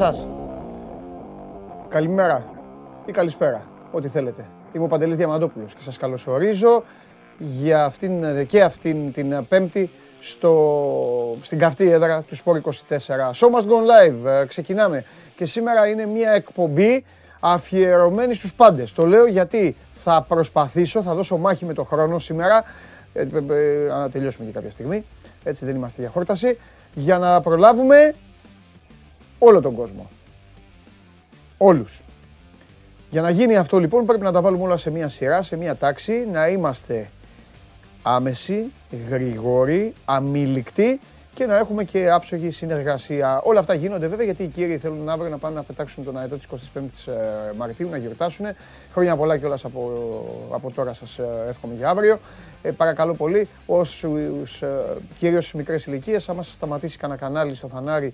Γεια σας. Καλημέρα ή καλησπέρα, ό,τι θέλετε. Είμαι ο Παντελής Διαμαντόπουλος και σας καλωσορίζω για αυτήν και αυτήν την πέμπτη στο, στην καυτή έδρα του Sport 24. Show must go live. Ε, ξεκινάμε. Και σήμερα είναι μια εκπομπή αφιερωμένη στους πάντες. Το λέω γιατί θα προσπαθήσω, θα δώσω μάχη με το χρόνο σήμερα, ε, ε, να τελειώσουμε και κάποια στιγμή, έτσι δεν είμαστε για χόρταση, για να προλάβουμε όλο τον κόσμο. Όλους. Για να γίνει αυτό λοιπόν πρέπει να τα βάλουμε όλα σε μια σειρά, σε μια τάξη, να είμαστε άμεση, γρήγοροι, αμήλικτοι και να έχουμε και άψογη συνεργασία. Όλα αυτά γίνονται βέβαια γιατί οι κύριοι θέλουν αύριο να πάνε να πετάξουν τον αετό της 25η ε, Μαρτίου, να γιορτάσουν. Χρόνια πολλά κιόλα από, από τώρα σας ε, εύχομαι για αύριο. Ε, παρακαλώ πολύ, όσους ε, κυρίω στι μικρές ηλικίες, άμα σας σταματήσει κανένα κανάλι στο φανάρι ε,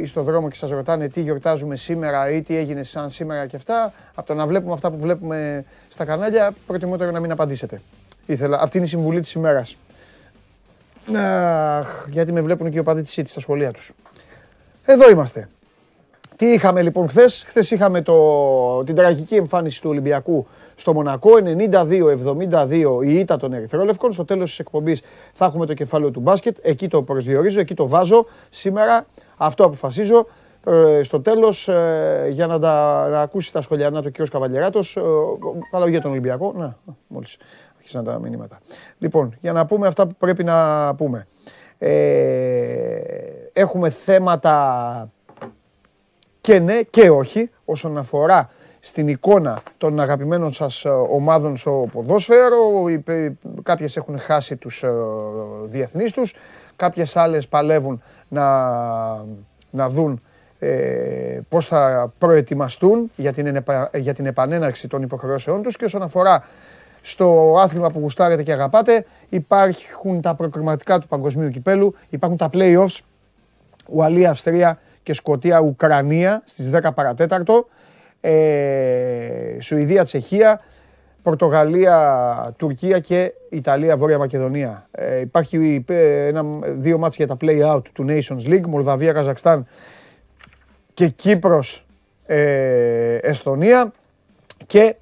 ή στο δρόμο και σας ρωτάνε τι γιορτάζουμε σήμερα ή τι έγινε σαν σήμερα και αυτά, από το να βλέπουμε αυτά που βλέπουμε στα κανάλια, προτιμότερο να μην απαντήσετε. Ήθελα. Αυτή είναι η συμβουλή της ημέρας. Αχ, γιατί με βλέπουν και οι οπαδοί της στα σχολεία τους. Εδώ είμαστε. Τι είχαμε λοιπόν χθες; Χθες είχαμε το, την τραγική εμφάνιση του Ολυμπιακού στο Μονακό. 92-72 η ήττα των Ερυθρόλευκων. Στο τέλος της εκπομπής θα έχουμε το κεφάλαιο του μπάσκετ. Εκεί το προσδιορίζω, εκεί το βάζω. Σήμερα αυτό αποφασίζω. Ε, στο τέλος, ε, για να, τα, να ακούσει τα σχολιανά του κ. Καβαλιεράτος. Ε, καλά, για τον Ολυμπιακό. Να, μόλις άρχισαν τα μηνύματα. Λοιπόν, για να πούμε αυτά που πρέπει να πούμε. Ε, έχουμε θέματα και ναι και όχι όσον αφορά στην εικόνα των αγαπημένων σας ε, ομάδων στο ποδόσφαιρο. Κάποιες έχουν χάσει τους ε, διεθνείς τους, κάποιες άλλες παλεύουν να, να δουν ε, πώς θα προετοιμαστούν για την, για την επανέναρξη των υποχρεώσεών τους και όσον αφορά στο άθλημα που γουστάρετε και αγαπάτε υπάρχουν τα προκριματικά του παγκοσμίου κυπέλου, υπάρχουν τα play-offs, Ουαλία, Αυστρία και Σκοτία-Ουκρανία στις 10 παρατέταρτο, ε, Σουηδία, Τσεχία, Πορτογαλία, Τουρκία και Ιταλία, Βόρεια Μακεδονία. Ε, υπάρχει ε, ένα, δύο μάτς για τα play-out του Nations League, Μολδαβία, Καζακστάν και Κύπρος, ε, Εστονία και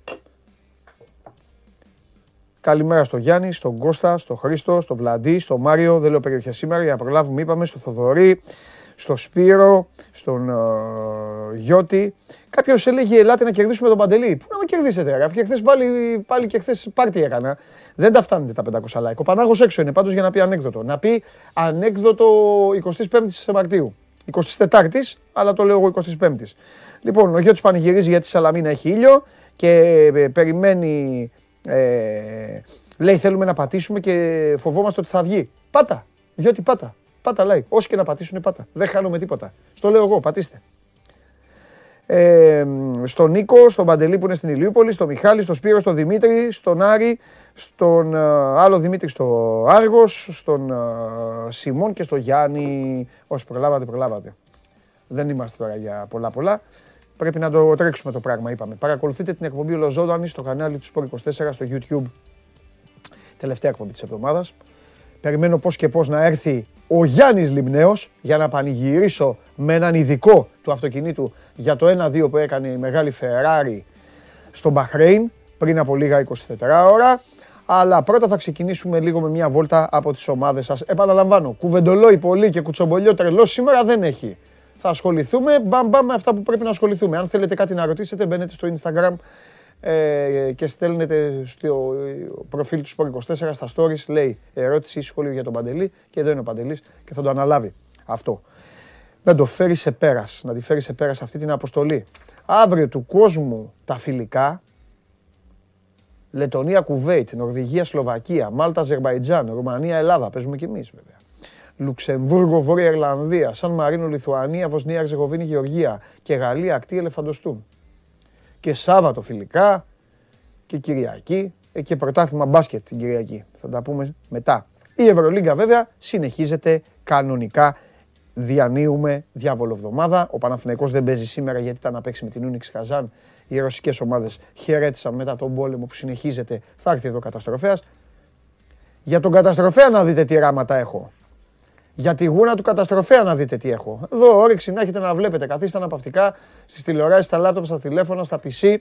Καλημέρα στο Γιάννη, στον Κώστα, στον Χρήστο, στον Βλαντή, στον Μάριο. Δεν λέω περιοχή σήμερα για να προλάβουμε. Είπαμε στο Θοδωρή, στο Σπύρο, στον uh, Γιώτη. Κάποιος έλεγε: Ελάτε να κερδίσουμε τον Παντελή. Πού να με κερδίσετε, ρε. Και χθες πάλι, πάλι και χθες πάρτι έκανα. Δεν τα φτάνετε τα 500 like. Ο Πανάγος έξω είναι πάντως για να πει ανέκδοτο. Να πει ανέκδοτο 25η Μαρτίου. 24η, αλλά το λέω εγώ 25η. Λοιπόν, ο Γιώτης πανηγυρίζει γιατί η Σαλαμίνα έχει ήλιο και ε, περιμένει ε, λέει θέλουμε να πατήσουμε και φοβόμαστε ότι θα βγει. Πάτα, γιατί πάτα. Πάτα λέει. Όσοι και να πατήσουν πάτα. Δεν χάνουμε τίποτα. Στο λέω εγώ, πατήστε. Ε, στον Νίκο, στον Παντελή που είναι στην Ηλιούπολη, στον Μιχάλη, στον Σπύρο, στον Δημήτρη, στον Άρη, στον uh, άλλο Δημήτρη στο Άργος, στον uh, Σιμών και στον Γιάννη. Όσοι προλάβατε, προλάβατε. Δεν είμαστε τώρα για πολλά πολλά. Πρέπει να το τρέξουμε το πράγμα, είπαμε. Παρακολουθείτε την εκπομπή Ολοζώντανη στο κανάλι του Sport 24 στο YouTube. Τελευταία εκπομπή της εβδομάδας. Περιμένω πώς και πώς να έρθει ο Γιάννης Λιμνέος για να πανηγυρίσω με έναν ειδικό του αυτοκινήτου για το 1-2 που έκανε η μεγάλη Ferrari στο Μπαχρέιν πριν από λίγα 24 ώρα. Αλλά πρώτα θα ξεκινήσουμε λίγο με μια βόλτα από τις ομάδες σας. Επαναλαμβάνω, κουβεντολόι πολύ και κουτσομπολιό τρελό σήμερα δεν έχει θα ασχοληθούμε. Μπαμ, μπαμ με αυτά που πρέπει να ασχοληθούμε. Αν θέλετε κάτι να ρωτήσετε, μπαίνετε στο Instagram ε, και στέλνετε στο προφίλ του Sport24 στα stories. Λέει ερώτηση ή σχόλιο για τον Παντελή. Και εδώ είναι ο Παντελής και θα το αναλάβει αυτό. Να το φέρεις σε πέρας, να τη φέρεις σε πέρας αυτή την αποστολή. Αύριο του κόσμου τα φιλικά. Λετωνία, Κουβέιτ, Νορβηγία, Σλοβακία, Μάλτα, Αζερβαϊτζάν, Ρουμανία, Ελλάδα. Παίζουμε κι εμείς βέβαια. Λουξεμβούργο, Βόρεια Ιρλανδία, Σαν Μαρίνο, Λιθουανία, Βοσνία, Αρζεγοβίνη, Γεωργία και Γαλλία, ακτή ελεφαντοστού. Και Σάββατο φιλικά και Κυριακή ε, και πρωτάθλημα μπάσκετ την Κυριακή. Θα τα πούμε μετά. Η Ευρωλίγκα βέβαια συνεχίζεται κανονικά. Διανύουμε διάβολο εβδομάδα. Ο Παναθηναϊκός δεν παίζει σήμερα γιατί ήταν να παίξει με την Ούνιξ Χαζάν. Οι ρωσικές ομάδες χαιρέτησαν μετά τον πόλεμο που συνεχίζεται. Θα έρθει εδώ καταστροφέας. Για τον καταστροφέα να δείτε τι ράματα έχω. Για τη γούνα του καταστροφέα να δείτε τι έχω. Εδώ όρεξη να έχετε να βλέπετε. Καθίστε αναπαυτικά στις τηλεοράσεις, στα λάπτοπ, στα τηλέφωνα, στα PC.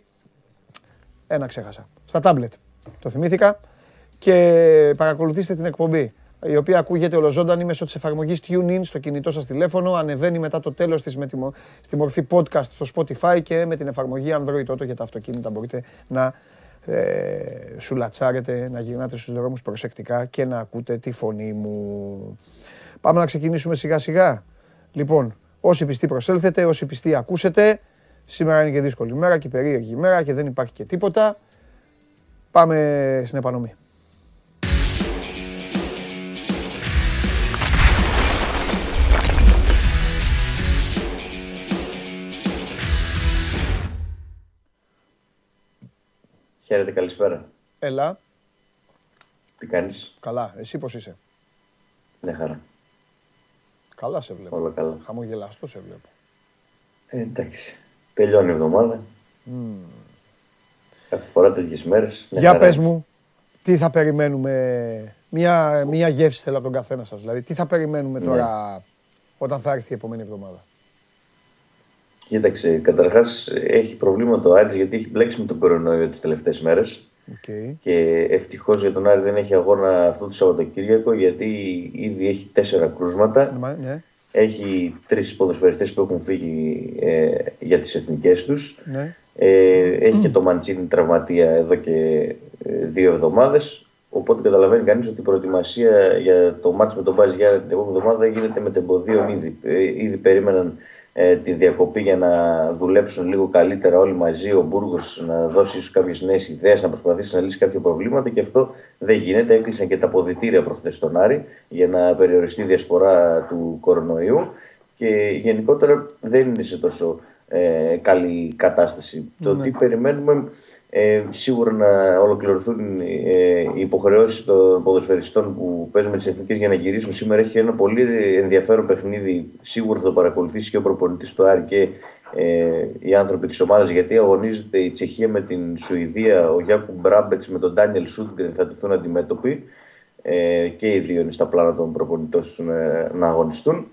Ένα ξέχασα. Στα τάμπλετ. Το θυμήθηκα. Και παρακολουθήστε την εκπομπή η οποία ακούγεται ολοζώντανη μέσω της εφαρμογής TuneIn στο κινητό σας τηλέφωνο, ανεβαίνει μετά το τέλος της με τη, στη μορφή podcast στο Spotify και με την εφαρμογή Android Auto για τα αυτοκίνητα μπορείτε να ε, σουλατσάρετε, να γυρνάτε στους δρόμους προσεκτικά και να ακούτε τη φωνή μου. Πάμε να ξεκινήσουμε σιγά σιγά. Λοιπόν, όσοι πιστοί προσέλθετε, όσοι πιστοί ακούσετε, σήμερα είναι και δύσκολη μέρα και περίεργη μέρα και δεν υπάρχει και τίποτα. Πάμε στην επανομή. Χαίρετε, καλησπέρα. Έλα. Τι κάνεις; Καλά. Εσύ πώς είσαι; Ναι, χαρά. Καλά σε βλέπω. Όλα καλά. Χαμογελαστό σε βλέπω. Ε, εντάξει. Τελειώνει η εβδομάδα. Mm. Κάθε φορά τέτοιες μέρες. Για πες μου, τι θα περιμένουμε, μια, μια γεύση θέλω από τον καθένα σας. Δηλαδή, τι θα περιμένουμε ναι. τώρα όταν θα έρθει η επόμενη εβδομάδα; Κοίταξε, καταρχάς έχει προβλήματα ο Άρης γιατί έχει μπλέξει με τον κορονοϊό τις τελευταίες μέρες. Okay. Και ευτυχώς για τον Άρη δεν έχει αγώνα αυτό το Σαββατοκύριακο γιατί ήδη έχει τέσσερα κρούσματα. Ναι. Έχει τρεις ποδοσφαιριστές που έχουν φύγει ε, για τις εθνικές τους. Ναι. Ε, έχει και το Μαντσίνη τραυματία εδώ και ε, δύο εβδομάδες. Οπότε καταλαβαίνει κανείς ότι η προετοιμασία για το μάτσο με τον Μπάζ Γιάννη την επόμενη εβδομάδα γίνεται με τεμποδίων ήδη. Ε, ήδη περίμεναν ε, τη διακοπή για να δουλέψουν λίγο καλύτερα όλοι μαζί. Ο Μπούργος να δώσει ίσως κάποιες νέες ιδέες, να προσπαθήσει να λύσει κάποια προβλήματα και αυτό δεν γίνεται. Έκλεισαν και τα αποδητήρια προχθές στον Άρη για να περιοριστεί η διασπορά του κορονοϊού και γενικότερα δεν είναι σε τόσο ε, καλή κατάσταση. Το ναι. τι περιμένουμε ε, σίγουρα να ολοκληρωθούν ε, οι υποχρεώσεις των ποδοσφαιριστών που παίζουν με τις εθνικές για να γυρίσουν. Σήμερα έχει ένα πολύ ενδιαφέρον παιχνίδι. Σίγουρα θα το παρακολουθήσει και ο προπονητής του Άρη και ε, οι άνθρωποι της ομάδας. Γιατί αγωνίζεται η Τσεχία με την Σουηδία, ο Γιάκου Μπράμπετς με τον Ντάνιελ Σούντγκρεν θα τεθούν αντιμέτωποι. Ε, και οι δύο είναι στα πλάνα των προπονητών τους να, να αγωνιστούν.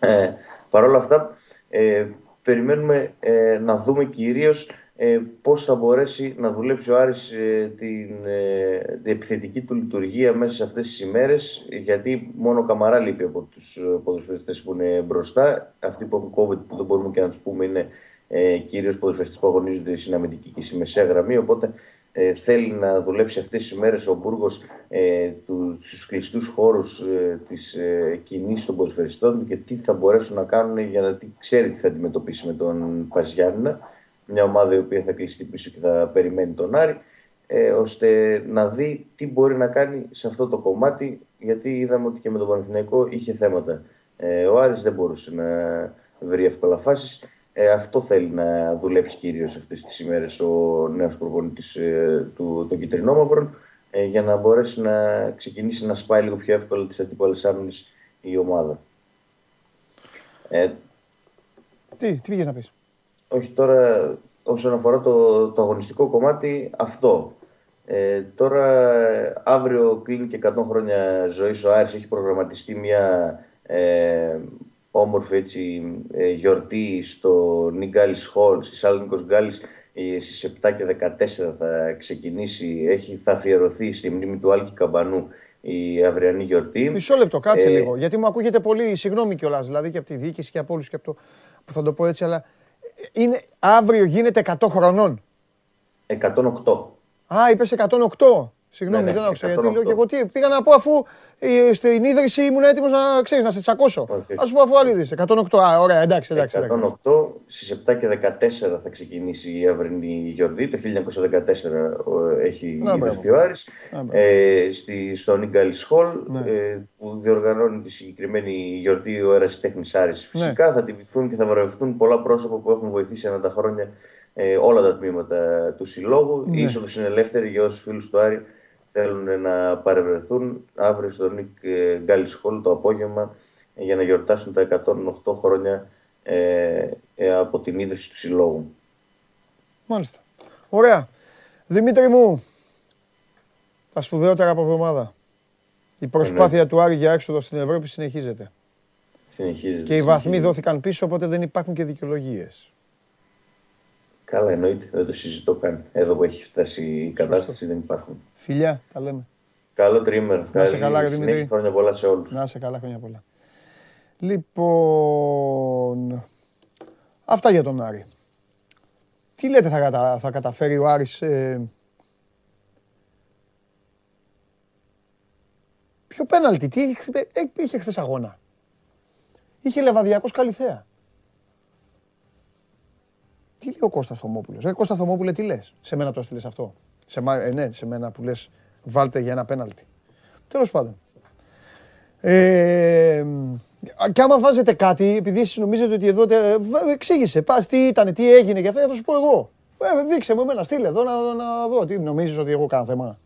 Ε, Παρ' όλα αυτά, ε, περιμένουμε ε, να δούμε κυρίως ε, πώς θα μπορέσει να δουλέψει ο Άρης ε, την, ε, την, επιθετική του λειτουργία μέσα σε αυτές τις ημέρες γιατί μόνο ο Καμαρά λείπει από τους ε, ποδοσφαιριστές που είναι μπροστά. Αυτοί που έχουν COVID που δεν μπορούμε και να τους πούμε είναι ε, κυρίως ποδοσφαιριστές που αγωνίζονται στην αμυντική και στη μεσαία γραμμή. Οπότε ε, θέλει να δουλέψει αυτές τις ημέρες ο Μπούργος ε, του, στους κλειστούς χώρους ε, της ε, κοινής των ποδοσφαιριστών και τι θα μπορέσουν να κάνουν για να ξέρει τι θα αντιμετωπίσει με τον Παζιάννα μια ομάδα η οποία θα κλειστεί πίσω και θα περιμένει τον Άρη, ε, ώστε να δει τι μπορεί να κάνει σε αυτό το κομμάτι, γιατί είδαμε ότι και με τον Παναθηναϊκό είχε θέματα. Ε, ο Άρης δεν μπορούσε να βρει εύκολα φάσεις. Ε, αυτό θέλει να δουλέψει κυρίως αυτές τις ημέρες ο νέος προπονητής ε, του, των Κιτρινόμαυρων ε, για να μπορέσει να ξεκινήσει να σπάει λίγο πιο εύκολα τις αντίπαλες άμυνες η ομάδα. Ε, τι, τι πήγες να πεις; Όχι τώρα όσον αφορά το, το αγωνιστικό κομμάτι αυτό. Ε, τώρα αύριο κλείνει και 100 χρόνια ζωή ο Άρης, έχει προγραμματιστεί μια ε, όμορφη έτσι, ε, γιορτή στο Νιγκάλης Χολ, στη Σάλνικος Γκάλης ε, στις 7 και 14 θα ξεκινήσει, έχει, θα αφιερωθεί στη μνήμη του Άλκη Καμπανού η αυριανή γιορτή. Μισό λεπτό, κάτσε ε, λίγο, γιατί μου ακούγεται πολύ, συγγνώμη κιόλας, δηλαδή και από τη διοίκηση και από όλους και από το, που θα το πω έτσι, αλλά είναι, αύριο γίνεται 100 χρονών. 108. Α, είπες 108. Συγγνώμη, ναι, ναι, δεν άκουσα γιατί λέω και εγώ τι. Πήγα να πω αφού ε, στην ίδρυση ήμουν έτοιμος να ξέρεις, να σε τσακώσω. Α σου πω αφού άλλη 108. Α, ωραία, εντάξει, εντάξει. 108 στις 7 και 14 θα ξεκινήσει η αυρινή γιορτή. Το 1914 έχει ιδρυθεί ο Άρης. Ε, στη, στο Νίγκαλι Χολ ναι. ε, που διοργανώνει τη συγκεκριμένη γιορτή ο Ερασιτέχνη Άρης. Ναι. Φυσικά θα τιμηθούν και θα βρεθούν πολλά πρόσωπα που έχουν βοηθήσει ανά τα χρόνια ε, όλα τα τμήματα του συλλόγου. Ναι. Η είσοδος είναι ελεύθερη για όσους φίλους του Άρη θέλουν να παρευρεθούν αύριο στο Νίκ Γκάλι Σχόλ το απόγευμα για να γιορτάσουν τα 108 χρόνια ε, ε, από την ίδρυση του Συλλόγου. Μάλιστα. Ωραία. Δημήτρη μου, τα σπουδαιότερα από εβδομάδα. Η προσπάθεια του Άρη για έξοδο στην Ευρώπη συνεχίζεται. Συνεχίζεται. Και οι βαθμοί δόθηκαν πίσω, οπότε δεν υπάρχουν και δικαιολογίες. Καλά, εννοείται. Δεν το συζητώ καν. Εδώ που έχει φτάσει η κατάσταση δεν υπάρχουν. Φιλιά, τα λέμε. Καλό τρίμερο. Να σε καλά, Δημήτρη. Χρόνια πολλά σε όλους. Να σε καλά, χρόνια πολλά. Λοιπόν, αυτά για τον Άρη. Τι λέτε θα, κατα... θα καταφέρει ο Άρης... Ε... Ποιο πέναλτι, τι είχε, ε, είχε χθες αγώνα. Είχε Λεβαδιακός καλή θέα. Τι λέει ο Κώστας Θωμόπουλος; Ε, Κώστα Θωμόπουλε, τι λες; Σε μένα το έστειλες αυτό. Σε, ε, ναι, σε μένα που λες βάλτε για ένα πέναλτι. Τέλος πάντων. Ε, και άμα βάζετε κάτι, επειδή εσείς νομίζετε ότι εδώ εξήγησε, πας τι ήταν, τι έγινε και αυτά, θα σου πω εγώ. Ε, δείξε μου εμένα, στείλε εδώ να, να δω. Τι νομίζεις ότι εγώ κάνω θέμα;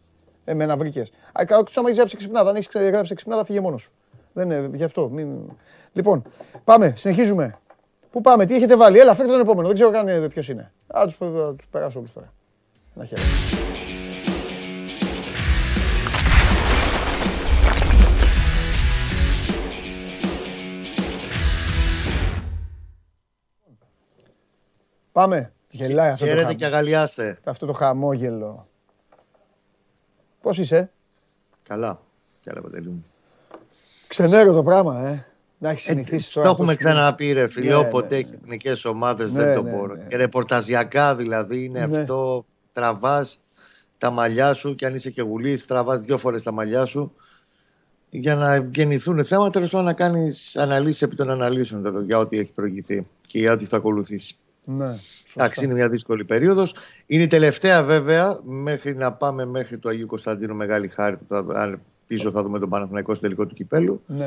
Εμένα βρήκες. Άκουσα άμα έχεις γράψει ξυπνάδα, αν έχεις γράψει ξυπνάδα φύγε μόνος σου. Δεν είναι γι' αυτό. Μην... Λοιπόν, πάμε, συνεχίζουμε. Πού πάμε, τι έχετε βάλει, έλα φέρτε τον επόμενο, δεν ξέρω καν ποιος είναι. Α, τους, τους περάσω όλους τώρα. Να χαίρετε. Πάμε. Γελάει αυτό Χαίρετε το και αγαλιάστε. Αυτό το χαμόγελο. Πώς είσαι; Καλά. Καλά, Παντελή μου. Ξενέρο το πράγμα, ε. Να έχεις συνηθίσει τώρα. Το έχουμε ξαναπεί, ρε φίλε. Ναι, όποτε έχει ναι. εθνικέ ομάδες δεν ναι, το μπορώ. Και ρεπορταζιακά δηλαδή είναι αυτό. Τραβάς τα μαλλιά σου και αν είσαι και γουλής, τραβάς δύο φορές τα μαλλιά σου για να γεννηθούν θέματα. Τέλος πάντων, να κάνεις αναλύσεις επί των αναλύσεων για ό,τι έχει προηγηθεί και για ό,τι θα ακολουθήσει. Ναι, Εντάξει, είναι μια δύσκολη περίοδος. Είναι η τελευταία βέβαια μέχρι να πάμε μέχρι το Αγίου Κωνσταντίνου Μεγάλη Χάρη που θα, πίσω θα δούμε τον Παναθηναϊκό στο τελικό του κυπέλου. Ναι.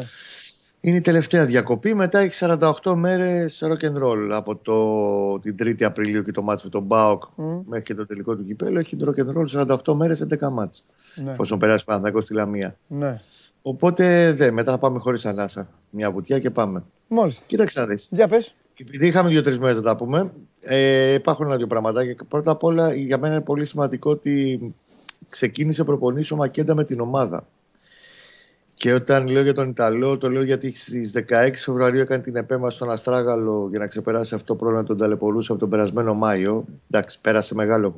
Είναι η τελευταία διακοπή. Μετά έχει 48 μέρες rock and roll από το, την 3η Απριλίου και το μάτς με τον Μπάοκ μέχρι και το τελικό του κυπέλου. Έχει rock and roll 48 μέρες 11 μάτς. Ναι. Εφόσον περάσει Παναθηναϊκός στη Λαμία. Ναι. Οπότε δε, μετά θα πάμε χωρίς ανάσα. Μια βουτιά και πάμε. Μάλιστα. Κοίταξε να δεις. Για πες. Επειδή είχαμε δύο-τρει μέρες να τα πούμε, ε, υπάρχουν ένα-δύο πραγματάκια. Πρώτα απ' όλα, για μένα είναι πολύ σημαντικό ότι ξεκίνησε προπονήσει ο Μακέντα με την ομάδα. Και όταν λέω για τον Ιταλό, το λέω γιατί στις 16 Φεβρουαρίου έκανε την επέμβαση στον Αστράγαλο για να ξεπεράσει αυτό το πρόβλημα τον ταλαιπωρούσε από τον περασμένο Μάιο. Εντάξει, πέρασε μεγάλο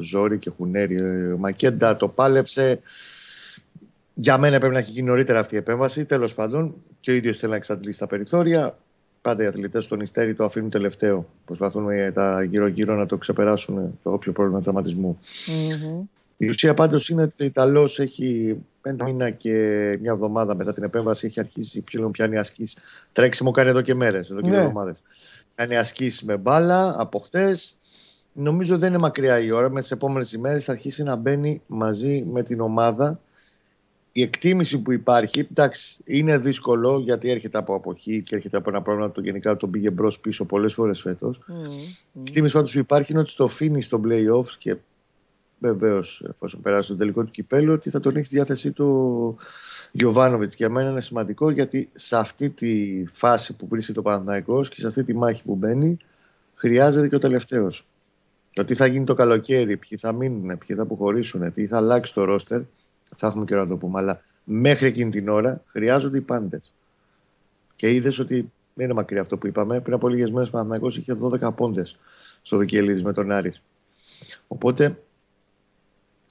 ζόρι και χουνέρι. Ο Μακέντα το πάλεψε. Για μένα πρέπει να έχει γίνει νωρίτερα αυτή η επέμβαση. Τέλος πάντων, και ο ίδιος θέλει να εξαντλήσει τα περιθώρια. Πάντα οι αθλητές στον Ιστέρι το αφήνουν τελευταίο. Προσπαθούν τα γύρω-γύρω να το ξεπεράσουν το όποιο πρόβλημα τραυματισμού. Mm-hmm. Η ουσία πάντως είναι ότι ο Ιταλός έχει ένα μήνα και μια εβδομάδα μετά την επέμβαση έχει αρχίσει πλέον πιάνει ασκήσεις. Τρέξιμο κάνει εδώ και μέρες, εδώ και ναι. εβδομάδες. Κάνει ασκήσεις με μπάλα από χτες. Νομίζω δεν είναι μακριά η ώρα. Με τι επόμενες ημέρες θα αρχίσει να μπαίνει μαζί με την ομάδα η εκτίμηση που υπάρχει, εντάξει, είναι δύσκολο γιατί έρχεται από αποχή και έρχεται από ένα πρόβλημα που γενικά τον πήγε μπρος πίσω πολλές φορές φέτος. Mm, Η εκτίμηση πάντως που υπάρχει είναι ότι στο φίνι στο playoffs και βεβαίως εφόσον περάσει το τελικό του κυπέλου, ότι θα τον έχει στη διάθεσή του Γιωβάνοβιτς. Για μένα είναι σημαντικό γιατί σε αυτή τη φάση που βρίσκεται ο Παναθναϊκό και σε αυτή τη μάχη που μπαίνει, χρειάζεται και ο τελευταίος. Το τι θα γίνει το καλοκαίρι, ποιοι θα μείνουν, ποιοι θα αποχωρήσουν, τι θα αλλάξει το ρόστερ, θα έχουμε καιρό να το πούμε. Αλλά μέχρι εκείνη την ώρα χρειάζονται οι πάντες. Και είδες ότι δεν είναι μακριά αυτό που είπαμε. Πριν από λίγες μέρες ο είχε 12 πόντες στο Βικελίδης με τον Άρης. Οπότε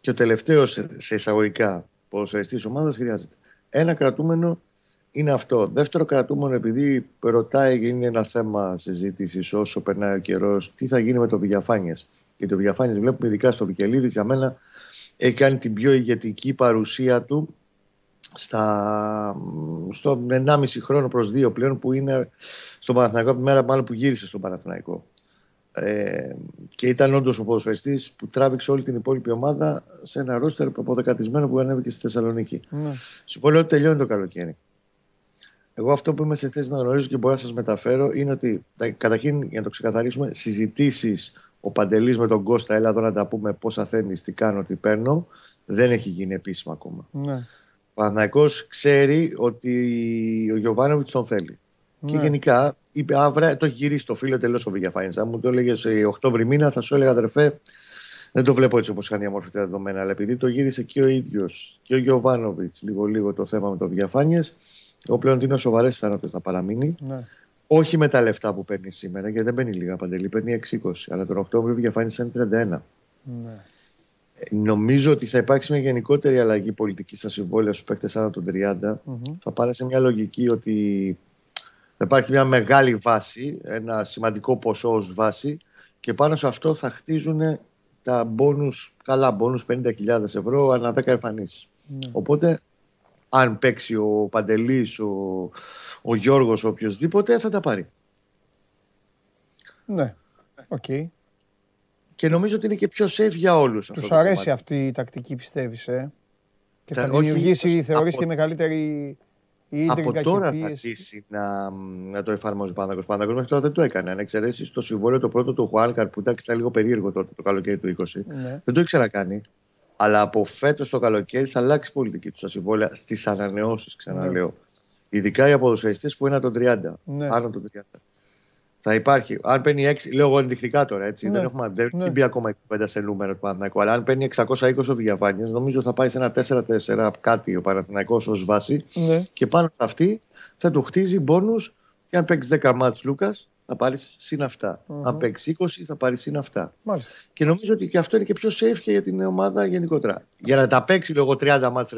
και ο τελευταίος σε εισαγωγικά ποδοσφαιριστής ομάδας χρειάζεται. Ένα κρατούμενο είναι αυτό. Δεύτερο κρατούμενο, επειδή ρωτάει και είναι ένα θέμα συζήτησης όσο περνάει ο καιρός, τι θα γίνει με το Βηγιαφάνιε. Γιατί το Βηγιαφάνιε βλέπουμε ειδικά στο Βικελίδη για μένα έχει κάνει την πιο ηγετική παρουσία του στα, στο 1,5 χρόνο προς 2 πλέον που είναι στο Παναθηναϊκό από τη μέρα μάλλον που γύρισε στο Παναθηναϊκό. Ε, και ήταν όντως ο ποδοσφαιριστής που τράβηξε όλη την υπόλοιπη ομάδα σε ένα ρόστερ αποδεκατισμένο που ανέβηκε στη Θεσσαλονίκη. Ναι. Συμφωνώ ότι τελειώνει το καλοκαίρι. Εγώ αυτό που είμαι σε θέση να γνωρίζω και μπορώ να σας μεταφέρω είναι ότι καταρχήν για να το ξεκαθαρίσουμε, συζητήσεις ο Παντελής με τον Κώστα, έλα εδώ να τα πούμε πόσα θέλει, τι κάνω, τι παίρνω, δεν έχει γίνει επίσημα ακόμα. Ναι. Ο Παναγικό ξέρει ότι ο Γιωβάνοβιτς τον θέλει. Ναι. Και γενικά είπε, αύριο το έχει γυρίσει το φίλο τελείω ο Βηγιαφάνη. Αν μου το έλεγε σε Οκτώβρη μήνα, θα σου έλεγα αδερφέ, Δεν το βλέπω έτσι όπως είχαν διαμορφωθεί τα δεδομένα, αλλά επειδή το γύρισε και ο ίδιος και ο Γιωβάνοβιτς λίγο-λίγο το θέμα με το διαφάνειε, ο πλέον είναι σοβαρές πιθανότητε να παραμείνει. Ναι. Όχι με τα λεφτά που παίρνει σήμερα, γιατί δεν παίρνει λίγα παντελή, παίρνει 6-20, αλλά τον Οκτώβριο διαφάνεισε 31. Ναι. Ε, νομίζω ότι θα υπάρξει μια γενικότερη αλλαγή πολιτικής στα συμβόλαια στους παίκτες άνω των 30. Mm-hmm. Θα πάρει σε μια λογική ότι θα υπάρχει μια μεγάλη βάση, ένα σημαντικό ποσό ως βάση και πάνω σε αυτό θα χτίζουν τα μπόνους, καλά μπόνους 50.000 ευρώ ανά 10 εμφανίσεις. Ναι. Οπότε αν παίξει ο Παντελής, ο, ο Γιώργος, ο οποιοδήποτε θα τα πάρει. Ναι, OK. Okay. Και νομίζω ότι είναι και πιο safe για όλους. Τους αρέσει αυτή η τακτική πιστεύεις, ε; Και θα, δημιουργήσει, θεωρείς, και μεγαλύτερη από τώρα θα αρχίσει να, να το εφαρμόζει ο Παναθό. Ο Παναθό μέχρι τώρα δεν το έκανε. Αν εξαιρέσεις το συμβόλαιο το πρώτο του Χουάνκαρ που ήταν λίγο περίεργο τότε το καλοκαίρι του 20, ναι. δεν το είχε ξανακάνει. Αλλά από φέτος το καλοκαίρι θα αλλάξει η πολιτική του στα συμβόλαια στις ανανεώσεις, ξαναλέω. Ναι. Ειδικά οι αποδοσφαιριστές που είναι από τον 30. Ναι. Άνω των 30 θα υπάρχει. Αν παίρνει 6, λέω εγώ ενδεικτικά τώρα, έτσι. Ναι. Δεν έχουμε δεν ναι. μπει ακόμα κουβέντα σε νούμερο του Παναθηναϊκού. Αλλά αν παίρνει 620 ο διαφάνειε, νομίζω θα πάει σε ένα 4-4 κάτι ο Παναθηναϊκός ως βάση. Ναι. Και πάνω σε αυτή θα του χτίζει μπόνους. Και αν παίξει 10 μάτς Λούκας, θα πάρεις συν αυτα Αν παίξει 20, θα πάρεις συν αυτά. Μάλιστα. Και νομίζω ότι και αυτό είναι και πιο safe και για την ομάδα γενικότερα. Για να τα παίξει λόγω 30 μάτς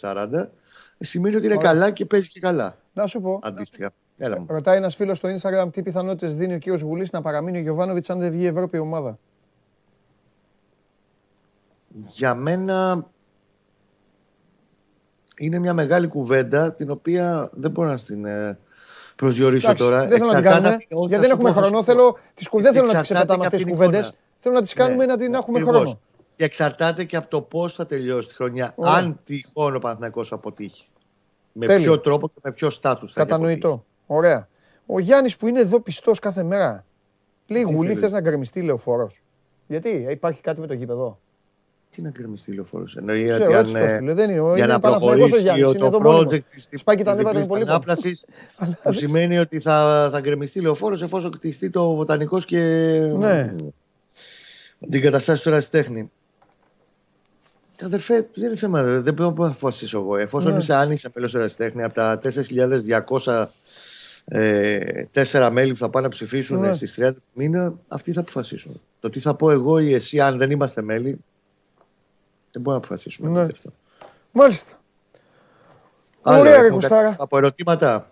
35-40, σημαίνει ότι είναι καλά και παίζει και καλά. Να σου πω. Αντίστοιχα. Έλα Ρωτάει ένας φίλος στο Instagram τι πιθανότητες δίνει ο κύριος Γουλής να παραμείνει ο Γιωβάνοβιτς αν δεν βγει η Ευρώπη η ομάδα. Για μένα είναι μια μεγάλη κουβέντα την οποία δεν μπορώ να την ε, προσδιορίσω τώρα. Δεν θέλω να την κάνουμε, γιατί δεν έχουμε χρόνο. Θέλω, τις, δεν θέλω να τις ξεπετάμε αυτές τις κουβέντες. Θέλω να τις κάνουμε ναι, να την έχουμε χρόνο. Και εξαρτάται και από το πώς θα τελειώσει τη χρονιά. Αν τυχόν ο Παναθηναϊκός αποτύχει. Με ποιο τρόπο και με ποιο στάτους θα Κατανοητό. Ωραία. Ο Γιάννης που είναι εδώ πιστός κάθε μέρα. Λέει Γουλή, θες να γκρεμιστεί λεωφόρο. Γιατί, υπάρχει κάτι με το γήπεδο; Τι να γκρεμιστεί λεωφόρο. Εννοεί ότι αν. Δεν είναι, για να προχωρήσει το project της ανάπλαση, που σημαίνει ότι θα, θα γκρεμιστεί λεωφόρο εφόσον κτιστεί το βοτανικός και. Ναι. Την καταστάσει του ερασιτέχνη. Αδερφέ, δεν είναι θέμα. Δεν μπορώ να αποφασίσω εγώ. Εφόσον ναι. είσαι άνοιξα μέλο ερασιτέχνη από τα 4.200 ε, τέσσερα μέλη που θα πάνε να ψηφίσουν ναι. στις 30 μήνα, αυτοί θα αποφασίσουν. Το τι θα πω εγώ ή εσύ, αν δεν είμαστε μέλη, δεν μπορούμε να αποφασίσουμε. Ναι. Μάλιστα. Ωραία, ρε Κουστάρα. Από ερωτήματα;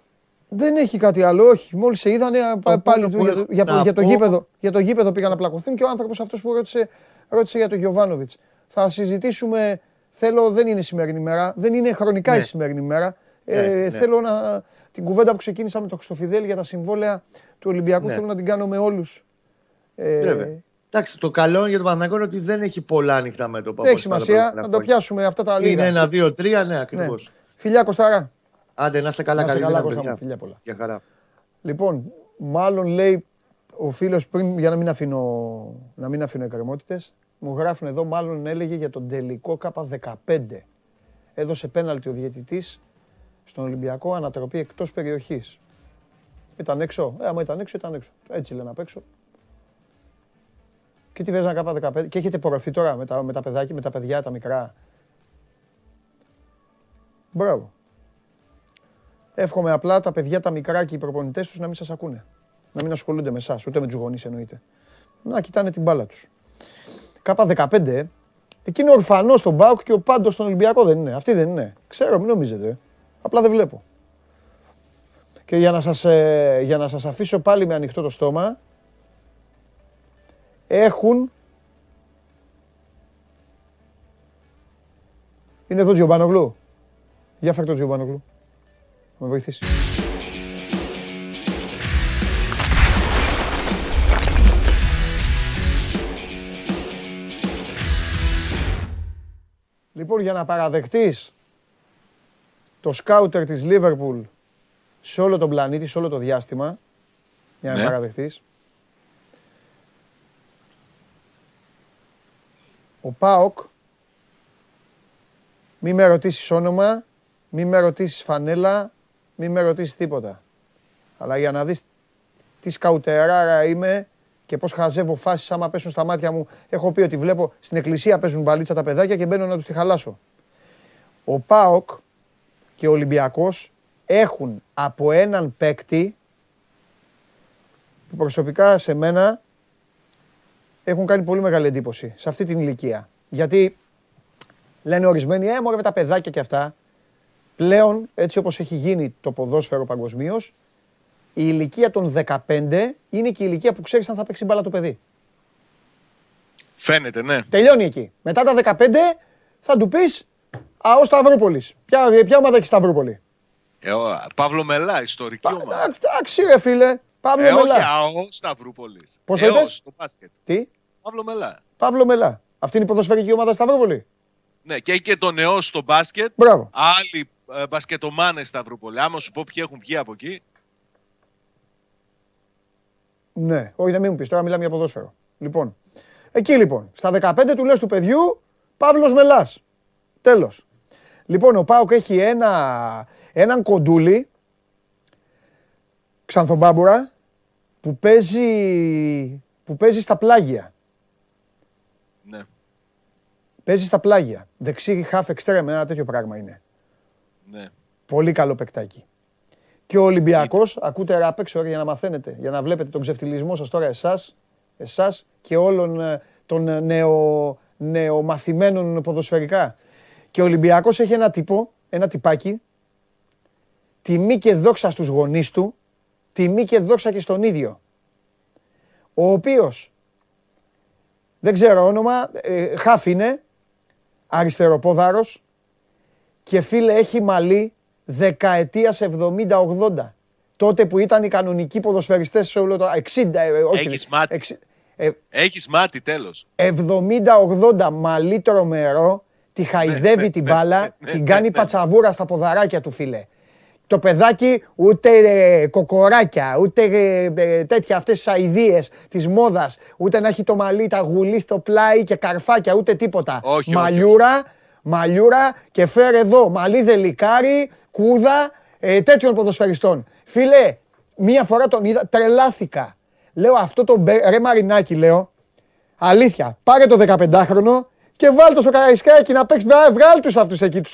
Δεν έχει κάτι άλλο, όχι. Μόλις σε είδανε πάλι για, το, για, για, το γήπεδο, για το γήπεδο πήγαν να πλακωθούν και ο άνθρωπος αυτός που ρώτησε, ρώτησε για τον Γιωβάνοβιτς. Θα συζητήσουμε. Θέλω, δεν είναι σημερινή μέρα, δεν είναι χρονικά ναι. η σημερινή μέρα. Ε, ναι, ναι. Θέλω να, την κουβέντα που ξεκίνησα με τον Χρυστοφιδέλη για τα συμβόλαια του Ολυμπιακού ναι. θέλω να την κάνω με όλους. Ε, Εντάξει, το καλό για τον Παναγιώτο είναι ότι δεν έχει πολλά ανοιχτά μέτωπα. Δεν έχει σημασία να το πιάσουμε αυτά τα λίγα. Είναι ένα, δύο, τρία, ναι, ακριβώς. Ναι. Φιλιά Κωστάρα. Άντε, να είστε καλά, καλά, καλά Κωστάρα. Φιλιά πολλά. Για χαρά. Λοιπόν, μάλλον λέει ο φίλος πριν, για να μην αφήνω, να μην αφήνω εκκρεμότητες, μου γράφουν εδώ, μάλλον έλεγε για τον τελικό K15. Έδωσε πέναλτι ο διαιτητής στον Ολυμπιακό ανατροπή εκτός περιοχής. Ήταν έξω. Ε, άμα ήταν έξω, ήταν έξω. Έτσι λένε απ' έξω. Και τι βέζανε κάπα 15. Και έχετε πορευθεί τώρα με τα, με τα παιδάκια, με τα παιδιά τα μικρά; Μπράβο. Εύχομαι απλά τα παιδιά τα μικρά και οι προπονητές τους να μην σας ακούνε. Να μην ασχολούνται με εσάς, ούτε με τους γονείς εννοείται. Να κοιτάνε την μπάλα τους. Κάπα 15, ε. Εκείνο ορφανό στον Μπάουκ και ο πάντος στον Ολυμπιακό δεν είναι. Αυτή δεν είναι. Ξέρω, μην νομίζετε. Απλά δεν βλέπω. Και για να σας, ε, για να σας αφήσω πάλι με ανοιχτό το στόμα, έχουν... Είναι εδώ Τζιομπάνογλου. Για φέρ το Τζιομπάνογλου. Με βοηθήσει. Λοιπόν, για να παραδεχτείς το σκάουτερ της Λίβερπουλ σε όλο τον πλανήτη, σε όλο το διάστημα, για να ναι. παραδεχτείς. Ο ΠΑΟΚ, μη με ρωτήσεις όνομα, μη με ρωτήσεις φανέλα, μη με ρωτήσεις τίποτα. Αλλά για να δεις τι σκαουτεράρα είμαι και πώς χαζεύω φάσεις άμα πέσουν στα μάτια μου. Έχω πει ότι βλέπω στην εκκλησία παίζουν μπαλίτσα τα παιδάκια και μπαίνω να τους τη χαλάσω. Ο Πάοκ και ο Ολυμπιακός έχουν από έναν παίκτη που προσωπικά σε μένα έχουν κάνει πολύ μεγάλη εντύπωση σε αυτή την ηλικία. Γιατί λένε ορισμένοι, ε, με τα παιδάκια και αυτά. Πλέον, έτσι όπως έχει γίνει το ποδόσφαιρο παγκοσμίως, η ηλικία των 15 είναι και η ηλικία που ξέρεις αν θα παίξει μπάλα το παιδί. Φαίνεται, ναι. Τελειώνει εκεί. Μετά τα 15 θα του πεις, α, ο Σταυρούπολης. Ποια, ποια ομάδα έχει Σταυρούπολη; Ε, ο, Παύλο Μελά, ιστορική ομάδα. Εντάξει ρε φίλε. Παύλο ε, Μελά. όχι, αό Σταυρούπολης. Πώς το είπες; στο μπάσκετ. Τι, Παύλο Μελά. Παύλο Μελά. Αυτή είναι η ποδοσφαιρική ομάδα Σταυρούπολη; Ναι, και έχει και τον νεό στο μπάσκετ. Μπράβο. Άλλοι ε, μπασκετομάνες Σταυρούπολη. Άμα σου πω ποιοι έχουν βγει από εκεί. Ναι, όχι να μην μου πεις, τώρα μιλάμε για ποδόσφαιρο. Λοιπόν, εκεί λοιπόν, στα 15 του λες του παιδιού, Παύλος Μελάς. Τέλος. Λοιπόν, ο Πάοκ έχει ένα, έναν κοντούλι, ξανθομπάμπουρα, που παίζει, που παίζει στα πλάγια. Ναι. Παίζει στα πλάγια. Δεξί half extreme, ένα τέτοιο πράγμα είναι. ναι. Πολύ καλό παικτάκι. Και ο Ολυμπιακός, ακούτε ράπεξ, ωραία, για να μαθαίνετε, για να βλέπετε τον ξεφτυλισμό σας τώρα εσάς εσάς και όλων ε, των ε, νεο, νεομαθημένων ποδοσφαιρικά. Και ο Ολυμπιακός έχει ένα τύπο, ένα τυπάκι, τιμή και δόξα στους γονείς του, τιμή και δόξα και στον ίδιο. Ο οποίος, δεν ξέρω όνομα, ε, χάφ είναι, αριστεροπόδαρος και φίλε έχει μαλλί δεκαετίας 70-80. Τότε που ήταν οι κανονικοί ποδοσφαιριστές σε όλο το... 60, ε, όχι. Έχεις μάτι. εξι- ε, Έχεις μάτι τέλος. 70-80 μαλλί τρομερό, τη χαϊδεύει την μπάλα, την κάνει πατσαβούρα στα ποδαράκια του φίλε. Το παιδάκι ούτε ε, κοκοράκια, ούτε ε, ε, τέτοια αυτές τις αηδίες της μόδας, ούτε να έχει το μαλλί, τα γουλί στο πλάι και καρφάκια, ούτε τίποτα. Όχι, όχι, μαλλιούρα, μαλλιούρα και φέρε εδώ μαλλί δελικάρι, κούδα, ε, τέτοιων ποδοσφαιριστών. Φίλε, μία φορά τον είδα, τρελάθηκα. Λέω αυτό το μπε- ρε Μαρινάκι, λέω, Αλήθεια, πάρε το 15χρονο και βάλ το στο καραϊσκάκι να παίξεις. Βγάλ βγάλ τους αυτούς εκεί, τους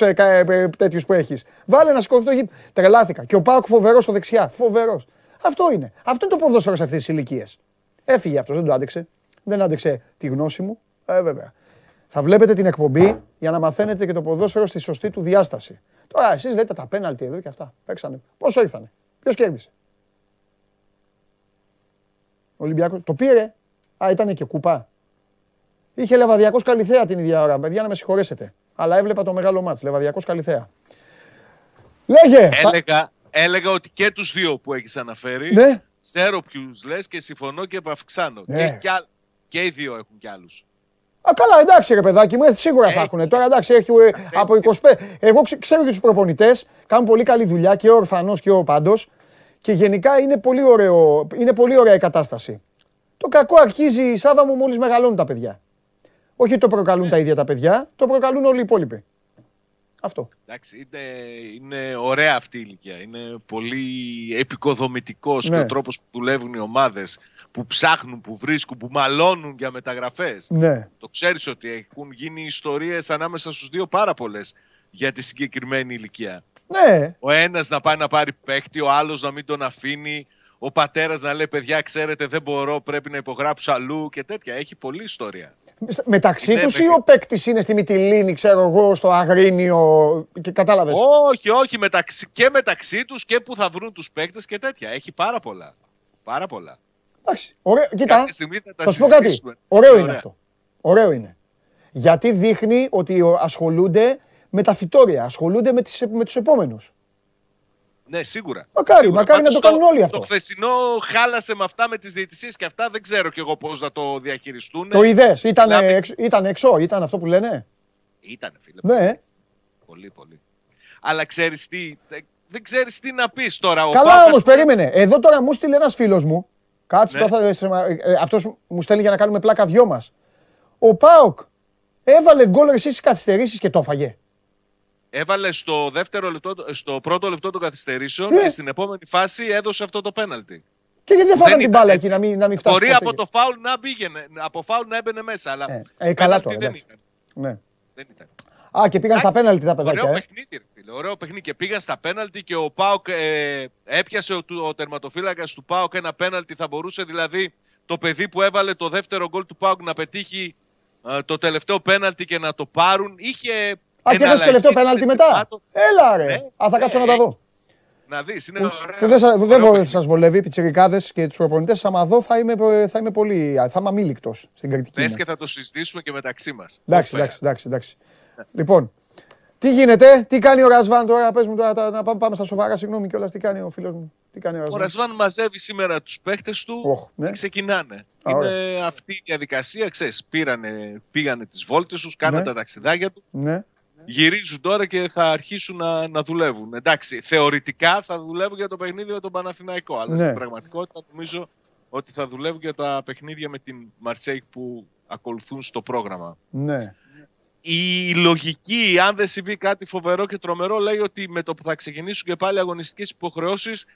τέτοιους που έχεις. Βάλε να σηκωθεί το γήπεδο. Τρελάθηκα. Και ο Πάοκ φοβερός στο δεξιά. Φοβερός. Αυτό είναι. Αυτό είναι το ποδόσφαιρο σε αυτές τις ηλικίες. Έφυγε αυτός, δεν το άντεξε. Δεν άντεξε τη γνώση μου. Ε, βέβαια. Θα βλέπετε την εκπομπή για να μαθαίνετε και το ποδόσφαιρο στη σωστή του διάσταση. Τώρα εσείς λέτε τα πέναλτι εδώ και αυτά. Παίξανε. Πόσο ήρθανε. Ποιος κέρδισε; Ο Ολυμπιακός. Το πήρε. Α, ήταν και κούπα. Είχε Λεβαδιακός Καλιθέα την ίδια ώρα. Παιδιά, να με συγχωρέσετε. Αλλά έβλεπα το μεγάλο μάτς. Λεβαδιακός Καλιθέα. Λέγε! πα- Έλεγα, έλεγα ότι και τους δύο που έχεις αναφέρει, Ναι. ξέρω ποιους λες και συμφωνώ και επαυξάνω. Ναι. Και, και, άλλ- και οι δύο έχουν κι άλλους. Α, καλά, εντάξει ρε παιδάκι μου, ε, σίγουρα θα Έχει. έχουν. Τώρα εντάξει, έχει ε, από 25. Εγώ ξε- ξέρω και τους προπονητές, κάνουν πολύ καλή δουλειά και ο Ορφανός και ο Πάντος. Και γενικά είναι πολύ, ωραίο, είναι πολύ ωραία η κατάσταση. Το κακό αρχίζει η Σάβα μου μόλις μεγαλώνουν τα παιδιά. Όχι το προκαλούν τα ίδια τα παιδιά, το προκαλούν όλοι οι υπόλοιποι. Αυτό. Εντάξει, είναι, είναι ωραία αυτή η ηλικία. Είναι πολύ επικοδομητικός Ναι. και ο τρόπος που δουλεύουν οι ομάδες, που ψάχνουν, που βρίσκουν, που μαλώνουν για μεταγραφές. Ναι. Το ξέρεις ότι έχουν γίνει ιστορίες ανάμεσα στους δύο πάρα πολλές για τη συγκεκριμένη ηλικία. Ναι, Ο ένας να πάει να πάρει παίκτη, ο άλλος να μην τον αφήνει, ο πατέρας να λέει παιδιά ξέρετε δεν μπορώ, πρέπει να υπογράψω αλλού και τέτοια. Έχει πολλή ιστορία. Μεταξύ Ναι, τους ή με- ο παίκτης είναι στη Μυτιλίνη, ξέρω εγώ, στο Αγρίνιο. Και κατάλαβες; Όχι, όχι, μεταξύ, και μεταξύ τους και που θα βρουν τους παίκτες και τέτοια. Έχει πάρα πολλά. Πάρα πολλά. Εντάξει, ωραίο. Κοίτα, Κάποια στιγμή θα τα θα σου πω κάτι. συζητήσουμε. Ωραίο είναι Ωραία. αυτό. Ωραίο είναι. Γιατί δείχνει ότι ο- ασχολούνται με τα φυτόρια, ασχολούνται με, τις, με τους επόμενους. Ναι, σίγουρα. Μακάρι, Σίγουρα. μακάρι να Πάντως το κάνουν όλοι αυτό. Το χθεσινό χάλασε με αυτά με τις διαιτησίες και αυτά δεν ξέρω κι εγώ πώς να το διαχειριστούν. Το είδες, ήταν, Μιλάμε- έξω, ήταν έξω, ήταν αυτό που λένε; Ήτανε φίλε. Ναι, Πολύ, πολύ. Αλλά ξέρεις τι, τε- δεν ξέρεις τι να πεις τώρα. Ο καλά Πάπας- όμως, περίμενε. Εδώ τώρα μου στείλε ένας φίλος μου, κάτσε Ναι. τώρα θα, ε, ε, αυτός μου στέλνει για να κάνουμε πλάκα δυο μας. Ο Πάοκ έβαλε γκολ εσύ στις καθυστερήσεις και το έφαγε. Έβαλε στο, δεύτερο λεπτό, στο πρώτο λεπτό των καθυστερήσεων Ναι. και στην επόμενη φάση έδωσε αυτό το πέναλτι. Και γιατί δεν φάγανε την μπάλα εκεί να μην, να μην φτάσει. Μπορεί από το φάουλ να πήγαινε, από φάουλ να έμπαινε μέσα. Αλλά ε, ε, καλά τώρα. Δεν ήταν. Ναι. Δεν ήταν. Α, και πήγαν στα πέναλτι τα παιδάκια. Ωραίο ε. παιχνίδι, φίλε. Ωραίο παιχνίδι. Και πήγαν στα πέναλτι και ο Πάοκ ε, έπιασε ο, ο τερματοφύλακας του Πάοκ ένα πέναλτι. Θα μπορούσε δηλαδή το παιδί που έβαλε το δεύτερο γκολ του Πάοκ να πετύχει ε, το τελευταίο πέναλτι και να το πάρουν. Είχε. Α, και το τελευταίο πέναλτι μετά. Έλα, ρε. Ναι, Α, θα κάτσω να τα δω. Να δεις, είναι ωραίο. Δεν δε σας βολεύει, πιτσιρικάδες και τους προπονητές. Άμα δω, θα είμαι, θα είμαι πολύ. θα είμαι αμήλικτος στην κριτική. Πες και θα το συζητήσουμε και μεταξύ μας. Εντάξει, εντάξει, εντάξει, εντάξει. Λοιπόν, τι γίνεται, τι κάνει ο Ρασβάν τώρα, πες μου τώρα, να πάμε, πάμε στα σοβαρά, συγγνώμη κιόλας, τι κάνει ο φίλος μου. Τι κάνει ο, Ρασβάν. ο Ρασβάν; Μαζεύει σήμερα τους παίχτες του oh, ναι. και ξεκινάνε. Α, Είναι ωραία. αυτή η διαδικασία, ξέρεις, πήρανε, πήγανε τις βόλτες τους, κάνανε ναι. τα ταξιδάκια τους. Ναι. Γυρίζουν τώρα και θα αρχίσουν να, να δουλεύουν. Εντάξει, θεωρητικά θα δουλεύουν για το παιχνίδι με τον Παναθηναϊκό, αλλά ναι. στην πραγματικότητα νομίζω ότι θα δουλεύουν για τα παιχνίδια με την Μαρσέικ που ακολουθούν στο πρόγραμμα. Ναι η λογική, αν δεν συμβεί κάτι φοβερό και τρομερό, λέει ότι με το που θα ξεκινήσουν και πάλι αγωνιστικές υποχρεώσεις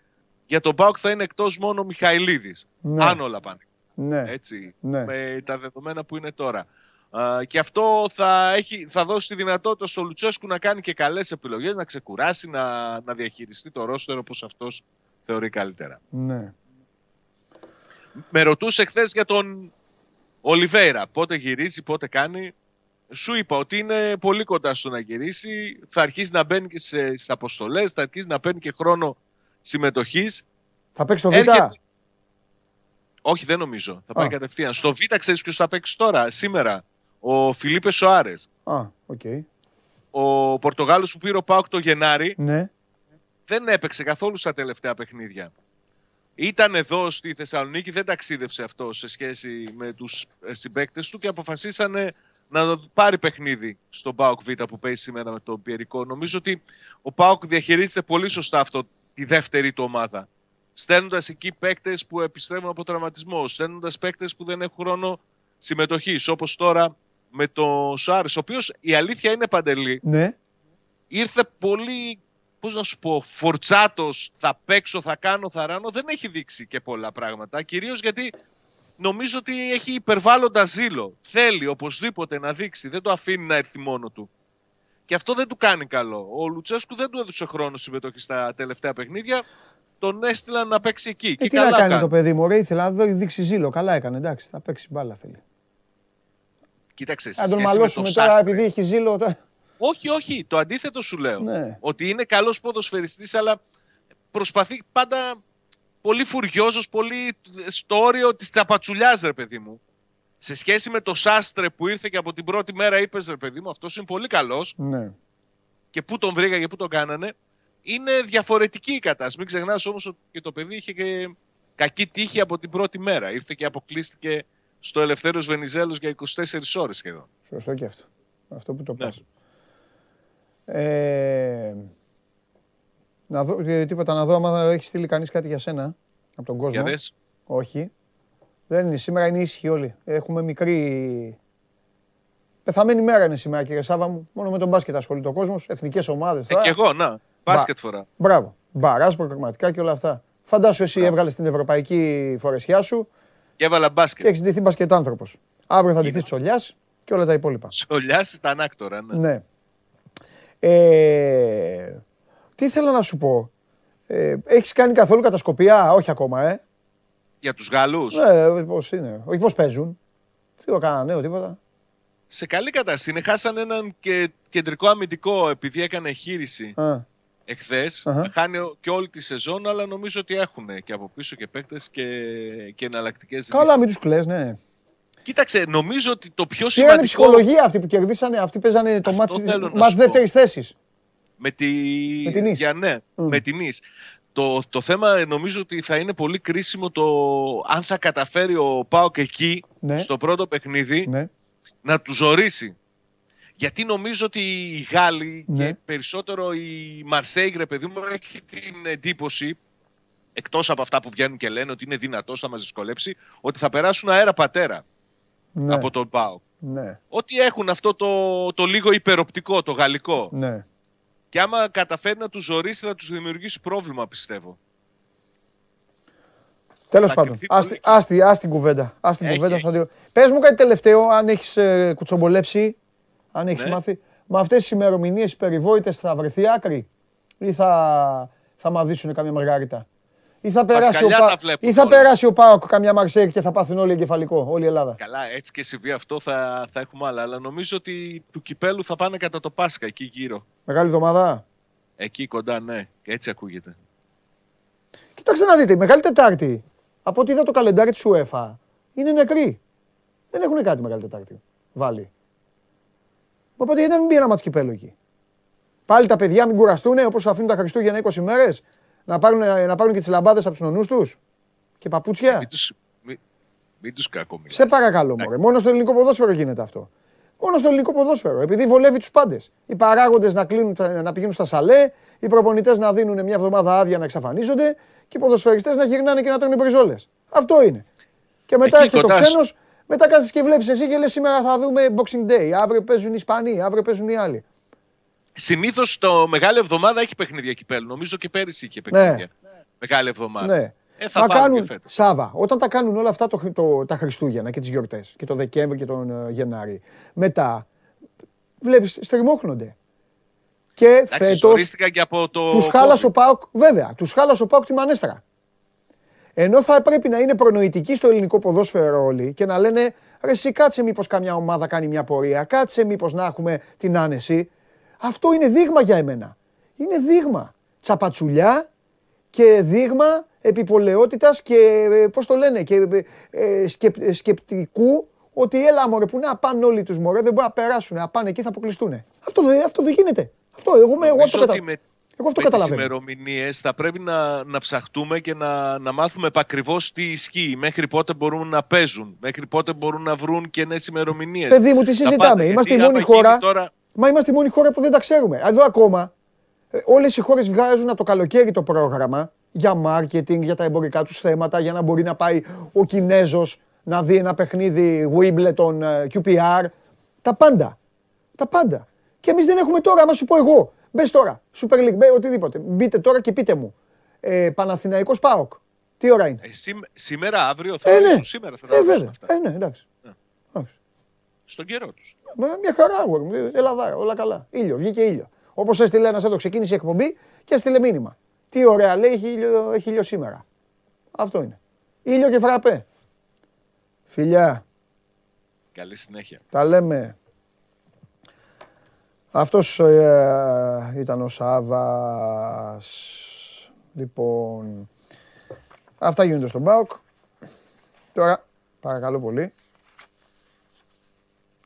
για τον Πάουκ θα είναι εκτός μόνο ο Μιχαηλίδης. Ναι. Αν όλα πάνε. Ναι. Έτσι, ναι. με τα δεδομένα που είναι τώρα. Και αυτό θα, έχει, θα δώσει τη δυνατότητα στο Λουτσέσκου να κάνει και καλές επιλογές, να ξεκουράσει, να, να διαχειριστεί το ρόστερο όπως αυτός θεωρεί καλύτερα. Ναι. Με ρωτούσε χθες για τον Ολιβέηρα. Πότε γυρίζει, πότε κάνει σου είπα ότι είναι πολύ κοντά στο να γυρίσει. Θα αρχίσει να μπαίνει και στις αποστολές, θα αρχίσει να παίρνει και χρόνο συμμετοχής. Θα παίξει το Β; Όχι, δεν νομίζω. Θα πάει κατευθείαν. Στο Β ξέρεις ποιος θα παίξει τώρα, σήμερα. Ο Φιλίπε Σοάρες. Α, οκ. Ο Πορτογάλος που πήρε ο Πάοκ το Γενάρη. Ναι. Δεν έπαιξε καθόλου στα τελευταία παιχνίδια. Ήταν εδώ στη Θεσσαλονίκη, δεν ταξίδεψε αυτό σε σχέση με τους συμπαίκτες του και αποφασίσανε να πάρει παιχνίδι στον Πάοκ Β που παίζει σήμερα με τον Πιερικό. Νομίζω ότι ο Πάοκ διαχειρίζεται πολύ σωστά αυτό τη δεύτερη του ομάδα. Στέλνοντας εκεί παίκτες που επιστρέφουν από τραυματισμό, στέλνοντας παίκτες που δεν έχουν χρόνο συμμετοχής, όπως τώρα με τον Σουάρες, ο οποίος η αλήθεια είναι παντελή. Ναι. Ήρθε πολύ, πώς να σου πω, φορτσάτος, θα παίξω, θα κάνω, θα ράνω. Δεν έχει δείξει και πολλά πράγματα. Κυρίως γιατί νομίζω ότι έχει υπερβάλλοντα ζήλο. Θέλει οπωσδήποτε να δείξει, δεν το αφήνει να έρθει μόνο του. Και αυτό δεν του κάνει καλό. Ο Λουτσέσκου δεν του έδωσε χρόνο συμμετοχή στα τελευταία παιχνίδια. Τον έστειλαν να παίξει εκεί. Ε, και τι καλά να κάνει, το παιδί μου, ρε, ήθελα να δείξει ζήλο. Καλά έκανε, εντάξει, θα παίξει μπάλα θέλει. Κοίταξε. Αν τον μαλώσουμε τώρα επειδή έχει ζήλο. Όχι, όχι. Το αντίθετο σου λέω. Ναι. Ότι είναι καλός ποδοσφαιριστής, αλλά προσπαθεί πάντα πολύ φουριόζος, πολύ στο όριο της τσαπατσουλιάς, ρε παιδί μου. Σε σχέση με το Σάστρε που ήρθε και από την πρώτη μέρα είπες, ρε παιδί μου, αυτός είναι πολύ καλός. Ναι. Και πού τον βρήκα και πού τον κάνανε. Είναι διαφορετική η κατάσταση. Μην ξεχνάς όμως ότι και το παιδί είχε και κακή τύχη από την πρώτη μέρα. Ήρθε και αποκλείστηκε στο Ελευθέριος Βενιζέλος για 24 ώρες σχεδόν. Σωστό και αυτό. Αυτό που το ναι. πας. Ε, να δω, ε, τίποτα, να δω άμα έχει στείλει κανείς κάτι για σένα από τον κόσμο. Για Όχι. Δεν είναι. Σήμερα είναι ήσυχοι όλοι. Έχουμε μικρή... Πεθαμένη μέρα είναι σήμερα, κύριε Σάβα μου. Μόνο με τον μπάσκετ ασχολείται ο κόσμος. Εθνικές ομάδες. Ε, και εγώ, να. Μπάσκετ φορά. Μπράβο. Μπαράς προγραμματικά και όλα αυτά. Φαντάσου εσύ έβγαλες την ευρωπαϊκή φορεσιά σου. Και έβαλα μπάσκετ. Και έχεις ντυθεί μπάσκετ άνθρωπος. Αύριο θα ντυθείς τσολιάς και όλα τα υπόλοιπα. Τσολιάς στα ανάκτορα, ναι. ναι. Ε, τι ήθελα να σου πω. Ε, έχεις κάνει καθόλου κατασκοπία, όχι ακόμα, ε. Για τους Γάλλους; Ναι, πώς είναι. Όχι πώς παίζουν. Τι το κάνανε, νέο, τίποτα. Σε καλή κατάσταση είναι. Χάσαν έναν και, κεντρικό αμυντικό επειδή έκανε χείριση εχθές. Χάνει και όλη τη σεζόν, αλλά νομίζω ότι έχουν και από πίσω και παίκτες και, και εναλλακτικές Καλά, μην τους κλαις, ναι. Κοίταξε, νομίζω ότι το πιο σημαντικό... είναι ψυχολογία αυτοί που κερδίσανε, αυτοί παίζανε το μάτς δεύτερης θέσης. Με, τη... με την Ις. ναι, mm. με την Ις. Το, το θέμα νομίζω ότι θα είναι πολύ κρίσιμο το αν θα καταφέρει ο Πάοκ εκεί, ναι. στο πρώτο παιχνίδι, ναι. να τους ζωρίσει. Γιατί νομίζω ότι οι Γάλλοι ναι. και περισσότερο η Μαρσέιγρε, παιδί μου, έχει την εντύπωση, εκτός από αυτά που βγαίνουν και λένε ότι είναι δυνατός, θα μας δυσκολέψει, ότι θα περάσουν αέρα πατέρα ναι. από τον Πάοκ. Ναι. Ότι έχουν αυτό το, το λίγο υπεροπτικό, το γαλλικό. Ναι. Και άμα καταφέρει να τους ζωρίσει, θα τους δημιουργήσει πρόβλημα, πιστεύω. Τέλος πάντων. Α την κουβέντα. Ας την κουβέντα θα Πες μου κάτι τελευταίο, αν έχεις ε, κουτσομπολέψει, αν έχεις ναι. μάθει. Με αυτές τις ημερομηνίες περιβόητες θα βρεθεί άκρη ή θα, θα μαδίσουν καμία μαργαρίτα. Ή θα, περάσει ο, Πα... ή θα περάσει ο Πάοκ καμιά Μαρσέικ και θα πάθουν όλοι εγκεφαλικό, όλη η Ελλάδα; Καλά, έτσι και συμβεί αυτό θα, θα έχουμε άλλα. Αλλά νομίζω ότι του κυπέλου θα πάνε κατά το Πάσχα εκεί γύρω. Μεγάλη εβδομάδα; Εκεί κοντά, ναι. Έτσι ακούγεται. Κοιτάξτε να δείτε, η Μεγάλη Τετάρτη, από ό,τι είδα το καλεντάρι της UEFA, είναι νεκρή. Δεν έχουν κάτι Μεγάλη Τετάρτη. Βάλει. Οπότε γιατί να μην πει ένα μάτς κυπέλο εκεί; Πάλι τα παιδιά μην κουραστούν όπως αφήνουν τα Χριστούγεννα 20 μέρες να πάρουν, να πάρουν και τις λαμπάδες από τους νονούς τους και παπούτσια. Μην του μην, τους Σε παρακαλώ, μωρέ. Μόνο στο ελληνικό ποδόσφαιρο γίνεται αυτό. Μόνο στο ελληνικό ποδόσφαιρο. Επειδή βολεύει τους πάντες. Οι παράγοντες να, να πηγαίνουν στα σαλέ, οι προπονητές να δίνουν μια εβδομάδα άδεια να εξαφανίζονται και οι ποδοσφαιριστές να γυρνάνε και να τρώνε μπριζόλες. Αυτό είναι. Και μετά έχει το ξένος, μετά κάθεσαι και βλέπεις εσύ και λες: Σήμερα θα δούμε Boxing Day. Αύριο παίζουν οι Ισπανοί, αύριο παίζουν οι άλλοι. Συνήθως το μεγάλη εβδομάδα έχει παιχνίδια κυπέλου. Νομίζω και πέρυσι είχε παιχνίδια. Ναι. Μεγάλη εβδομάδα. Ναι. Ε, θα κάνουν, και Σάβα, όταν τα κάνουν όλα αυτά το, το, τα Χριστούγεννα και τις γιορτές και το Δεκέμβρη και τον uh, Γενάρη, μετά βλέπεις, στριμώχνονται. Και φέτος. και από το. Τους χάλασε ο Πάοκ, βέβαια, τους χάλασε ο Πάοκ τη Μανέστρα. Ενώ θα πρέπει να είναι προνοητικοί στο ελληνικό ποδόσφαιρο όλοι και να λένε ρε, εσύ κάτσε μήπως καμιά ομάδα κάνει μια πορεία, κάτσε μήπως να έχουμε την άνεση. Αυτό είναι δείγμα για εμένα. Είναι δείγμα. Τσαπατσουλιά και δείγμα επιπολαιότητας και ε, πώς το λένε και ε, ε, σκεπτικού ότι έλα μωρέ που να πάνε όλοι τους μωρέ δεν μπορούν να περάσουν, να πάνε εκεί θα αποκλειστούν. Αυτό, αυτό δεν γίνεται. Αυτό εγώ, εγώ, εγώ αυτό καταλαβαίνω. Εγώ αυτό με καταλαβαίνω. τις ημερομηνίες θα πρέπει να, να ψαχτούμε και να, να μάθουμε επακριβώς τι ισχύει. Μέχρι πότε μπορούν να παίζουν. Μέχρι πότε μπορούν να βρουν και νέες ημερομηνίες. Παιδί μου, τι συζητάμε. Είμαστε η μόνη χώρα. Τώρα... Μα είμαστε η μόνη χώρα που δεν τα ξέρουμε. Εδώ ακόμα ε, όλες οι χώρες βγάζουν το καλοκαίρι το πρόγραμμα για marketing, για τα εμπορικά τους θέματα, για να μπορεί να πάει ο Κινέζος να δει ένα παιχνίδι Wimbledon, ε, QPR. Τα πάντα. Τα πάντα. Και εμείς δεν έχουμε τώρα, άμα σου πω εγώ. Μπες τώρα, Super League, μπε, οτιδήποτε. Μπείτε τώρα και πείτε μου. Ε, Παναθηναϊκός ΠΑΟΚ. Τι ώρα είναι; Ε, σήμερα, αύριο θα ε, ναι. σήμερα θα τα ε, αυτά. Ε, ναι, εντάξει. Ναι. Στον καιρό τους. Μια χαρά, Ελλάδα, όλα καλά. Ήλιο, βγήκε ήλιο. Όπως έστειλε ένας εδώ, ξεκίνησε η εκπομπή και έστειλε μήνυμα. Τι ωραία λέει, έχει ήλιο, έχει ήλιο σήμερα. Αυτό είναι. Ήλιο και φραπέ. Φιλιά. Καλή συνέχεια. Τα λέμε. Αυτός ε, ήταν ο Σάβας. Λοιπόν, αυτά γίνονται στον ΠΑΟΚ. Τώρα, παρακαλώ πολύ,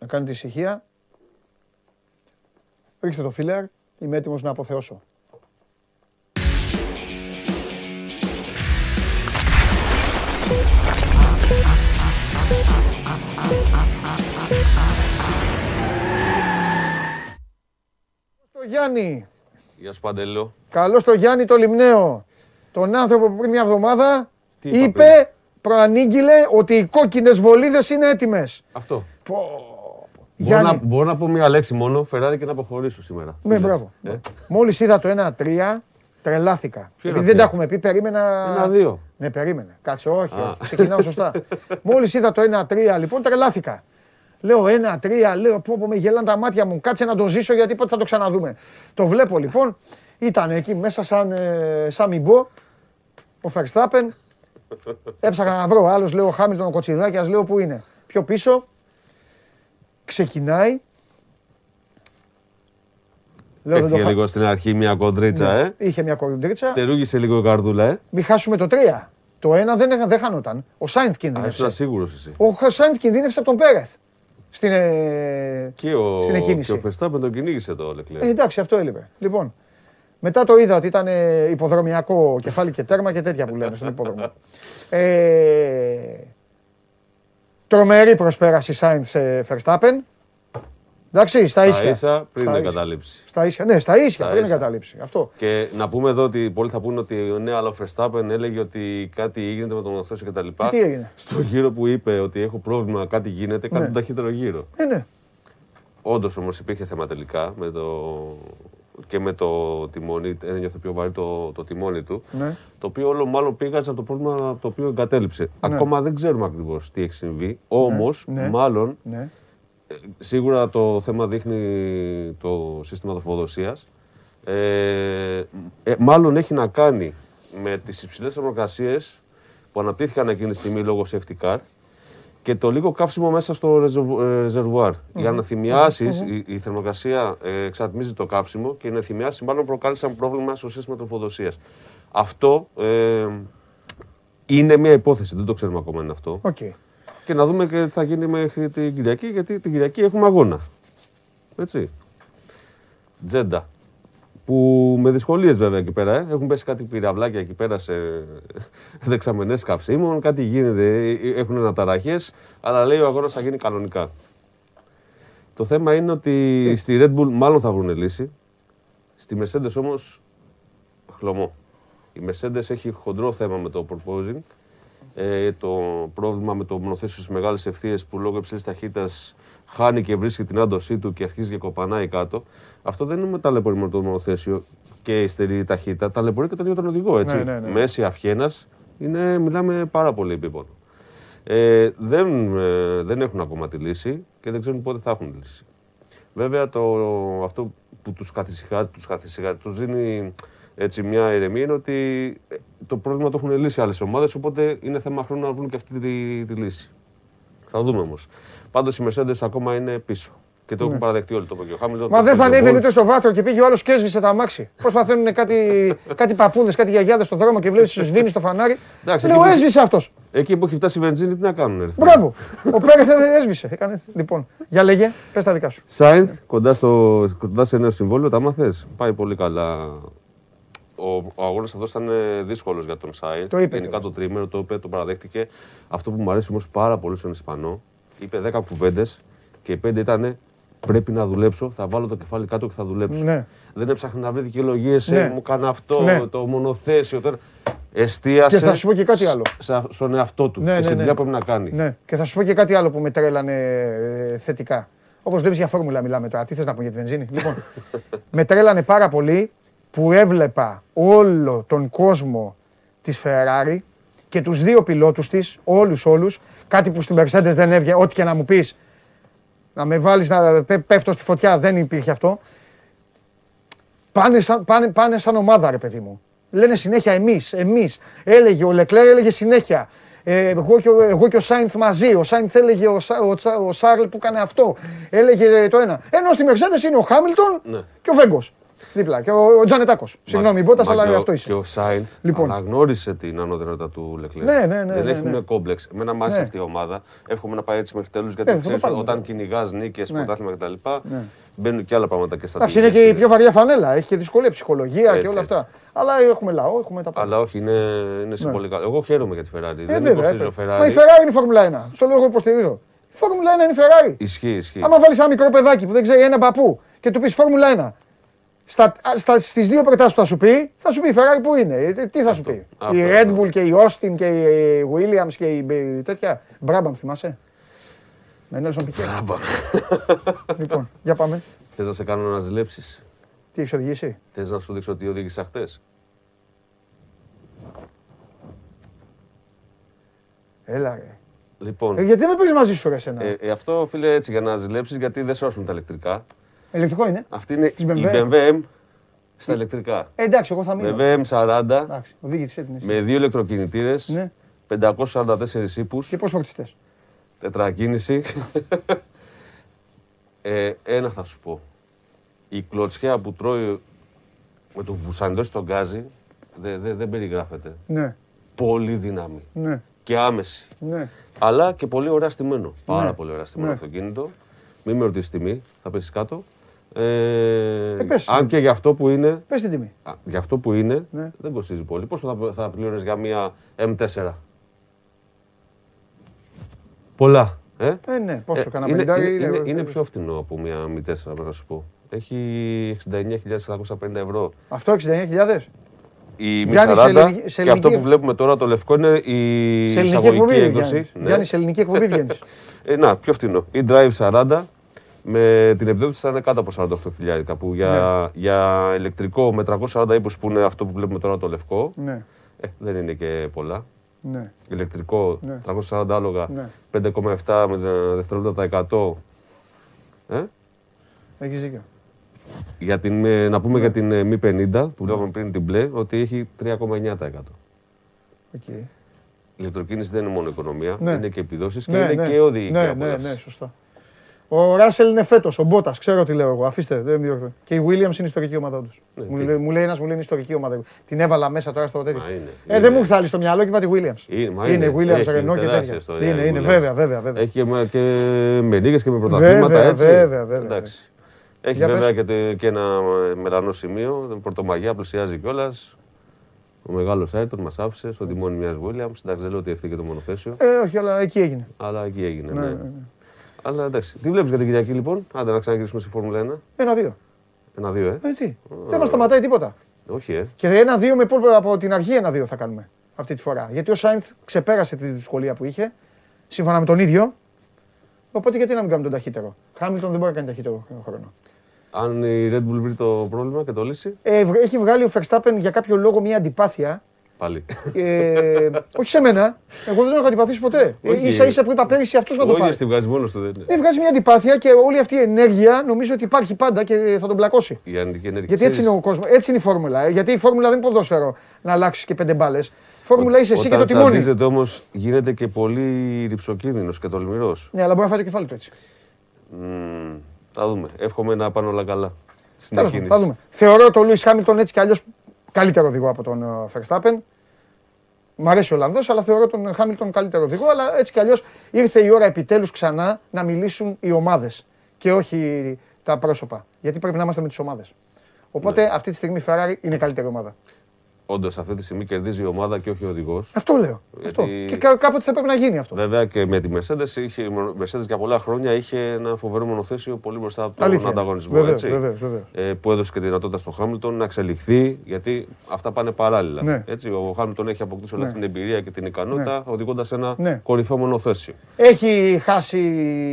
να κάνετε ησυχία. Ρίξτε το φίλερ, είμαι έτοιμος να αποθεώσω. Το Γιάννη. Γεια σου Παντελό. Καλό το Γιάννη το Λιμνέο. Τον άνθρωπο που πριν μια εβδομάδα είπε, προανήγγειλε ότι οι κόκκινες βολίδες είναι έτοιμες. Αυτό. Πω. Μπορώ, να, μπορώ να πω μία λέξη μόνο, Φεράρι και να αποχωρήσω σήμερα. Ναι, μπράβο. Ε; Μόλις είδα το 1-3, τρελάθηκα. Επειδή δεν τα έχουμε πει, περίμενα. Ένα-δύο. Ναι, περίμενε. Κάτσε, όχι, όχι. ξεκινάω σωστά. Μόλις είδα το 1-3, λοιπόν, τρελάθηκα. Λέω 1-3, λέω πω, πω με γελάνε τα μάτια μου. Κάτσε να το ζήσω γιατί πότε θα το ξαναδούμε. Το βλέπω λοιπόν, ήταν εκεί μέσα σαν, ε, σαν μημπό, ο Verstappen. Έψαχνα να βρω. Άλλος λέω Χάμιλτον ο Κοτσιδάκιας, λέω πού είναι; Πιο πίσω, ξεκινάει. Λέω, Έφυγε λίγο στην αρχή μια κοντρίτσα, ναι, ε. Είχε μια κοντρίτσα. Φτερούγησε λίγο η καρδούλα, ε. Μην χάσουμε το 3. Το 1 δεν, δεν χανόταν. Ο Σάινθ κινδύνευσε. Α, σίγουρο εσύ. Ο Σάινθ κινδύνευσε από τον Πέρεθ. Στην, ε... και ο, στην εκκίνηση. Και ο Φεστάπεν τον κυνήγησε το Λεκλέρ. Ε, εντάξει, αυτό έλειπε. Λοιπόν, μετά το είδα ότι ήταν ε, υποδρομιακό κεφάλι και τέρμα και τέτοια που λένε στον υπόδρομο. ε, Τρομερή προσπέραση Σάινθ σε Verstappen. Εντάξει, στα ίσια. Στα ίσα πριν την εγκαταλείψει. Στα ίσια, ναι, στα ίσια πριν την εγκαταλείψει. Αυτό. Και να πούμε εδώ ότι πολλοί θα πούνε ότι ναι, αλλά ο Verstappen έλεγε ότι κάτι γίνεται με τον Μαθώσιο κτλ. Τι έγινε; Στο γύρο που είπε ότι έχω πρόβλημα, κάτι γίνεται, κάνει ναι. τον ταχύτερο γύρο. Ε, ναι. Όντως όμως υπήρχε θέμα τελικά με το και με το τιμόνι, ένιωθε πιο βαρύ το, το τιμόνι του. Ναι. Το οποίο όλο μάλλον πήγαζε από το πρόβλημα το οποίο εγκατέλειψε. Ακόμα δεν ξέρουμε ακριβώς τι έχει συμβεί. Όμως, Ναι. μάλλον Ναι. Σίγουρα το θέμα δείχνει το σύστημα τροφοδοσίας. Ε, ε, μάλλον έχει να κάνει με τις υψηλές θερμοκρασίες που αναπτύχθηκαν εκείνη τη στιγμή λόγω safety car και το λίγο καύσιμο μέσα στο ρεζερβου- ε, ρεζερβουάρ. Οι αναθυμιάσεις, η, η θερμοκρασία ε, εξατμίζει το καύσιμο και οι αναθυμιάσεις μάλλον προκάλεσαν πρόβλημα στο σύστημα τροφοδοσίας. Αυτό ε, είναι μια υπόθεση, δεν το ξέρουμε ακόμα είναι αυτό Οκ. Και να δούμε και τι θα γίνει μέχρι την Κυριακή, γιατί την Κυριακή έχουμε αγώνα. Έτσι. Τζέντα. Που με δυσκολίες βέβαια εκεί πέρα. Ε. Έχουν πέσει κάτι πυραυλάκια εκεί πέρα σε δεξαμενές καυσίμων. Κάτι γίνεται. ε, Έχουν αναταραχές. Αλλά λέει ο αγώνας θα γίνει κανονικά. Το θέμα είναι ότι στη Red Bull μάλλον θα βρουν λύση. Στη Mercedes όμως χλωμό. Η Mercedes έχει χοντρό θέμα με το proposing. Ε, το πρόβλημα με το μονοθέσιο στις μεγάλες ευθείες που λόγω υψηλής ταχύτητας χάνει και βρίσκει την άντωσή του και αρχίζει και κοπανάει κάτω. Αυτό δεν είναι με ταλαιπωρεί με το μονοθέσιο και η στερή ταχύτητα. Ταλαιπωρεί και τον ίδιο τον οδηγό. Έτσι. Ναι, ναι, ναι. Μέση αυχένα είναι, μιλάμε πάρα πολύ επίπονο. Ε, δεν, ε, δεν έχουν ακόμα τη λύση και δεν ξέρουν πότε θα έχουν λύση. Βέβαια το, αυτό που τους καθησυχάζει, τους, καθησυχάζει, τους δίνει έτσι μια ηρεμία είναι ότι ε, το πρόβλημα το έχουν λύσει άλλες ομάδες, οπότε είναι θέμα χρόνου να βρουν και αυτή τη, τη λύση. Θα δούμε όμως. Πάντως οι Mercedes ακόμα είναι πίσω. Και το έχουν παραδεχτεί όλοι το είπε και ο Χάμιλτον. Ναι. Μα το δεν θα Hamilton ανέβαινε Ball. ούτε στο βάθρο και πήγε ο άλλο και έσβησε τα αμάξι. Πώ παθαίνουν κάτι, κάτι παππούδες, κάτι γιαγιάδες στον δρόμο και βλέπεις τους σβήνει στο φανάρι. Εντάξει, Λέω, εκεί που- έσβησε αυτός. Εκεί που έχει φτάσει η βενζίνη, τι να κάνουν. Ρε. Μπράβο. Ο Πέρεθ έσβησε. Έκανε. Λοιπόν, για λέγε, πες τα δικά σου. Σάινθ, κοντά, στο, κοντά σε νέο συμβόλαιο, τα μάθες. Πάει πολύ καλά. Ο, ο αγώνας αυτός ήταν δύσκολος για τον Σάινθ. Το είπε Γενικά κιόλας. το τρίμερο το είπε, το παραδέχτηκε. Αυτό που μου αρέσει όμως πάρα πολύ στον Ισπανό, είπε 10 κουβέντες και οι 5 ήταν πρέπει να δουλέψω, θα βάλω το κεφάλι κάτω και θα δουλέψω. Ναι. Δεν έψαχνε να βρει δικαιολογίες, Ναι. μου έκανε αυτό, Ναι. το μονοθέσιο. Το... ένα. Εστίασε Και θα σου πω και κάτι άλλο. σ- σ- στον εαυτό του Ναι, και ναι, στην ναι. δουλειά που πρέπει να κάνει. Ναι, και θα σου πω και κάτι άλλο που με τρέλανε ε, θετικά. Όπως βλέπεις για φόρμουλα μιλάμε τώρα. Τι θες να πω για τη βενζίνη; λοιπόν, με τρέλανε πάρα πολύ που έβλεπα όλο τον κόσμο της Ferrari και τους δύο πιλότους της, όλους όλους, κάτι που στην Mercedes δεν έβγαινε, ό,τι και να μου πεις, να με βάλεις να πέ- πέφτω στη φωτιά, δεν υπήρχε αυτό. Πάνε σαν, πάνε, πάνε σαν ομάδα, ρε παιδί μου. Λένε συνέχεια εμείς, εμείς. Έλεγε ο Λεκλέρ, έλεγε συνέχεια. Ε, εγώ, και, ο- εγώ και ο Σάινθ μαζί. Ο Σάινθ έλεγε ο, Σα- ο, Τσα- ο Σάρλ που έκανε αυτό. Έλεγε το ένα. Ενώ στη Mercedes είναι ο Χάμιλτον Ναι. και ο Βέγκος. Δίπλα. Και ο, ο Τζανετάκο. Συγγνώμη, η Μπότα, Μα αλλά και ο- αυτό είσαι. Και ο Σάινθ Λοιπόν. αναγνώρισε την ανώτερότητα του Λεκλέρ. Ναι, ναι, ναι, Δεν ναι, έχουμε ναι. κόμπλεξ. Εμένα μου άρεσε Ναι. αυτή η ομάδα. Εύχομαι να πάει έτσι μέχρι τέλους γιατί Ε, θα το ξέρεις, πάρουμε όταν τώρα. κυνηγάς νίκες, Ναι. πρωτάθλημα κτλ. Ναι. Μπαίνουν και άλλα πράγματα και στα Εντάξει, είναι και η πιο βαριά φανέλα. Έχει και δυσκολία ψυχολογία και Έτσι, όλα έτσι. αυτά. Αλλά έχουμε λαό, έχουμε τα πάντα. Αλλά όχι, είναι, είναι σε Ναι. πολύ καλό. Εγώ χαίρομαι για τη Ferrari. Ε, δεν βέβαια, υποστηρίζω έπρεπε. Ferrari. Μα η Ferrari είναι η Φόρμουλα 1. Στο λέω εγώ υποστηρίζω. Η Φόρμουλα 1 είναι η Ferrari. Ισχύει, ισχύει. Άμα βάλεις ένα μικρό παιδάκι που δεν ξέρει ένα παππού και του πεις Φόρμουλα 1. Στα, στα, στις δύο προτάσεις που θα σου πει, θα σου πει η Ferrari που είναι. Ε, Τι θα σου πει; αυτό, η αυτό. Red Bull και η Austin και η Williams και η ε, τέτοια. Μπράμπαμ θυμάσαι; Με Nelson Piquet. λοιπόν, για πάμε. Θες να σε κάνω να ζηλέψει. Τι έχεις οδηγήσει; Θες να σου δείξω τι οδήγησα χτε. Έλα ρε. Λοιπόν, Ε, γιατί δεν με πήρες μαζί σου ρε εσένα; ε, ε, αυτό φίλε έτσι για να ζηλέψει γιατί δεν σώσουν τα ηλεκτρικά. Ηλεκτρικό είναι. Αυτή είναι Της η BMW. BMW M στα ηλεκτρικά. Ε, εντάξει, εγώ θα μείνω. BMW M40 Εντάξει, οδήγησε την εσύ. με δύο ηλεκτροκινητήρες, Ναι. 544 ύπους, Και πώς φορτιστές. τετρακίνηση. ε, ένα θα σου πω. Η κλωτσιά που τρώει με το που σανιδώσει τον γκάζι δεν δεν- δεν περιγράφεται. Ναι, Πολύ δύναμη ναι, και άμεση. ναι. Αλλά και πολύ ωραία στημένο. Πάρα πολύ ωραία στημένο Ναι. αυτοκίνητο. Μην με ρωτήσεις τιμή, θα πέσει κάτω. Ε, πες. αν και για αυτό που είναι, Πες την τιμή. α, για αυτό που είναι Ναι. δεν κοστίζει πολύ. Πόσο θα, θα πλήρωνες για μια M4. Πολλά. Ε; Ε, ναι, πόσο κάνα είναι, πεντάρι είναι, είναι. είναι, είναι πιο φτηνό από μια M4, πρέπει να σου πω. Έχει 69.750 ευρώ. Αυτό 69.000. Η Γιάννη, σε Mi40 ελληνική- σε και αυτό ελληνική- που βλέπουμε τώρα το λευκό είναι η Σε ελληνική εισαγωγική εκπομπή. έκδοση. Γιάννη. Ναι. Γιάννη, σε ελληνική εκπομπή βγαίνεις. Ε, να, πιο φτηνό. Η Drive 40 Με την επιδότηση θα είναι κάτω από 48 χιλιάρικα που για, Ναι. για ηλεκτρικό με 340 ύπους που είναι αυτό που βλέπουμε τώρα το λευκό Ναι, ε, δεν είναι και πολλά. ναι. Ηλεκτρικό Ναι. 340 άλογα Ναι. 5,7 με ε, δευτερόλεπτα τα 100. Ε; Έχεις δίκιο. Για την, ε, να πούμε Ναι. για την ε, Mi 50 που βλέπαμε πριν την μπλε ότι έχει 3,9%. Οκ. Η ηλεκτροκίνηση δεν είναι μόνο οικονομία, Ναι. είναι και επιδόσεις και Ναι, είναι ναι. και οδηγική Ναι, ναι, απόλαυση. ναι, σωστά. Ο Ράσελ είναι φέτος, ο Μπότας, ξέρω τι λέω εγώ. Αφήστε, δεν με διώχνω. Και η Williams είναι ιστορική ομάδα τους. Ναι, μου, τι. λέει, μου λέει ένας, μου λέει είναι ιστορική ομάδα. Την έβαλα μέσα τώρα στο τέτοιο. Μα είναι, Ε, είναι. δεν μου έχει στάλει στο μυαλό και είπα τη Williams. Είναι, μα είναι, είναι. Williams, Έχει Renault και τεράστια τέτοια. ιστορία Είναι, η είναι, Williams. βέβαια, βέβαια. βέβαια. Έχει και, με- και με νίκες και με πρωταθλήματα Βέβαια, έτσι. βέβαια, βέβαια. Εντάξει. Έχει Για βέβαια πες. και, τε- και ένα ε, μελανό σημείο. την Πρωτομαγιά πλησιάζει κιόλας. Ο μεγάλος Άιτον μας άφησε στο τιμόνι μιας Williams. Εντάξει, δεν λέω ότι ευθύνει και το μονοθέσιο, Ε, όχι, αλλά εκεί έγινε. αλλά εκεί έγινε. Ναι, Ναι, ναι, ναι. Αλλά εντάξει. Τι βλέπεις για την Κυριακή λοιπόν; Άντε να ξαναγυρίσουμε στη Φόρμουλα 1. Ένα-δύο. Ένα-δύο, ε. Ε, τι. Δεν μας σταματάει τίποτα. Όχι, ε. Και ένα-δύο με πόλ- από την αρχή ένα-δύο θα κάνουμε αυτή τη φορά. Γιατί ο Σάινθ ξεπέρασε τη δυσκολία που είχε, σύμφωνα με τον ίδιο. Οπότε γιατί να μην κάνουμε τον ταχύτερο; Χάμιλτον δεν μπορεί να κάνει ταχύτερο χρόνο. Αν η Red Bull βρει το πρόβλημα και το λύσει, Ε, βγ- έχει βγάλει ο Verstappen για κάποιο λόγο μια αντιπάθεια. Πάλι. Ε, όχι σε μένα. Εγώ δεν έχω αντιπαθήσει ποτέ. Ε, Όχι. ίσα ίσα που είπα πέρυσι αυτός να το Όχι, πάρει. στη βγάζει μόνος του δεν είναι. Ε, βγάζει μια αντιπάθεια και όλη αυτή η ενέργεια νομίζω ότι υπάρχει πάντα και θα τον πλακώσει. Η αρνητική ενέργεια. Γιατί έτσι είναι Ξέρεις, ο κόσμος, έτσι είναι η φόρμουλα. ε. Γιατί η φόρμουλα δεν είναι ποδόσφαιρο να αλλάξεις και πέντε μπάλες. Φόρμουλα είσαι εσύ και το Όταν τιμόνι. τσαντίζεται όμως γίνεται και πολύ ρηψοκίνδυνος και τολμηρός. Ναι, αλλά μπορεί να φάει το κεφάλι του έτσι. Μμμ, θα δούμε. Εύχομαι να πάνε όλα καλά. Στην Τέλος πάντων, εκκίνηση. θα δούμε. Θεωρώ τον Λούι Χάμιλτον έτσι κι αλλιώς καλύτερο οδηγό από τον ε, Verstappen. Μ' αρέσει ο Ολλανδός, αλλά θεωρώ τον Χάμιλτον καλύτερο οδηγό. Αλλά έτσι κι αλλιώς ήρθε η ώρα επιτέλους ξανά να μιλήσουν οι ομάδες και όχι τα πρόσωπα. Γιατί πρέπει να είμαστε με τις ομάδες. Οπότε Ναι. αυτή τη στιγμή η Ferrari είναι καλύτερη ομάδα. Όντως αυτή τη στιγμή κερδίζει η ομάδα και όχι ο οδηγός. Αυτό λέω. Αυτό. Γιατί- Και κά- κάποτε θα πρέπει να γίνει αυτό. Βέβαια και με τη Mercedes, είχε, η Mercedes για πολλά χρόνια είχε ένα φοβερό μονοθέσιο πολύ μπροστά από τον Αλήθεια. ανταγωνισμό. Βεβαίως, έτσι. βεβαίως, βεβαίως. Ε, που έδωσε και τη δυνατότητα στο Χάμιλτον να εξελιχθεί, γιατί αυτά πάνε παράλληλα. Ναι. Έτσι, ο Χάμιλτον έχει αποκτήσει όλη Ναι. αυτή την εμπειρία και την ικανότητα, οδηγώντας ένα Ναι. κορυφαίο μονοθέσιο. Έχει χάσει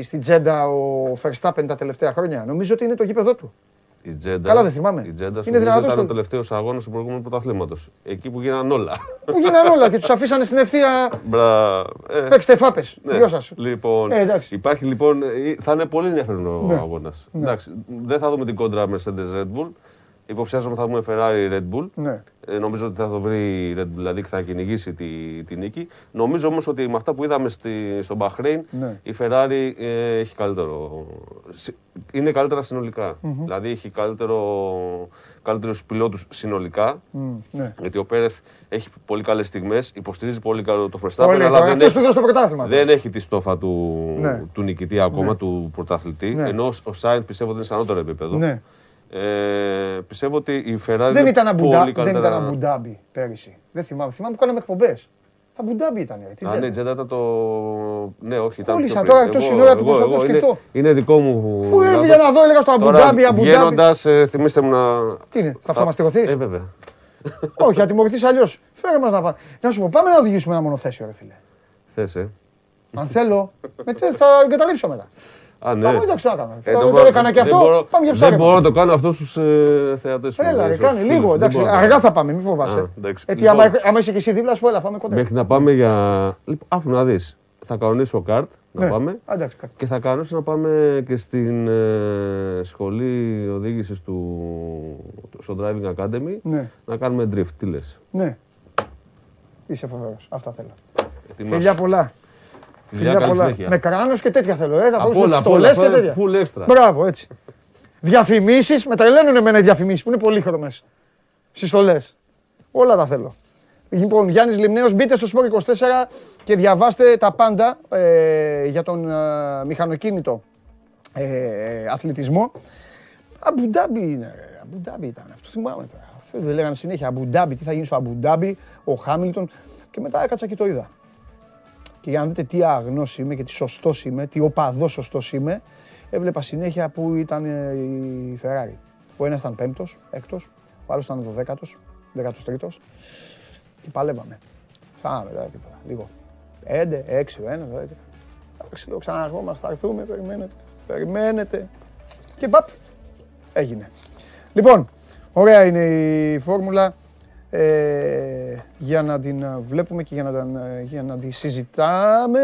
στην Τζέντα ο Verstappen τα τελευταία χρόνια. Νομίζω ότι είναι το γήπεδο του. Η Τζέντα, Καλά δεν θυμάμαι. Η Τζέντα Είναι είναι δυνατός ήταν το- ο τελευταίος αγώνας του προηγούμενου πρωταθλήματος. Εκεί που γίνανε όλα. Που γίνανε όλα και τους αφήσανε στην ευθεία. Μπρα... ε, Παίξτε φάπες. ναι. Γεια σας. Λοιπόν, Ε, εντάξει. υπάρχει λοιπόν. ε, Θα είναι πολύ ενδιαφέρον ο Ναι. αγώνας. Εντάξει, δεν θα δούμε την κόντρα Mercedes Red Bull. Υποψιάζομαι θα δούμε Ferrari Red Bull. Ναι. Ε, νομίζω ότι θα το βρει η Red Bull, δηλαδή και θα κυνηγήσει τη, τη νίκη. Νομίζω όμως ότι με αυτά που είδαμε στη, στο Bahrain, Ναι. η Ferrari ε, έχει καλύτερο. συ- Είναι καλύτερα συνολικά. Δηλαδή έχει καλύτερο, καλύτερους πιλότους συνολικά. Μμ, ναι. Γιατί ο Πέρεθ έχει πολύ καλές στιγμές, υποστηρίζει πολύ καλό το Verstappen, Πολύ, αλλά τώρα, δεν αυτός έχει, που δώσει το πρωτάθλημα. δεν έχει τη στόφα του, Ναι. του νικητή ακόμα, Ναι. του πρωταθλητή. Ναι. Ενώ ο Σάινς πιστεύω ότι είναι σε ανώτερο επίπεδο. Ναι. Ε, πιστεύω ότι η Ferrari Δεν είναι ήταν, πολύ αμπουντά, δεν καλύτερα. ήταν Αμπουντάμπι πέρυσι. Δεν θυμάμαι. Θυμάμαι που κάναμε εκπομπές. Αμπουντάμπι ήταν. ρε, τι Α, Τζέντα. ναι, η Τζέντα ήταν το. Ναι, όχι, ήταν. Κόλλησα πιο πριν. τώρα, Εγώ- τόση ώρα τους εγώ- πώς θα το εγώ- είναι- σκεφτώ. Είναι δικό μου. Πού λάθος. έβγαινα να δω, έλεγα στο Τώρα, Αμπουντάμπι, Αμπουντάμπι. Βγαίνοντας, ε, θυμίστε μου να. Τι είναι, θα αυτομαστηρωθείς; Ε, βέβαια. Όχι, θα τιμωρηθείς αλλιώς. Φέρε μας να πάμε. Να σου πω, πάμε να οδηγήσουμε ένα μονοθέσιο, ρε φίλε. Θες, ε. Αν θέλω, μετά θα εγκαταλείψω μετά. Α, ναι. Θα πω, εντάξει, τι να κάνω. Ε, Το- το το μπορώ- έκανα και δεν αυτό, μπορώ- πάμε για Δεν ψάρεμα. μπορώ να το κάνω αυτό στους ε, θεατές σου. Έλα, ρε, στους κάνε φίλους λίγο. σου. Εντάξει, Δεν μπορώ να αργά κάνω. θα πάμε, μην φοβάσαι. Α, εντάξει. Έτσι, Λοιπόν. άμα, άμα είσαι και εσύ δίπλα, σου έλα, πάμε κοντά. Μέχρι να πάμε για. Λοιπόν, άκου να δεις. Θα κανονίσω καρτ να Ναι. πάμε Α, εντάξει, κα- και θα κανονίσω να πάμε και στην ε, σχολή οδήγησης του. στο Driving Academy Ναι, να κάνουμε drift. Τι λες; ναι. Είσαι φοβερός. Αυτά θέλω. Φιλιά Φιλιά πολλά. Φιλιά, Φιλιά καλή πολλά. συνέχεια. Με κράνος και τέτοια θέλω. Ε, θα Απ' βάλω όλα, απ' στολές όλα, και αυτό είναι τέτοια. full extra. Μπράβο, έτσι. Διαφημίσεις, με τρελαίνουν εμένα οι διαφημίσεις που είναι πολύχρωμε. Συστολέ. Όλα τα θέλω. Λοιπόν, Γιάννης Λιμνέος, μπείτε στο Sport 24 και διαβάστε τα πάντα ε, για τον ε, μηχανοκίνητο ε, αθλητισμό. Αμπουντάμπι είναι. ρε. Αμπουντάμπι ήταν αυτό. Θυμάμαι τώρα. Αυτό δεν λέγανε συνέχεια. Αμπουντάμπι, τι θα γίνει στο Αμπουντάμπι, ο Χάμιλτον. Και μετά έκατσα και το είδα. Και για να δείτε τι άγνος είμαι και τι σωστός είμαι, τι οπαδός σωστός είμαι, έβλεπα συνέχεια που ήταν ε, η Ferrari. Ο ένας ήταν πέμπτος, έκτος, ο άλλος ήταν δωδέκατος, δέκατος τρίτος και παλεύαμε. Φάμε τώρα τίποτα, λίγο. Πέντε, έξι, ο ένας, δέκα. Εντάξει, λέω ξαναρχόμαστε, θα έρθουμε, περιμένετε. Περιμένετε. Και παπ, έγινε. Λοιπόν, ωραία είναι η φόρμουλα ε, για να την βλέπουμε και για να, για να τη συζητάμε.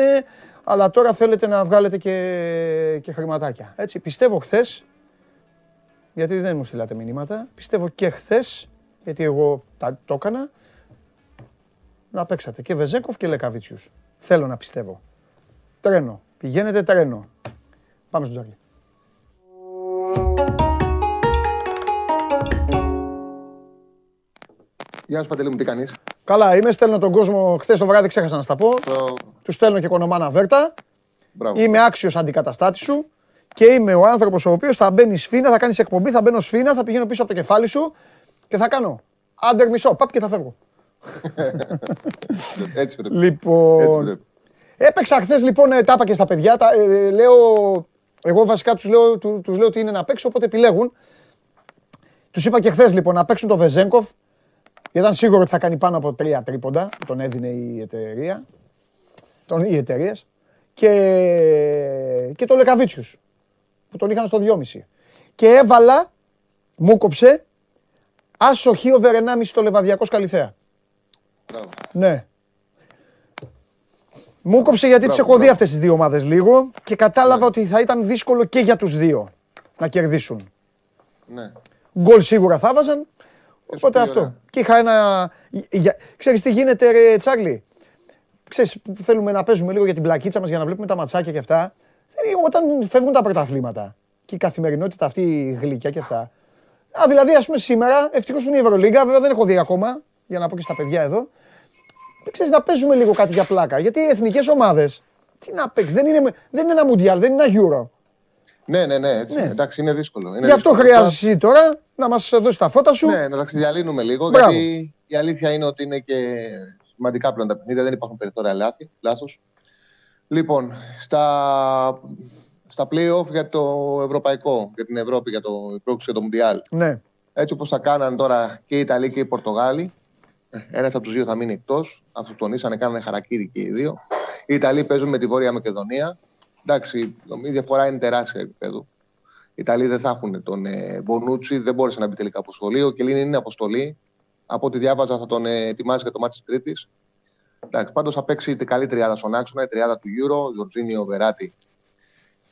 Αλλά τώρα θέλετε να βγάλετε και, και χρηματάκια. Έτσι, πιστεύω χθες, γιατί δεν μου στείλατε μηνύματα, πιστεύω και χθες, γιατί εγώ τα, το έκανα, να παίξατε και Βεζέκοφ και Λεκαβίτσιους. Θέλω να πιστεύω. Τρένο. Πηγαίνετε τρένο. Πάμε στο Τζάρλι. Γεια σου Παντελή μου, τι κάνεις; Καλά, είμαι, στέλνω τον κόσμο, χθες το βράδυ ξέχασα να στα πω. Τους στέλνω και κονομάνα βέρτα. Μπράβο. Είμαι άξιος αντικαταστάτης σου και είμαι ο άνθρωπος ο οποίος θα μπαίνει σφίνα, θα κάνεις εκπομπή, θα μπαίνω σφίνα, θα πηγαίνω πίσω από το κεφάλι σου και θα κάνω άντερ μισό, παπ και θα φεύγω. Έτσι πρέπει. Λοιπόν, Έτσι έπαιξα χθες λοιπόν, ε, τα είπα και στα παιδιά, τα, ε, λέω, εγώ βασικά τους λέω, τους λέω ότι είναι να παίξω, οπότε επιλέγουν. Τους είπα και χθες λοιπόν να παίξουν το Βεζέγκοφ, ήταν σίγουρο ότι θα κάνει πάνω από τρία τρίποντα που τον έδινε η εταιρεία. Τον, οι εταιρείες. Και, και το Λεκαβίτσιους που τον είχαν στο 2,5. Και έβαλα, μου κόψε, άσοχη ο Βερενάμι στο Λεβαδιακός Καλυθέα. Μπράβο. Ναι. Μου κόψε γιατί τις έχω δει αυτές τις δύο ομάδες λίγο και κατάλαβα ναι. ότι θα ήταν δύσκολο και για τους δύο να κερδίσουν. Ναι. Γκολ σίγουρα θα βάζαν. Οπότε αυτό. Και είχα ένα. Ξέρεις τι γίνεται, ρε Τσάρλι; Ξέρεις, που θέλουμε να παίζουμε λίγο για την πλακίτσα μας για να βλέπουμε τα ματσάκια και αυτά. Όταν φεύγουν τα πρωταθλήματα και η καθημερινότητα αυτή γλυκιά και αυτά. Α, δηλαδή, ας πούμε σήμερα, ευτυχώς που είναι η Ευρωλίγκα, βέβαια δεν έχω δει ακόμα, για να πω και στα παιδιά εδώ. Ξέρεις, να παίζουμε λίγο κάτι για πλάκα. Γιατί οι εθνικές ομάδες. Τι να παίξεις, δεν είναι, δεν είναι ένα Μουντιάλ, δεν είναι ένα Euro. Ναι, ναι, ναι, έτσι, ναι. εντάξει, είναι δύσκολο. Είναι Γι' αυτό χρειάζεσαι τώρα να μας δώσεις τα φώτα σου. Ναι, να τα ξεδιαλύνουμε λίγο. Μπράβο. Γιατί η αλήθεια είναι ότι είναι και σημαντικά πλέον τα παιχνίδια, δεν υπάρχουν περιθώρια λάθος. Λοιπόν, στα, στα play-off για το ευρωπαϊκό, για την Ευρώπη, για το πρόκληση για το Μουντιάλ. Ναι. Έτσι όπως θα κάναν τώρα και οι Ιταλοί και οι Πορτογάλοι, ε, ένας από τους δύο θα μείνει εκτός. Αυτό τονίσανε, κάνανε χαρακτήρι και οι δύο. Οι Ιταλοί παίζουν με τη Βόρεια Μακεδονία. Εντάξει, η διαφορά είναι τεράστια επίπεδο. Οι Ιταλοί δεν θα έχουν τον ε, Μπονούτσι, δεν μπόρεσε να μπει τελικά αποστολή. Ο Κελίνη είναι αποστολή. Από ό,τι διάβαζα θα τον ε, ετοιμάσει για το μάτι της Τρίτη. Πάντως θα παίξει την καλή τριάδα στον άξονα, η τριάδα του Euro, Ζορτζίνιο, Βεράτη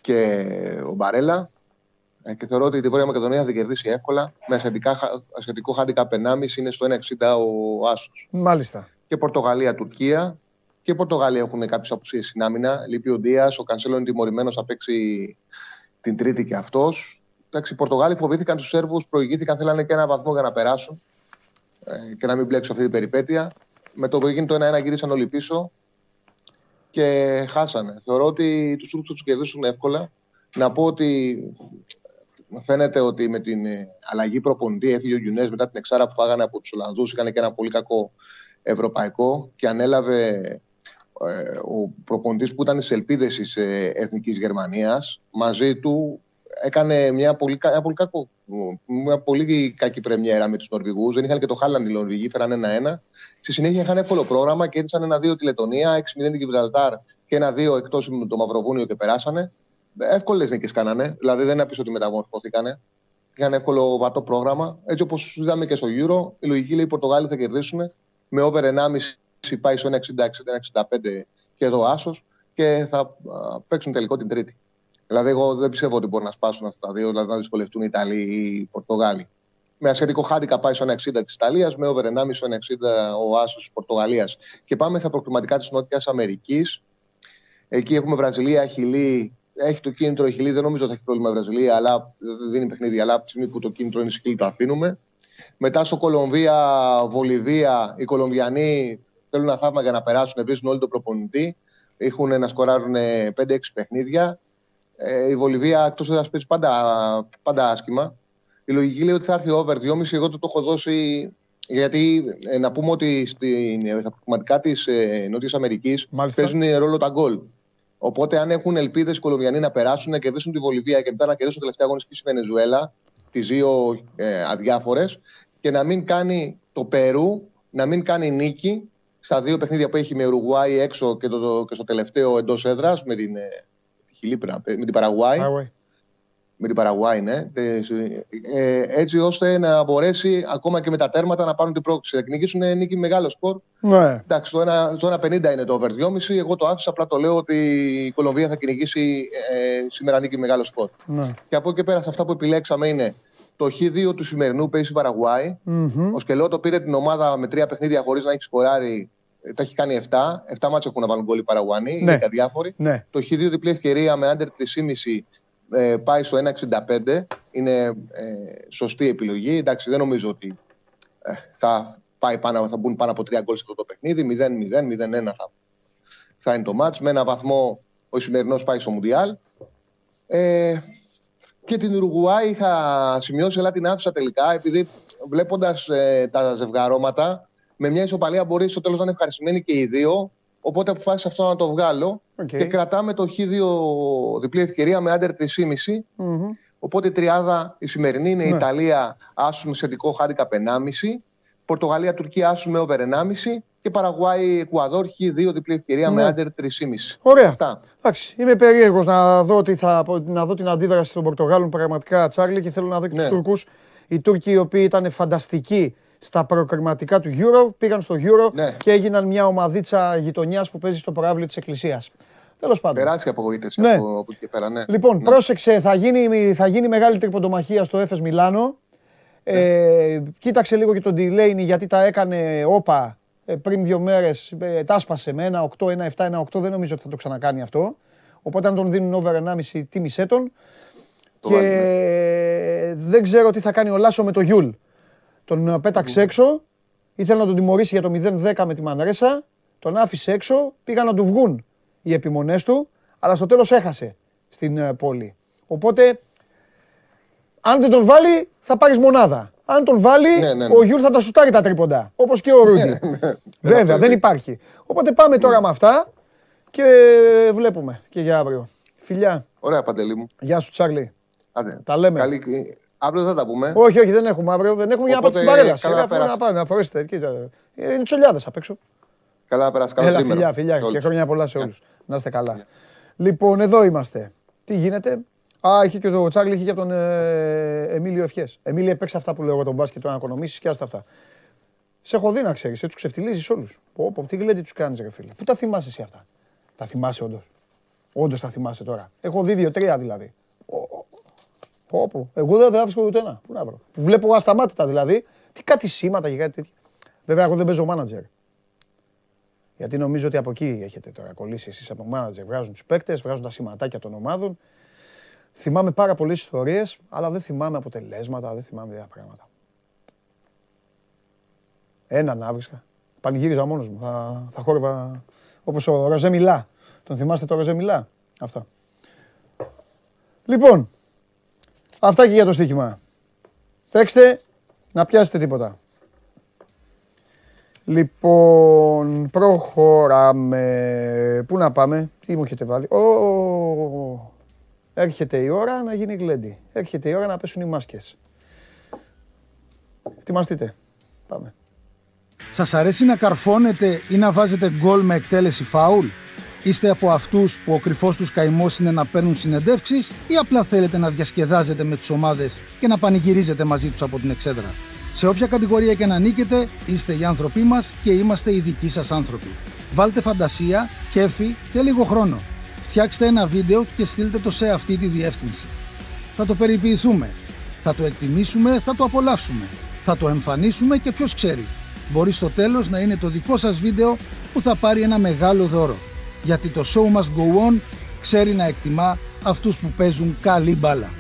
και ο Μπαρέλα. Ε, και θεωρώ ότι τη Βόρεια Μακεδονία θα την κερδίσει εύκολα. Με ασιατικό χάντικα 1,5 είναι στο 1,60 ο Άσος. Μάλιστα. Και Πορτογαλία-Τουρκία. Και η Πορτογαλία έχουν κάποιες απουσίες στην άμυνα. Λείπει ο Ντία, ο Κανσέλο είναι τιμωρημένος, θα παίξει την Τρίτη και αυτός. οι Πορτογάλοι φοβήθηκαν τους Σέρβους, προηγήθηκαν, θέλανε και ένα βαθμό για να περάσουν ε, και να μην μπλέξουν αυτή την περιπέτεια. Με το που έγινε το 1-1 γύρισαν όλοι πίσω και χάσανε. Θεωρώ ότι τους Τούρκου θα τους κερδίσουν εύκολα. Να πω ότι φαίνεται ότι με την ε, αλλαγή προπονητή έφυγε ο Γιουνές μετά την εξάρα που φάγανε από τους Ολλανδούς. Είχαν και ένα πολύ κακό ευρωπαϊκό και ανέλαβε ε, ο προπονητής που ήταν στι ελπίδες της ε, Εθνικής Γερμανίας μαζί του έκανε μια πολύ, ένα πολύ, κακό, μια πολύ κακή πρεμιέρα με τους Νορβηγούς. Δεν είχαν και το Χάλαντ οι Νορβηγοί, φέραν ένα-ένα. Στη συνέχεια είχαν εύκολο πρόγραμμα και έδειξαν ένα-δύο τη Λετωνία, 6-0 την Γιβραλτάρ και ένα-δύο εκτός με το Μαυροβούνιο και περάσανε. Εύκολες νίκες κάνανε, δηλαδή δεν είναι ότι μεταμορφώθηκαν. Είχαν εύκολο βατό πρόγραμμα. Έτσι όπως είδαμε και στο Euro, η λογική λέει οι Πορτογάλοι θα κερδίσουν με over 1,5 πάει στο 1,60-1,65 και εδώ άσος και θα παίξουν τελικό την Τρίτη. Δηλαδή, εγώ δεν πιστεύω ότι μπορεί να σπάσουν αυτά τα δύο, δηλαδή να δυσκολευτούν οι Ιταλοί ή οι Πορτογάλοι. Με ασιατικό χάντικα πάει στο 1,60 της Ιταλίας, με over 1,5 στο 1,60 ο άσος της Πορτογαλίας. Και πάμε στα προκριματικά της Νότιας Αμερικής. Εκεί έχουμε Βραζιλία, Χιλή. Έχει το κίνητρο η Χιλή, δεν νομίζω ότι θα έχει πρόβλημα η Βραζιλία, αλλά δεν δίνει παιχνίδι. Αλλά από τη στιγμή που το κίνητρο είναι σκύλι, το αφήνουμε. Μετά στο Κολομβία, Βολιβία, οι Κολομβιανοί θέλουν ένα θαύμα για να περάσουν, βρίσκουν όλοι τον προπονητή. Έχουν να σκοράρουν 5-6 παιχνίδια. Ε, η Βολιβία εκτός έδρα παίζει πάντα, πάντα άσχημα. Η λογική λέει ότι θα έρθει over 2,5. Εγώ το, το έχω δώσει γιατί ε, να πούμε ότι στα πραγματικά της ε, Νότιας Αμερικής παίζουν ρόλο τα γκολ. Οπότε, αν έχουν ελπίδες οι Κολομβιανοί να περάσουν, να κερδίσουν τη Βολιβία και μετά να κερδίσουν τελευταία αγωνιστική στη Βενεζουέλα, τις δύο ε, αδιάφορες, και να μην κάνει το Περού, να μην κάνει νίκη στα δύο παιχνίδια που έχει με Ουρουγουάη έξω και, το, και στο τελευταίο εντός έδρας με την, ε, με την Παραγουάη. Με την Παραγουάη, ναι. Ε, έτσι ώστε να μπορέσει ακόμα και με τα τέρματα να πάρουν την πρόκληση. Θα κυνηγήσουν νίκη μεγάλο σκορ. Ναι. Εντάξει, το 1,50 είναι το over 2,5. Εγώ το άφησα, απλά το λέω ότι η Κολομβία θα κυνηγήσει ε, σήμερα νίκη μεγάλο σκορ. Ναι. Και από εκεί πέρα σε αυτά που επιλέξαμε είναι το Χ2 του σημερινού που έχει Παραγουάη. Mm-hmm. Ο Σκελότο πήρε την ομάδα με τρία παιχνίδια χωρίς να έχει σκοράρει. Τα έχει κάνει 7. 7 μάτσε έχουν να βάλουν γκολ οι Παραγουάνοι. Ναι. Είναι διάφοροι. Ναι. Το Χ2 διπλή ευκαιρία με άντερ 3,5 ε, πάει στο 1,65. Είναι ε, σωστή επιλογή. Εντάξει, δεν νομίζω ότι ε, θα, πάει πάνω, θα μπουν πάνω από 3 γκολ σε αυτό το παιχνίδι. 0-0, 0-1 θα, θα είναι το μάτς. Με ένα βαθμό ο σημερινός πάει στο Μουντιάλ. Ε, και την Ουρουγουάη είχα σημειώσει, αλλά την άφησα τελικά, επειδή βλέποντας ε, τα ζευγαρώματα, με μια ισοπαλία μπορεί στο τέλος να είναι ευχαριστημένοι και οι δύο. Οπότε αποφάσισα αυτό να το βγάλω. Και κρατάμε το Χ2 διπλή ευκαιρία με άντερ 3,5. Mm-hmm. Οπότε η τριάδα η σημερινή είναι ναι. Ιταλία, άσουμε σχετικό χάρικα 1,5. Πορτογαλία, Τουρκία, άσουμε over 1,5 και Παραγουάη, Εκουαδόρ, Χ2 διπλή ευκαιρία ναι. με άντερ 3,5. Ωραία. Αυτά. Εντάξει, είμαι περίεργος να, δω θα, να δω την αντίδραση των Πορτογάλων πραγματικά, Τσάρλι, και θέλω να δω και ναι. του Τούρκους. Οι Τούρκοι οι οποίοι ήταν φανταστικοί στα προκριματικά του Euro, πήγαν στο Euro ναι. και έγιναν μια ομαδίτσα γειτονιάς που παίζει στο προάβλιο της Εκκλησίας. Τέλος πάντων. Περάσει απογοήτευση ναι. από, από εκεί πέρα. Ναι. Λοιπόν, ναι. πρόσεξε, θα γίνει, θα γίνει μεγάλη τρυποντομαχία στο Έφε Μιλάνο. Ναι. Ε, κοίταξε λίγο και τον Delaney γιατί τα έκανε όπα ε, πριν δύο μέρες. Ε, τα έσπασε με ένα 8, ένα 7, ένα 8. Δεν νομίζω ότι θα το ξανακάνει αυτό. Οπότε αν τον δίνουν over 1,5 τίμησέ τον. Και δεν ξέρω τι θα κάνει ο Λάσο με το Γιούλ. Τον ε, πέταξε έξω. Ήθελε να τον τιμωρήσει για το 0-10 με τη Μανρέσα. Τον άφησε έξω. Πήγαν να του βγουν οι επιμονές του. Αλλά στο τέλος έχασε στην πόλη. Οπότε αν δεν τον βάλει, θα πάρεις μονάδα. Αν τον βάλει, ναι, ναι, ναι. ο Γιούλ θα τα σουτάρει τα τρίποντα. Όπως και ο Ρούντι. Βέβαια, δεν υπάρχει. Οπότε πάμε τώρα με αυτά και βλέπουμε και για αύριο. Φιλιά. Ωραία, Παντελή μου. Γεια σου, Τσάρλι. Άντε. Τα λέμε. Καλή... Αύριο δεν τα πούμε. Όχι, όχι, δεν έχουμε αύριο. Δεν έχουμε για να πάτε στην παρέλα. Καλά να πάνε, να φορέσετε. Είναι τσολιάδες απ' έξω. Καλά, περάσει. Καλά, φιλιά, φιλιά. Και χρόνια πολλά σε όλους. Να είστε καλά. Λοιπόν, εδώ είμαστε. Τι γίνεται; Α, είχε και το Τσάρλι, είχε και τον ε, Εμίλιο Ευχές. Εμίλιο, έπαιξε αυτά που λέω εγώ τον μπάσκετ, το να οικονομήσει και άστα αυτά. Σε έχω δει να ξέρεις, τους ξεφτιλίζει όλους. Πω, πω, τι γλέντι τους κάνεις, ρε φίλε. Πού τα θυμάσαι εσύ αυτά; Τα θυμάσαι όντως; Όντως τα θυμάσαι τώρα; Έχω δει δύο-τρία δηλαδή. Πω, Εγώ δεν άφησα ούτε ένα. Πού να βρω; Που βλέπω ασταμάτητα δηλαδή. Τι κάτι σήματα και κάτι τέτοιο. Βέβαια, εγώ δεν παίζω μάνατζερ. Γιατί νομίζω ότι από εκεί έχετε τώρα κολλήσει εσείς από μάνατζερ. Βγάζουν τους παίκτες, βγάζουν τα σηματάκια των ομάδων Θυμάμαι πάρα πολλές ιστορίες, αλλά δεν θυμάμαι αποτελέσματα, δεν θυμάμαι τέτοια πράγματα. Ένα να βρίσκα. Πανηγύριζα μόνος μου. Θα, θα χόρευα όπως ο Ροζέ Μιλά. Τον θυμάστε το Ροζέ Μιλά; Αυτά. Λοιπόν, αυτά και για το στοίχημα. Παίξτε, να πιάσετε τίποτα. Λοιπόν, προχωράμε. Πού να πάμε, τι μου έχετε βάλει; Oh, Έρχεται η ώρα να γίνει γλέντι. Έρχεται η ώρα να πέσουν οι μάσκες. Ετοιμαστείτε. Πάμε. Σας αρέσει να καρφώνετε ή να βάζετε γκολ με εκτέλεση φάουλ; Είστε από αυτούς που ο κρυφός τους καημός είναι να παίρνουν συνεντεύξεις ή απλά θέλετε να διασκεδάζετε με τις ομάδες και να πανηγυρίζετε μαζί τους από την εξέδρα; Σε όποια κατηγορία και να νίκετε, είστε οι άνθρωποι μας και είμαστε οι δικοί σας άνθρωποι. Βάλτε φαντασία, κέφι και λίγο χρόνο. Φτιάξτε ένα βίντεο και στείλτε το σε αυτή τη διεύθυνση. Θα το περιποιηθούμε. Θα το εκτιμήσουμε, θα το απολαύσουμε. Θα το εμφανίσουμε και ποιος ξέρει. Μπορεί στο τέλος να είναι το δικό σας βίντεο που θα πάρει ένα μεγάλο δώρο. Γιατί το show must go on ξέρει να εκτιμά αυτούς που παίζουν καλή μπάλα.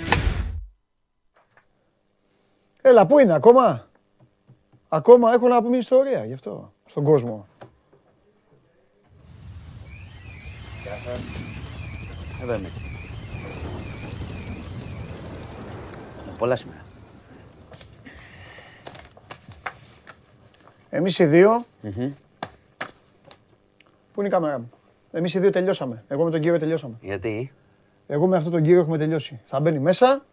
Έλα, πού είναι ακόμα; Ακόμα έχω να πούμε ιστορία γι' αυτό, στον κόσμο. Γεια σας. Εδώ είμαι. Πολλά σήμερα. Εμείς οι δύο... Πού είναι η κάμερα μου; Εμείς οι δύο τελειώσαμε. Εγώ με τον κύριο τελειώσαμε. Γιατί; Εγώ με αυτόν τον κύριο έχουμε τελειώσει. Θα μπαίνει μέσα.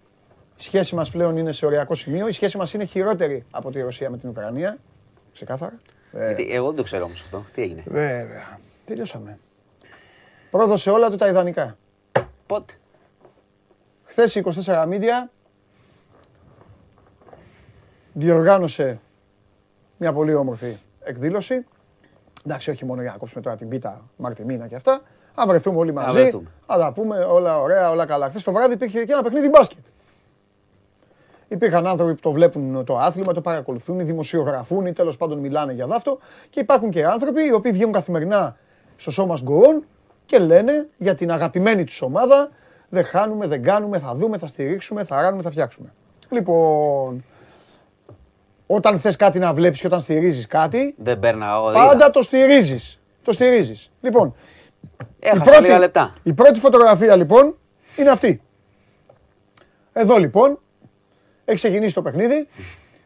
Η σχέση μας πλέον είναι σε ωριακό σημείο. Η σχέση μας είναι χειρότερη από τη Ρωσία με την Ουκρανία. Ξεκάθαρα. Γιατί εγώ δεν το ξέρω όμως αυτό. Τι έγινε; Βέβαια. Τελειώσαμε. Πρόδωσε όλα του τα ιδανικά. Πότε; Χθες 24 Media διοργάνωσε μια πολύ όμορφη εκδήλωση. Εντάξει, όχι μόνο για να κόψουμε τώρα την πίτα, Μάρτι μήνα και αυτά. Αν βρεθούμε όλοι μαζί, θα τα πούμε όλα ωραία, όλα καλά. Χθες το βράδυ υπήρχε και ένα παιχνίδι μπάσκετ. Υπήρχαν άνθρωποι που το βλέπουν το άθλημα, το παρακολουθούν, δημοσιογραφούν ή τέλος πάντων μιλάνε για δάφτο. Και υπάρχουν και άνθρωποι οι οποίοι βγαίνουν καθημερινά στο σώμα γκοόν και λένε για την αγαπημένη τους ομάδα. Δεν χάνουμε, δεν κάνουμε, θα δούμε, θα στηρίξουμε, θα ράνουμε, θα φτιάξουμε. Λοιπόν, όταν θες κάτι να βλέπεις και όταν στηρίζεις κάτι, δεν περνάω, πάντα το στηρίζεις. Το στηρίζεις. Λοιπόν, η πρώτη, λεπτά. η πρώτη φωτογραφία λοιπόν είναι αυτή. Εδώ λοιπόν έχει ξεκινήσει το παιχνίδι.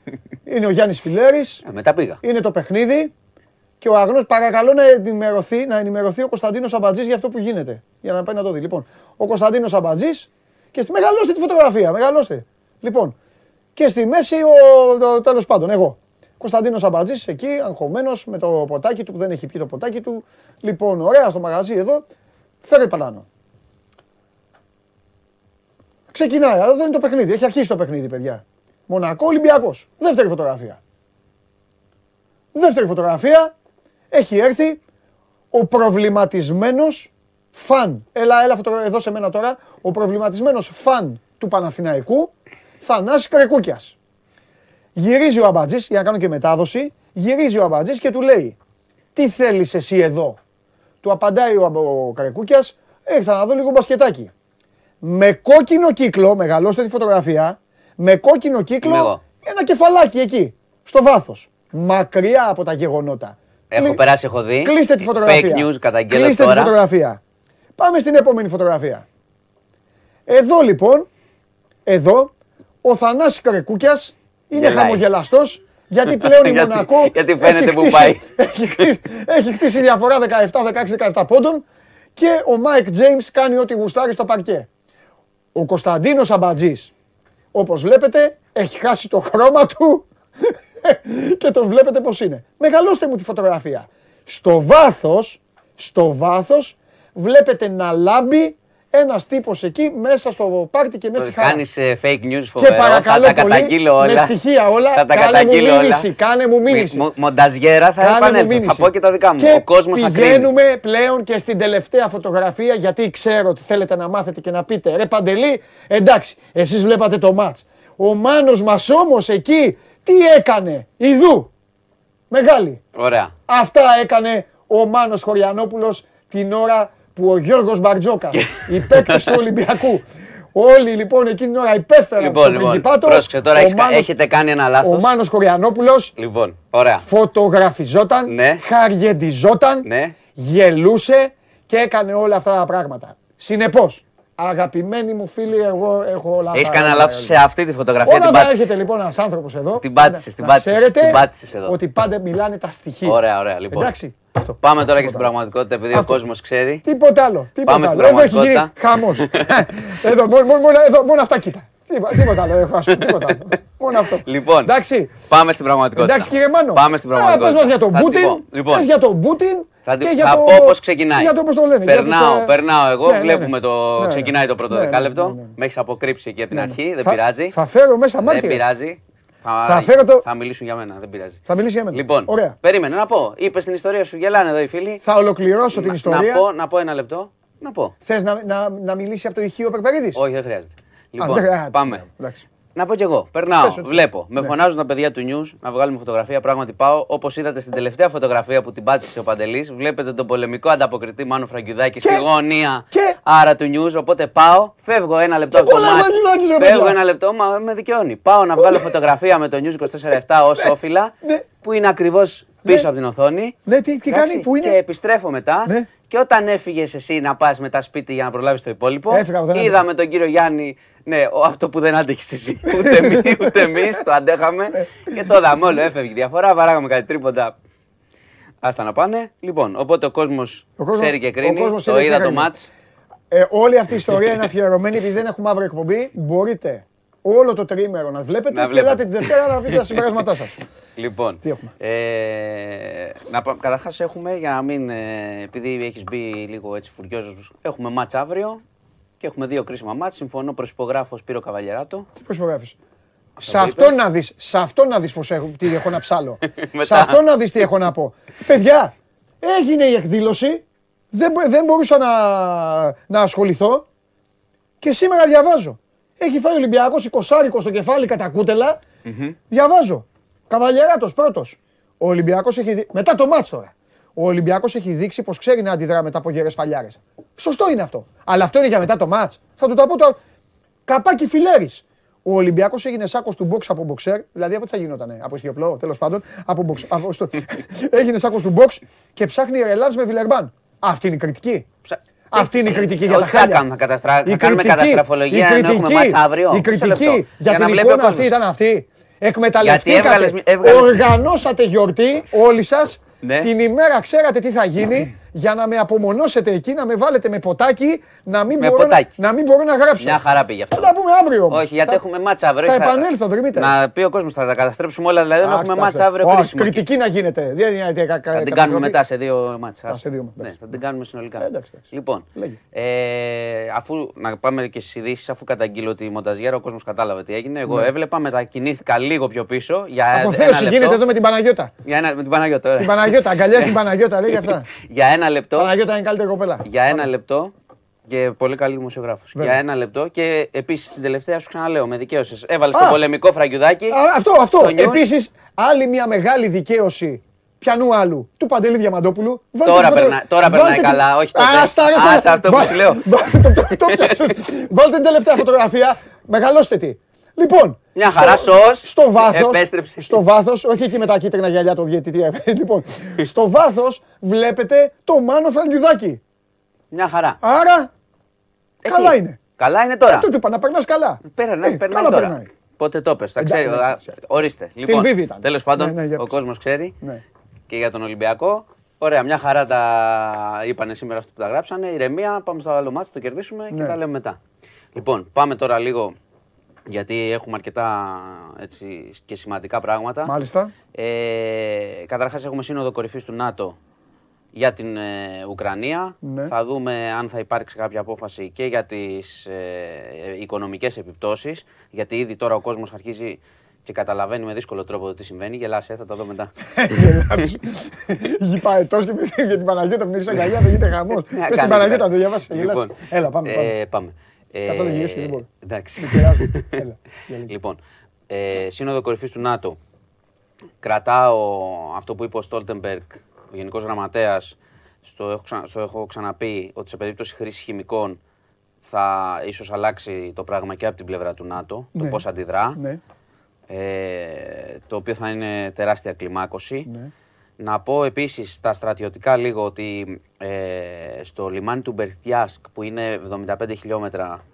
Είναι ο Γιάννης Φιλέρης. Ε, μετά πήγα. Είναι το παιχνίδι. Και ο Αγνός παρακαλώ να ενημερωθεί, να ενημερωθεί ο Κωνσταντίνος Αμπατζής για αυτό που γίνεται. Για να πάει να το δει. Λοιπόν, ο Κωνσταντίνος Αμπατζής και στη... μεγαλώστε τη φωτογραφία, μεγαλώστε. Λοιπόν, και στη μέση ο, τέλος πάντων, εγώ. Κωνσταντίνος Αμπατζής εκεί, αγχωμένος με το ποτάκι του που δεν έχει πιει το ποτάκι του. Λοιπόν, ωραία στο μαγαζί εδώ, φέρε παλάνο. Ξεκινάει, εδώ δεν είναι το παιχνίδι. Έχει αρχίσει το παιχνίδι, παιδιά. Μονακό Ολυμπιακός. Δεύτερη φωτογραφία. Δεύτερη φωτογραφία. Έχει έρθει ο προβληματισμένος φαν. Έλα, έλα εδώ σε μένα τώρα. Ο προβληματισμένος φαν του Παναθηναϊκού Θανάσης Κρεκούκιας. Γυρίζει ο Αμπατζής, για να κάνω και μετάδοση, γυρίζει ο Αμπατζής και του λέει «Τι θέλεις εσύ εδώ» Του απαντάει ο Καρεκούκιας «Έρθα να δω λίγο μπασκετάκι». Με κόκκινο κύκλο, μεγαλώστε τη φωτογραφία, με κόκκινο κύκλο ένα κεφαλάκι εκεί, στο βάθος. Μακριά από τα γεγονότα. Έχω περάσει, έχω δει. Κλείστε τη φωτογραφία. Fake news καταγγέλλω Κλείστε τη φωτογραφία. Πάμε στην επόμενη φωτογραφία. Εδώ λοιπόν, εδώ, ο Θανάσης Καρεκούκιας είναι χαμογελαστός γιατί πλέον η Μονακό. γιατί φαίνεται που πάει. Έχει χτίσει, έχει χτίσει διαφορά 17-16-17 πόντων και ο Μάικ Τζέιμς κάνει ό,τι γουστάρει στο παρκέ. Ο Κωνσταντίνος Αμπατζής, όπως βλέπετε, έχει χάσει το χρώμα του και τον βλέπετε πώς είναι. Μεγαλώστε μου τη φωτογραφία. Στο βάθος, στο βάθος, βλέπετε να λάμπει ένας τύπος εκεί μέσα στο πάρτι και μέσα στη χαρά. Κάνεις ε, fake news φοβερό. Και παρακαλώ θα τα πολύ, όλα. Με στοιχεία όλα. Θα τα κάνε μου μήνυση. Κάνε μου μήνυση. μονταζιέρα θα επανέλθω. Θα πω και τα δικά μου. Και Ο κόσμος πηγαίνουμε πλέον και στην τελευταία φωτογραφία γιατί ξέρω ότι θέλετε να μάθετε και να πείτε ρε Παντελή, εντάξει, εσείς βλέπατε το μάτς. Ο Μάνος μας όμως εκεί τι έκανε, Ιδού. Μεγάλη. Ωραία. Αυτά έκανε ο Μάνος Χωριανόπουλος την ώρα που ο Γιώργος Μπαρτζόκα, οι παίκτες του Ολυμπιακού, Όλοι λοιπόν εκείνη την ώρα υπέφεραν λοιπόν, στο λοιπόν, Πριγκιπάτο. Πρόσεξε, τώρα ο Μάνος, έχετε κάνει ένα λάθος. Ο Μάνος Κοριανόπουλος λοιπόν, ωραία. φωτογραφιζόταν, ναι. χαριεντιζόταν, ναι. γελούσε και έκανε όλα αυτά τα πράγματα. Συνεπώς, Αγαπημένοι μου φίλοι, εγώ έχω όλα Έχεις κάνει λάθος σε αυτή τη φωτογραφία. Όταν θα έρχεται λοιπόν ένας άνθρωπος εδώ. Την πάτησες, την πάτησες. Ξέρετε ότι πάντα μιλάνε τα στοιχεία. Ωραία, ωραία. Λοιπόν. Εντάξει. Αυτό. Πάμε τώρα και στην πραγματικότητα, επειδή ο κόσμος ξέρει. Τίποτα άλλο. Τίποτα Πάμε άλλο. Στην εδώ έχει γίνει χαμός. εδώ, μόνο, μόνο, εδώ, μόνο αυτά κοίτα. Τίποτα άλλο. Έχω ας τίποτα άλλο. Μόνο αυτό. Λοιπόν, Εντάξει. πάμε στην πραγματικότητα. Εντάξει κύριε Μάνο. Πάμε στην πραγματικότητα. Πες μας για τον Πούτιν. Λοιπόν. Πες για τον Πούτιν. Θα, και για θα το... πω πώς ξεκινάει. Για το πώς το λένε. Περνάω, τους... περνάω εγώ, ναι, ναι, βλέπουμε ναι. το. Ναι, ξεκινάει το πρώτο ναι, δεκάλεπτο. ναι, ναι, ναι. Με έχεις αποκρύψει εκεί από την Ναι, αρχή, ναι. δεν Θα- πειράζει. Θα φέρω μέσα Δεν μάρτυρες. πειράζει. Θα, Θα φέρω το- θα μιλήσουν για μένα, δεν πειράζει. Θα μιλήσει για μένα. Λοιπόν, Ωραία. περίμενε να πω. Είπες την ιστορία σου, γελάνε εδώ οι φίλοι. Θα ολοκληρώσω την Να- ιστορία. Να πω, να πω ένα λεπτό. Να πω. Θες να, να, να μιλήσει από το ηχείο Περπερίδης; Όχι, δεν χρειάζεται. Λοιπόν, δεν χρειάζεται. πάμε. Εντάξει. Να πω κι εγώ. Περνάω, Πες ότι- βλέπω. Με Ναι. φωνάζουν τα παιδιά του News να βγάλουμε φωτογραφία. Πράγματι πάω. Όπως είδατε στην τελευταία φωτογραφία που την πάτησε ο Παντελής, βλέπετε τον πολεμικό ανταποκριτή Μάνο Φραγκιουδάκη στη γωνία. Και- Άρα του News. Οπότε πάω, φεύγω ένα λεπτό από το κολλάει μάτς. Φραγκιουδάκης, ρε Φεύγω παιδιά. ένα λεπτό, μα με δικαιώνει. Πάω να βγάλω φωτογραφία με το News 24-7 ως όφυλα, ναι. που είναι ακριβώς πίσω Ναι. από την οθόνη. Ναι, τι, τι Εντάξει, κάνει, πού είναι; Και επιστρέφω μετά. Ναι. Και όταν έφυγες εσύ να πας μετά σπίτι για να προλάβεις το υπόλοιπο, Έφυγα, δεν άντεχα. είδαμε τον κύριο Γιάννη. Ναι, ο- αυτό που δεν άντεχες εσύ. Ούτε εμεί, ούτε εμείς το αντέχαμε. Ναι. και το είδαμε όλο, έφευγε η διαφορά. Βαράγαμε κάτι τρίποντα. Άστα να πάνε. Λοιπόν, οπότε ο κόσμος Ο κόσμος- ξέρει και ο κρίνει. κόσμος Το ξέρει και είδα το κρίνει. μάτς. Ε, όλη αυτή η ιστορία είναι αφιερωμένη επειδή δεν έχουμε μαύρη εκπομπή. Μπορείτε όλο το τρίμερο να βλέπετε Να και ελάτε βλέπετε. τη Δευτέρα να πείτε τα συμπεράσματά σας. Λοιπόν, Τι έχουμε; ε, να, πα- καταρχάς έχουμε, για να μην, ε, επειδή έχεις μπει λίγο έτσι φουριόζος, έχουμε μάτς αύριο και έχουμε δύο κρίσιμα μάτς. Συμφωνώ προσυπογράφω Σπύρο Καβαλιαράτο. Τι προσπογράφει. Σε το αυτό είπες. να δεις, σε αυτό να δεις πώς έχω, τι έχω να ψάλω. σε Μετά. αυτό να δεις τι έχω να πω. Παιδιά, έγινε η εκδήλωση, δεν, μπο- δεν μπορούσα να, να ασχοληθώ και σήμερα διαβάζω. Έχει φάει ο Ολυμπιακός 20 στο κεφάλι κατά κούτελα. Διαβάζω. Καβαλιεράτος πρώτος. Ο Ολυμπιακός έχει δει... Μετά το μάτς τώρα. Ο Ολυμπιακός έχει δείξει πως ξέρει να αντιδρά μετά από γερές φαλιάρες. Σωστό είναι αυτό. Αλλά αυτό είναι για μετά το μάτς. Θα του το πω το... Καπάκι φιλέρης. Ο Ολυμπιακός έγινε σάκος του box από boxer, δηλαδή από τι θα γινότανε, από ισχυοπλό, τέλος πάντων. Από box, από στο... έγινε σάκος του box και ψάχνει ρελάνς με Βιλερμπάν. Αυτή είναι η κριτική. Ψα- Αυτή είναι η κριτική για Ό,τι τα θα χάλια. κάνουμε, θα καταστρα- Η θα κάνουμε κριτική- καταστραφολογία η ενώ έχουμε κριτική- μάτς αύριο. Η Μισό λεπτό. κριτική για Για να την βλέπει ο εικόνα αυτή κόσμος. ήταν αυτή. Εκμεταλλευτήκατε, έβγαλες μη- έβγαλες- οργανώσατε γιορτή όλοι σας. Ναι. Την ημέρα ξέρατε τι θα γίνει για να με απομονώσετε εκεί, να με βάλετε με ποτάκι, να μην, Με μπορώ, να, ποτάκι. να μην μπορώ να γράψω. Μια χαρά πήγε αυτό. Θα τα πούμε αύριο όμως. Όχι, γιατί Θα- έχουμε μάτς αύριο. Θα Θα- επανέλθω, Δημήτρη. Να πει ο κόσμος, θα τα καταστρέψουμε όλα. Δηλαδή, δεν Εντάξει, έχουμε μάτς εντάξει. αύριο Όχι, κρίσιμο. Κριτική να γίνεται. Δεν είναι κα- κα- Θα την καταστροφή. κάνουμε μετά σε δύο μάτς. Α, σε δύο, Ναι, εντάξει. θα την κάνουμε συνολικά. Ε, εντάξει, εντάξει. Λοιπόν, Λέγε. ε, αφού να πάμε και στις ειδήσεις, αφού καταγγείλω τη μονταζιέρα, ο κόσμος κατάλαβε τι έγινε. Εγώ έβλεπα, μετακινήθηκα λίγο πιο πίσω για ένα Αποθέωση λεπτό. Ναι. γίνεται εδώ με την Παναγιώτα. Για ένα, με την Παναγιώτα, ωραία. Την Παναγιώτα, αγκαλιάς στην Παναγιώτα, λέει αυτά. Για ένα λεπτό. Παναγιώτα είναι η καλύτερη κοπέλα. Για ένα λεπτό και πολύ καλή δημοσιογράφο. Για Βέβαια. ένα λεπτό και επίσης την τελευταία σου ξαναλέω, με δικαίωσες. Έβαλες Α! το πολεμικό φραγκιουδάκι. Α, Αυτό, αυτό. Στο news. Επίσης, άλλη μια μεγάλη δικαίωση. Πιανού άλλου, του Παντελή Διαμαντόπουλου. Βάλτε Τώρα τη φωτο- περνά- τώρα βάλτε περνάει την- καλά, όχι τότε. Άστα, ρε, Α, τώρα. σε αυτό που Βά- σου λέω. Βάλτε το- το- το πιάσες. Βάλτε την τελευταία φωτογραφία. Μεγαλώστε τη. Λοιπόν, Μια στο- χαρά σως. Στο βάθο. Επέστρεψε. Στο βάθος, όχι εκεί με τα κίτρινα γυαλιά το διαιτητή. λοιπόν, στο βάθος βλέπετε το Μάνο Φραγκιουδάκη. Μια χαρά. Άρα, Ε, καλά τι, είναι. Καλά είναι τώρα; Αυτό του είπα, να περνάς καλά. Περνάει, Ε, περνάει καλά τώρα. περνάει. Πότε το πες, τα Εντάξει, ξέρει. ναι, α, ξέρω. Ορίστε. Στην Λοιπόν, Βίβη ήταν. τέλος πάντων, Ναι, ναι, για ο πες. κόσμος ξέρει Ναι. και για τον Ολυμπιακό. Ωραία, μια χαρά τα είπανε σήμερα αυτό που τα γράψανε. Ηρεμία, πάμε στο άλλο μάτι, το κερδίσουμε και Ναι. τα λέμε μετά. Λοιπόν, πάμε τώρα λίγο γιατί έχουμε αρκετά έτσι, και σημαντικά πράγματα. Μάλιστα. Ε, καταρχάς έχουμε σύνοδο κορυφής του ΝΑΤΟ για την ε, Ουκρανία. Ναι. Θα δούμε αν θα υπάρξει κάποια απόφαση και για τις ε, ε, οικονομικές επιπτώσεις, γιατί ήδη τώρα ο κόσμος αρχίζει και καταλαβαίνει με δύσκολο τρόπο το τι συμβαίνει. Γελάσαι, θα τα δω μετά. Έχει πάει τόσο και για την Παναγιώτα που έχει αγκαλιά, δεν γίνεται χαμός. Πες κάνει, την Παναγιώτα, κάνει. δεν διαβάσεις. Λοιπόν, Έλα, πάμε. πάμε. Ε, πάμε. Ε, Κάτσε να το γυρίσω, δεν μπορώ. Εντάξει. Με πειράζω. Έλα, για λίγο. Λοιπόν, ε, σύνοδο κορυφής του ΝΑΤΟ. Κρατάω αυτό που είπε ο Στόλτεμπεργκ, ο Γενικός Γραμματέας, στο έχω, ξα- στο έχω ξαναπεί ότι σε περίπτωση χρήσης χημικών θα ίσως αλλάξει το πράγμα και από την πλευρά του ΝΑΤΟ, το Ναι. πώς αντιδρά, Ναι, ε, το οποίο θα είναι τεράστια κλιμάκωση. ναι. Να πω επίσης στα στρατιωτικά λίγο ότι ε, στο λιμάνι του Μπερτιάσκ που είναι 75 χιλιόμετρα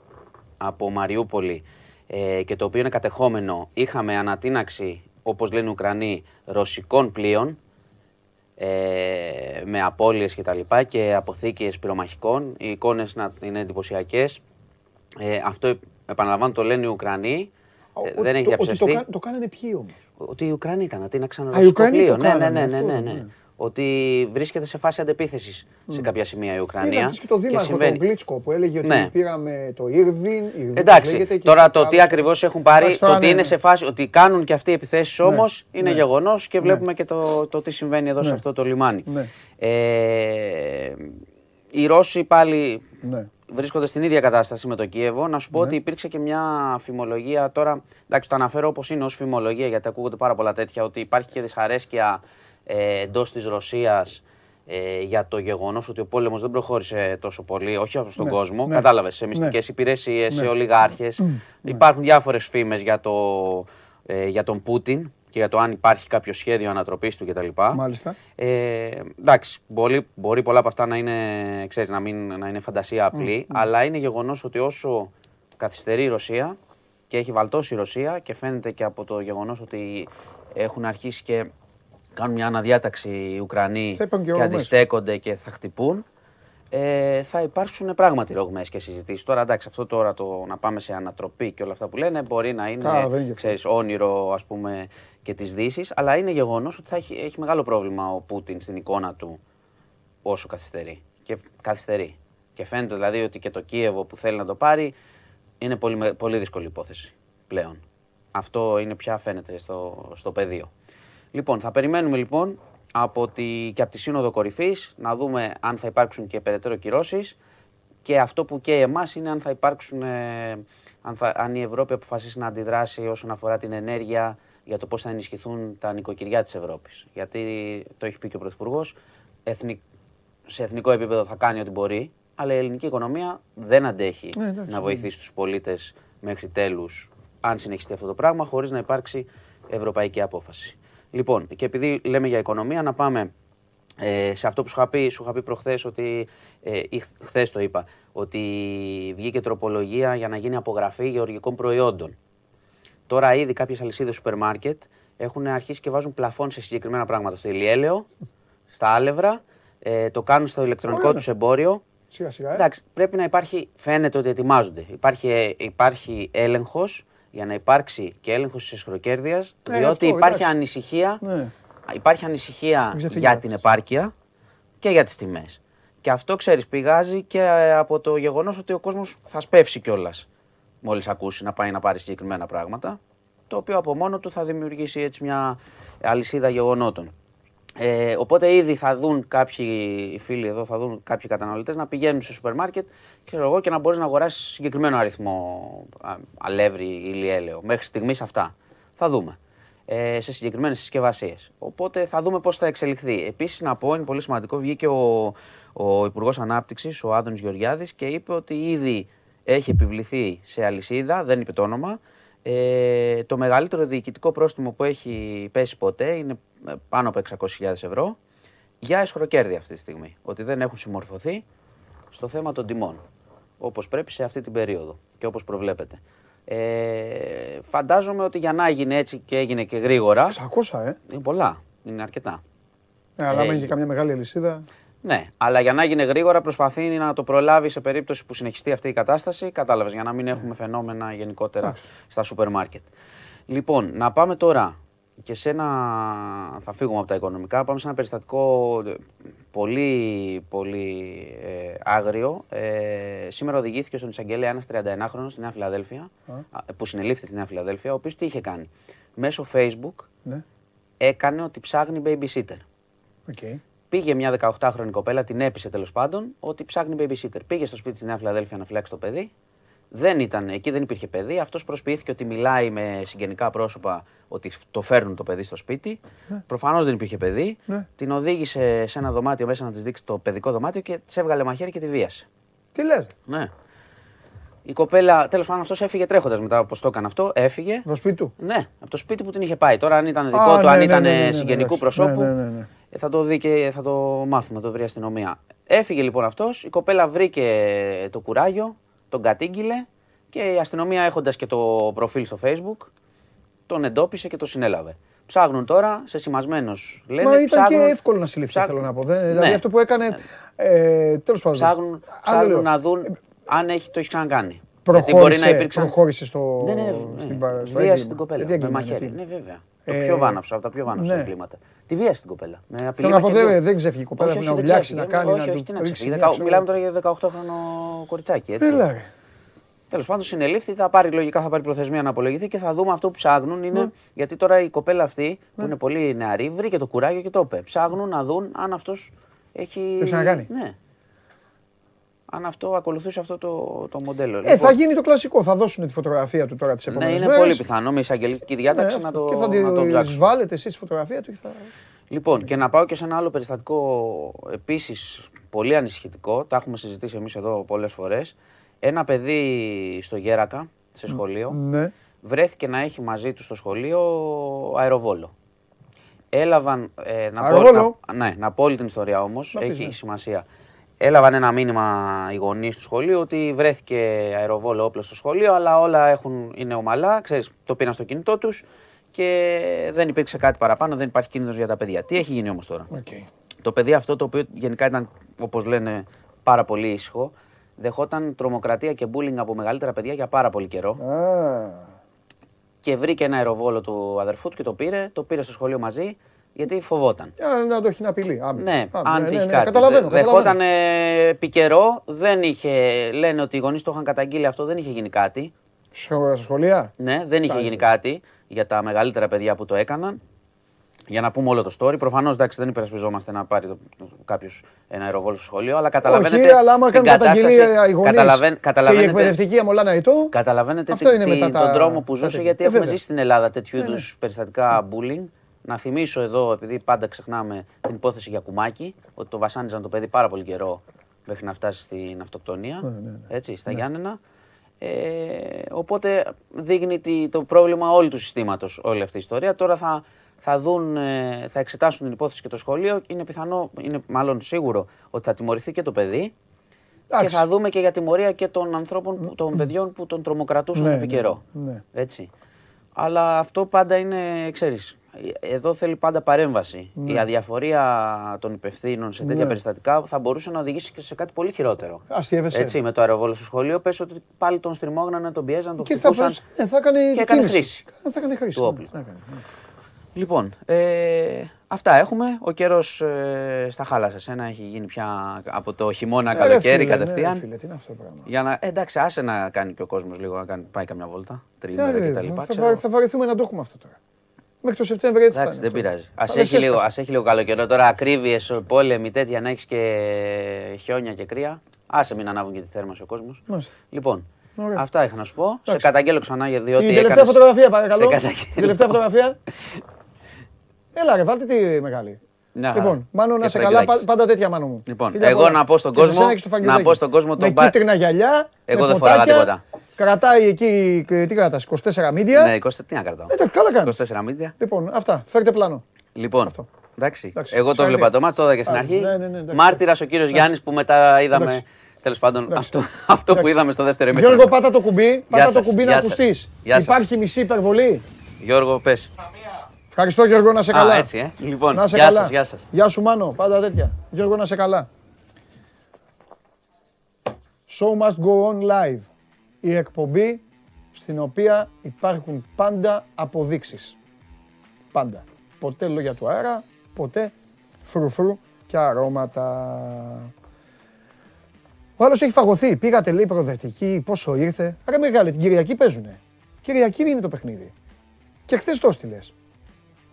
από Μαριούπολη ε, και το οποίο είναι κατεχόμενο είχαμε ανατείναξη όπως λένε οι Ουκρανοί ρωσικών πλοίων ε, με απώλειες και τα λοιπά και αποθήκες πυρομαχικών. Οι εικόνες να είναι εντυπωσιακές. Ε, αυτό επαναλαμβάνω το λένε οι Ουκρανοί. Ε, Ο- δεν έχει το- ότι διαψευστεί. το, κα- το κάνανε ποιοι όμως; Ότι οι Ουκρανοί ήταν, ανατείναξαν οι ρωσικό Ουκρανοί πλοίο. το Ναι, ναι, κάνανε ναι, ναι, αυτό, ναι, ναι. ναι. Ότι βρίσκεται σε φάση αντεπίθεσης σε κάποια σημεία η Είδα Ουκρανία. χθες και το δήμαρχο τον συμβαίνει. Γκλίτσκο που έλεγε ότι Ναι. πήραμε το Irvin. Irvin Εντάξει, λέγεται, και τώρα κάτι το τι άλλο. ακριβώς έχουν πάρει, Εντάξει, το τώρα ότι ναι, είναι ναι. σε φάση, ότι κάνουν και αυτοί οι επιθέσεις όμως είναι ναι. γεγονός και Ναι. βλέπουμε και το, το τι συμβαίνει εδώ σε Ναι. αυτό το λιμάνι. Ναι. Ε, οι Ρώσοι πάλι Ναι. Βρίσκονται στην ίδια κατάσταση με το Κίεβο. Να σου πω Ναι. ότι υπήρξε και μια φημολογία τώρα. Εντάξει, το αναφέρω όπως είναι ως φημολογία γιατί ακούγονται πάρα πολλά τέτοια. Ότι υπάρχει και δυσαρέσκεια ε, εντός της Ρωσίας ε, για το γεγονός ότι ο πόλεμος δεν προχώρησε τόσο πολύ, όχι στον Ναι, κόσμο. ναι. Κατάλαβες, σε Ναι. μυστικές υπηρεσίες, σε Ναι. ολιγάρχε. Υπάρχουν διάφορες φήμες για, το, ε, για τον Πούτιν και για το αν υπάρχει κάποιο σχέδιο ανατροπής του κτλ. Μάλιστα. Ε, εντάξει, μπορεί, μπορεί πολλά από αυτά να είναι, ξέρεις, να μην, να είναι φαντασία απλή, αλλά είναι γεγονός ότι όσο καθυστερεί η Ρωσία και έχει βαλτώσει η Ρωσία και φαίνεται και από το γεγονός ότι έχουν αρχίσει και κάνουν μια αναδιάταξη οι Ουκρανοί Θα είπαν και και εγώ μέσα. αντιστέκονται και θα χτυπούν, ε, θα υπάρξουν πράγματι ρογμές και συζητήσεις. Τώρα εντάξει, αυτό τώρα το να πάμε σε ανατροπή και όλα αυτά που λένε μπορεί να είναι Α, ξέρεις, όνειρο ας πούμε, και της Δύσης, αλλά είναι γεγονός ότι θα έχει, έχει μεγάλο πρόβλημα ο Πούτιν στην εικόνα του όσο καθυστερεί. Και καθυστερεί. Και φαίνεται δηλαδή ότι και το Κίεβο που θέλει να το πάρει είναι πολύ, πολύ δύσκολη υπόθεση πλέον. Αυτό είναι πια φαίνεται στο, στο πεδίο. Λοιπόν, θα περιμένουμε λοιπόν από τη, και από τη Σύνοδο Κορυφής να δούμε αν θα υπάρξουν και περαιτέρω κυρώσεις. Και αυτό που και εμάς είναι αν θα υπάρξουν, ε, αν, θα, αν η Ευρώπη αποφασίσει να αντιδράσει όσον αφορά την ενέργεια για το πώς θα ενισχυθούν τα νοικοκυριά της Ευρώπης. Γιατί το έχει πει και ο Πρωθυπουργός, σε εθνικό επίπεδο θα κάνει ό,τι μπορεί, αλλά η ελληνική οικονομία δεν αντέχει ναι, να ναι. βοηθήσει τους πολίτες μέχρι τέλους, αν συνεχιστεί αυτό το πράγμα, χωρίς να υπάρξει ευρωπαϊκή απόφαση. Λοιπόν, και επειδή λέμε για οικονομία, να πάμε ε, σε αυτό που σου είχα πει, σου είχα πει προχθές ότι, ε, χθες το είπα, ότι βγήκε τροπολογία για να γίνει απογραφή γεωργικών προϊόντων. Τώρα ήδη κάποιες αλυσίδες σούπερ μάρκετ έχουν αρχίσει και βάζουν πλαφόν σε συγκεκριμένα πράγματα. Στο ηλιέλαιο, στα άλευρα, ε, το κάνουν στο ηλεκτρονικό τους εμπόριο. Σιγά σιγά. Ε. Εντάξει, πρέπει να υπάρχει, φαίνεται ότι ετοιμάζονται. Υπάρχει, ε, υπάρχει έλεγχος για να υπάρξει και έλεγχος της εσχροκέρδειας, ε, διότι υπάρχει ανησυχία, ναι. υπάρχει ανησυχία για την επάρκεια και για τις τιμές. Και αυτό ξέρεις, πηγάζει και ε, από το γεγονός ότι ο κόσμος θα σπεύσει κιόλας μόλις ακούσει να πάει να πάρει συγκεκριμένα πράγματα. Το οποίο από μόνο του θα δημιουργήσει έτσι μια αλυσίδα γεγονότων. Ε, οπότε ήδη θα δουν κάποιοι φίλοι εδώ, θα δουν κάποιοι καταναλωτές να πηγαίνουν σε σούπερ μάρκετ εγώ, και να μπορείς να αγοράσεις συγκεκριμένο αριθμό αλεύρι ή λιέλαιο. Μέχρι στιγμής αυτά. Θα δούμε. Ε, σε συγκεκριμένες συσκευασίες. Οπότε θα δούμε πώς θα εξελιχθεί. Επίσης, να πω, είναι πολύ σημαντικό, βγήκε ο, ο Υπουργός Ανάπτυξης, ο Άδωνης Γεωργιάδης, και είπε ότι ήδη έχει επιβληθεί σε αλυσίδα, δεν είπε το όνομα, ε, το μεγαλύτερο διοικητικό πρόστιμο που έχει πέσει ποτέ είναι ε, πάνω από 600.000 ευρώ για εσχροκέρδη αυτή τη στιγμή. Ότι δεν έχουν συμμορφωθεί στο θέμα των τιμών. Όπως πρέπει σε αυτή την περίοδο και όπως προβλέπετε. Ε, φαντάζομαι ότι για να έγινε έτσι και έγινε και γρήγορα. 600, ε. Είναι πολλά. Είναι αρκετά. Ε, αλλά ε, καμιά μεγάλη αλυσίδα. Ναι, αλλά για να γίνει γρήγορα προσπαθεί να το προλάβει σε περίπτωση που συνεχιστεί αυτή η κατάσταση. Κατάλαβες, για να μην έχουμε φαινόμενα γενικότερα στα σούπερ μάρκετ. Λοιπόν, να πάμε τώρα και σε ένα. Θα φύγουμε από τα οικονομικά. Πάμε σε ένα περιστατικό ε, πολύ, πολύ ε, άγριο. Ε, σήμερα οδηγήθηκε στον εισαγγελέα ένας 31χρονο στη Νέα Φιλαδέλφια, που συνελήφθη στη Νέα Φιλαδέλφια, ο οποίος τι είχε κάνει. Μέσω Facebook ναι. έκανε ότι ψάχνει babysitter. Okay. Πήγε μια 18χρονη κοπέλα, την έπεισε τέλος πάντων ότι ψάχνει babysitter. Πήγε στο σπίτι της Νέα Φιλαδέλφια να φυλάξει το παιδί. Δεν ήταν, εκεί δεν υπήρχε παιδί. Αυτός προσποιήθηκε ότι μιλάει με συγγενικά πρόσωπα ότι το φέρνουν το παιδί στο σπίτι. Ναι. Προφανώς δεν υπήρχε παιδί. Ναι. Την οδήγησε σε ένα δωμάτιο μέσα να της δείξει το παιδικό δωμάτιο και της έβγαλε μαχαίρι και τη βίασε. Τι λες; Ναι. Η κοπέλα, τέλος πάντων, αυτός έφυγε τρέχοντας μετά από το έκανε αυτό. Έφυγε. Από το σπίτι του; Ναι, από το σπίτι που την είχε πάει. Τώρα, αν ήταν δικό του, ναι, αν ναι, ήταν ναι, συγγενικού προσώπου, ε, θα το δει και θα το μάθουμε, θα το βρει η αστυνομία. Έφυγε λοιπόν αυτός. Η κοπέλα βρήκε το κουράγιο, τον κατήγγειλε και η αστυνομία έχοντας και το προφίλ στο facebook τον εντόπισε και το συνέλαβε. Ψάχνουν τώρα σε σημασμένο. Λένε, Μα ήταν ψάχνουν, και εύκολο να συλληφθεί, ψάχνουν, θέλω να πω. Δεν, δηλαδή ναι. αυτό που έκανε. Ναι. Ε, Τέλος πάντων. Ψάχνουν, ψάχνουν να δουν αν έχει, το έχει ξανακάνει. Προχώρησε, μπορεί να υπήρξαν... προχώρησε στο. Ναι, ναι, ναι. Στην, στο βίασε την κοπέλα. Με μαχαίρι. Ναι, βέβαια. Το πιο βάναυσο, από τα πιο βάναυσα ναι. εγκλήματα. Τη βίασε την κοπέλα. Με Θέλω να πω, δεν ξέφυγε η κοπέλα να ουλιάξει, να κάνει. Όχι, όχι, Μιλάμε τώρα για 18χρονο κοριτσάκι. Έτσι. Τέλος πάντων, συνελήφθη, θα πάρει λογικά θα πάρει προθεσμία να απολογηθεί και θα δούμε αυτό που ψάχνουν. Είναι, ναι. Γιατί τώρα η κοπέλα αυτή, που ναι. είναι πολύ νεαρή, βρήκε το κουράγιο και το είπε. Ψάχνουν να δουν αν αυτός έχει. Το ξανακάνει. Ναι. Αν αυτό ακολουθούσε αυτό το, το μοντέλο. Ε, θα λοιπόν- γίνει το κλασικό. Θα δώσουν τη φωτογραφία του τώρα τις επόμενε μέρε. Ναι, είναι πολύ πιθανό με εισαγγελική διάταξη ναι, να το Και θα τη βάλετε εσείς τη φωτογραφία του. Θα... Λοιπόν, και να πάω και σε ένα άλλο περιστατικό επίσης πολύ ανησυχητικό. Τα έχουμε συζητήσει εμείς εδώ πολλές φορές. Ένα παιδί στο Γέρακα, σε σχολείο, ναι. βρέθηκε να έχει μαζί του στο σχολείο αεροβόλο. Έλαβαν. Ε, να, πω, να, ναι, να πω όλη την ιστορία όμως, έχει ναι. σημασία. Έλαβαν ένα μήνυμα οι γονείς του σχολείου ότι βρέθηκε αεροβόλο όπλο στο σχολείο, αλλά όλα έχουν, είναι ομαλά. Ξέρεις, το πήραν στο κινητό τους και δεν υπήρξε κάτι παραπάνω, δεν υπάρχει κίνδυνος για τα παιδιά. Τι έχει γίνει όμως τώρα; Okay. Το παιδί αυτό, το οποίο γενικά ήταν, όπως λένε, πάρα πολύ ήσυχο. Δεχόταν τρομοκρατία και bullying από μεγαλύτερα παιδιά για πάρα πολύ καιρό. Και βρήκε ένα αεροβόλο του αδερφού του και το πήρε. Το πήρε στο σχολείο μαζί γιατί φοβόταν. Για να το έχει να απειλεί. Ναι, αν ναι, τύχει ναι, κάτι. Καταλαβαίνω. Δεχόταν καταλαβαίνω. ε, επί καιρό, δεν είχε, λένε ότι οι γονείς το είχαν καταγγείλει αυτό, δεν είχε γίνει κάτι. Στα σχολεία; Ναι, δεν είχε Πάει. γίνει κάτι για τα μεγαλύτερα παιδιά που το έκαναν. Για να πούμε όλο το story. Προφανώς δεν υπερασπιζόμαστε να πάρει κάποιος ένα αεροβόλο στο σχολείο, αλλά καταλαβαίνετε. Όχι, αλλά άμα την κάνουν καταγγελία κατάσταση- οι γονείς καταλαβαίν- και η καταλαβαίνετε- εκπαιδευτική αμολάνα ετώ. Καταλαβαίνετε Αυτό τι- είναι τι- μετά τα- τον δρόμο που τα ζούσε, τέτοια. γιατί Ε, έχουμε βέβαια. ζήσει στην Ελλάδα τέτοιου Ναι, ναι. είδου περιστατικά bullying. Να θυμίσω εδώ, επειδή πάντα ξεχνάμε την υπόθεση για κουμάκι, ότι το βασάνιζαν το παιδί πάρα πολύ καιρό μέχρι να φτάσει στην αυτοκτονία. ναι, Έτσι, στα Γιάννενα. Ε, οπότε δείχνει τι- το πρόβλημα όλου του συστήματος όλη αυτή η ιστορία. Τώρα θα, θα, δουν, ε, θα εξετάσουν την υπόθεση και το σχολείο. Είναι πιθανό, είναι μάλλον σίγουρο ότι θα τιμωρηθεί και το παιδί. Και Εντάξει. θα δούμε και για τιμωρία και των ανθρώπων, που- των παιδιών που τον τρομοκρατούσαν Ναι, επί ναι, καιρό. ναι. Έτσι. Αλλά αυτό πάντα είναι, ξέρεις, εδώ θέλει πάντα παρέμβαση. Η αδιαφορία των υπευθύνων σε τέτοια Ναι. περιστατικά θα μπορούσε να οδηγήσει και σε κάτι πολύ χειρότερο. Αστείευεσαι. Έτσι, με το αεροβόλο στο σχολείο, πες ότι πάλι τον στριμώγνανε, τον πιέζαν, τον Και θα, χτυπούσαν. πας- ναι, θα έκανε και έκανε κίνηση. χρήση Θα έκανε χρήση. του ναι, όπλου. θα έκανε, ναι. Λοιπόν, ε, αυτά έχουμε. Ο καιρός ε, στα χάλασε. Ένα έχει γίνει πια από το χειμώνα Ε, ρε καλοκαίρι φίλε, ναι, κατευθείαν. ρε φίλε, τι είναι αυτό το πράγμα. Για να, ε, εντάξει, άσε να κάνει και ο κόσμος λίγο να κάνει, πάει καμιά βόλτα. Τι Τριήμερα ρε, κτλ. θα, ξέρω. βα- θα βαρεθούμε να το έχουμε αυτό τώρα. Μέχρι το Σεπτέμβριο έτσι Εντάξει, θα είναι. δεν αυτό. πειράζει. Α Θα έχει, λες λίγο, έσπασε. ας έχει λίγο καλό καιρό. Τώρα ακρίβειες, πόλεμοι τέτοια να έχεις και χιόνια και κρύα. Άσε μην ανάβουν και τη θέρμανση ο κόσμος. Μάλιστα. Λοιπόν, Ωραία. αυτά είχα να σου πω. Σε Εντάξει. καταγγέλω ξανά για διότι. Την τελευταία έκανες- φωτογραφία παρακαλώ. Σε Την καταγγέλω. τελευταία φωτογραφία. Έλα ρε, βάλτε τη μεγάλη. Μια χαρά. Λοιπόν, Μάνο να Και σε καλά, φραγκουλάκι. πα- πάντα τέτοια Μάνο μου. Λοιπόν, Φιλιά εγώ πολλά. να πω στον Και κόσμο- εσένα και στο να φαγγελάκι. πω στον κόσμο Με τον μπα- κίτρινα γυαλιά, Εγώ με δεν φοράγα ποτάκια. τίποτα. Κρατάει εκεί, και τι κρατάς, 24 μίντια. Ναι, 20, τι να κρατάω. Εντάξει, καλά κάνεις. 24 μίλια. Λοιπόν, αυτά, φέρτε πλάνο. Λοιπόν, Αυτό. εντάξει. Εντάξει, Εγώ το συγχαρητήρια. βλέπα το μάτι, το είδα και στην Α, αρχή. ναι, ναι, ναι, εντάξει. Μάρτυρας ο κύριος Γιάννης που μετά είδαμε. Εντάξει. Τέλος πάντων, Εντάξει. αυτό, αυτό που Εντάξει. είδαμε στο δεύτερο ημίχρονο. Γιώργο, πάτα το κουμπί, πάτα το σας, κουμπί να γεια σας. ακουστείς. Γεια σας. Υπάρχει μισή υπερβολή; Γιώργο, πες. Ευχαριστώ Γιώργο, να σε καλά. Α, έτσι, ε. Λοιπόν, Να σε γεια καλά. σας, γεια σας. Γεια σου Μάνο, πάντα τέτοια. Γιώργο, να σε καλά. Show must go on live. Η εκπομπή στην οποία υπάρχουν πάντα αποδείξεις. Πάντα. Ποτέ λόγια του αέρα, ποτέ φρουφρού και αρώματα. Ο άλλος έχει φαγωθεί. Πήγατε λέει προοδευτική, πόσο ήρθε. Ρε μεγάλη, την Κυριακή παίζουνε. Κυριακή είναι το παιχνίδι. Και χθες το έστειλες.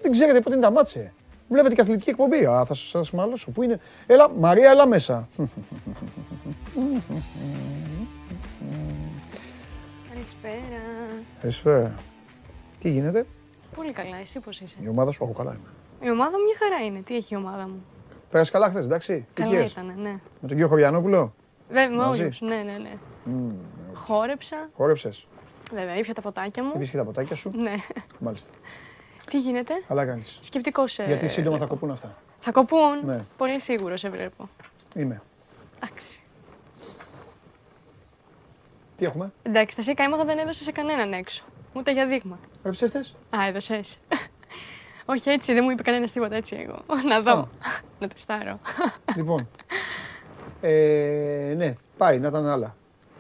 Δεν ξέρετε πότε είναι τα μάτσε. Βλέπετε και αθλητική εκπομπή. Α, θα σας μαλώσω. Πού είναι; Έλα, Μαρία, έλα μέσα. Καλησπέρα. Καλησπέρα. Τι γίνεται, Πολύ καλά, εσύ πώς είσαι; η ομάδα σου, εγώ καλά είμαι. Η ομάδα μου μια χαρά είναι. Τι έχει η ομάδα μου; Πέρασε καλά χθες, εντάξει; Τι Καλά κες; ήταν, ναι. Με τον κύριο Χωριανόπουλο, Βέβαια, με Μαζί; όλους. Ναι, ναι, ναι. Χόρεψα. χόρεψες; Βέβαια, ήπια τα ποτάκια μου. Επίσης και τα ποτάκια σου; Ναι. Μάλιστα. Τι γίνεται; Καλά κάνεις. Σκεπτικός ε, Γιατί σύντομα θα βλέπω. κοπούν αυτά. Θα κοπούν. Ναι. Πολύ σίγουρος σε βλέπω. Είμαι. Εντάξει. Τι έχουμε, Εντάξει, τα σίκα δεν έδωσε σε κανέναν έξω. Ούτε για δείγμα. ρε ψεύτες. Α, έδωσες. Όχι έτσι, δεν μου είπε κανένας τίποτα έτσι εγώ. Να δω. Α. Να τεστάρω. λοιπόν. Ε, ναι, πάει, να ήταν άλλα.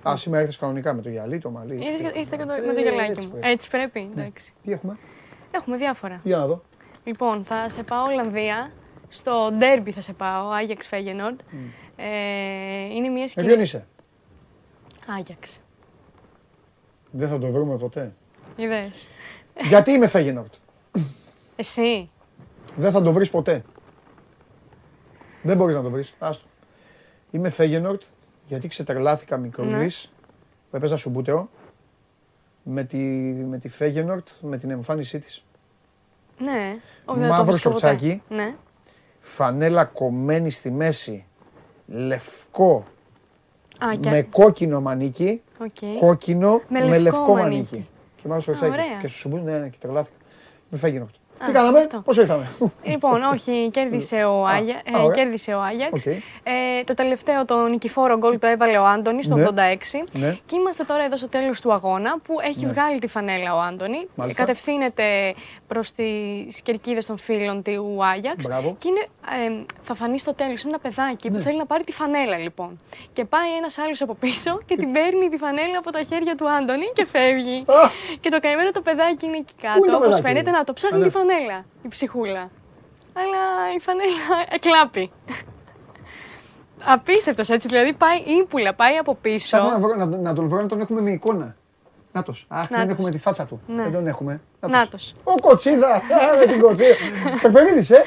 Α, σήμερα ήρθες κανονικά με το γυαλί, το μαλλί. Ήρθα έτσι. ήρθα και το- Ε, με το γελάκι έτσι μου. πρέπει. Έτσι πρέπει. Εντάξει. Τι έχουμε, Έχουμε διάφορα. για να δω. Λοιπόν, θα σε πάω Ολλανδία. Στο ντέρμπι θα σε πάω, Άγιαξ Φέγενορντ. Ε, είναι μια Με σκηνή. ποιον είσαι. Άγιαξ. Δεν θα το βρούμε ποτέ. Είδες. Γιατί είμαι Φέγενορτ; Εσύ. Δεν θα το βρεις ποτέ. Δεν μπορείς να το βρεις. Άστο. Είμαι Φέγενορτ γιατί ξετρελάθηκα μικρούλης που έπαιζα σουμπούτεο με τη, με τη Φέγενορτ, με την εμφάνισή της. Ναι. Όχι, δεν θα το Μαύρο βρίσκω ποτέ. σορτσάκι. Ναι. Φανέλα κομμένη στη μέση, λευκό, Α, και... με κόκκινο μανίκι, Οκ. κόκκινο Με με, λευκό λευκό μανίκι. μανίκι. Και μαύρο σορτσάκι. ωραία. Και στο σουμπούτεο, ναι, ναι, και τρελάθηκα. Είμαι Φέγενορτ. Τι κάναμε, πώς ήρθαμε; Λοιπόν, όχι, κέρδισε ο, Άγια, ε, κέρδισε ο Άγιαξ. Ε, το τελευταίο, το νικηφόρο γκολ το έβαλε ο Άντωνη στο 86. Ναι. ναι. Και είμαστε τώρα εδώ στο τέλος του αγώνα που έχει ναι. βγάλει τη φανέλα ο Άντωνη. Μάλιστα. Κατευθύνεται προς τις κερκίδες των φίλων του Άγιαξ. Και είναι, ε, θα φανεί στο τέλος ένα παιδάκι ναι. που θέλει να πάρει τη φανέλα λοιπόν. Και πάει ένας άλλος από πίσω και την παίρνει τη φανέλα από τα χέρια του Άντωνη και φεύγει. και το καημένο το παιδάκι είναι εκεί κάτω. Όπως φαίνεται να το ψάχνει τη φανέλα φανέλα, η ψυχούλα. Αλλά η φανέλα εκλάπει. Απίστευτος έτσι. Δηλαδή πάει ύπουλα, πάει από πίσω. να, βρω, να, να τον βρω να τον έχουμε με εικόνα. Νάτος. Αχ, δεν έχουμε τη φάτσα του. Ναι. Δεν τον έχουμε. Νάτος. Ο κοτσίδα. με την κοτσίδα. Περπερίδη, ε.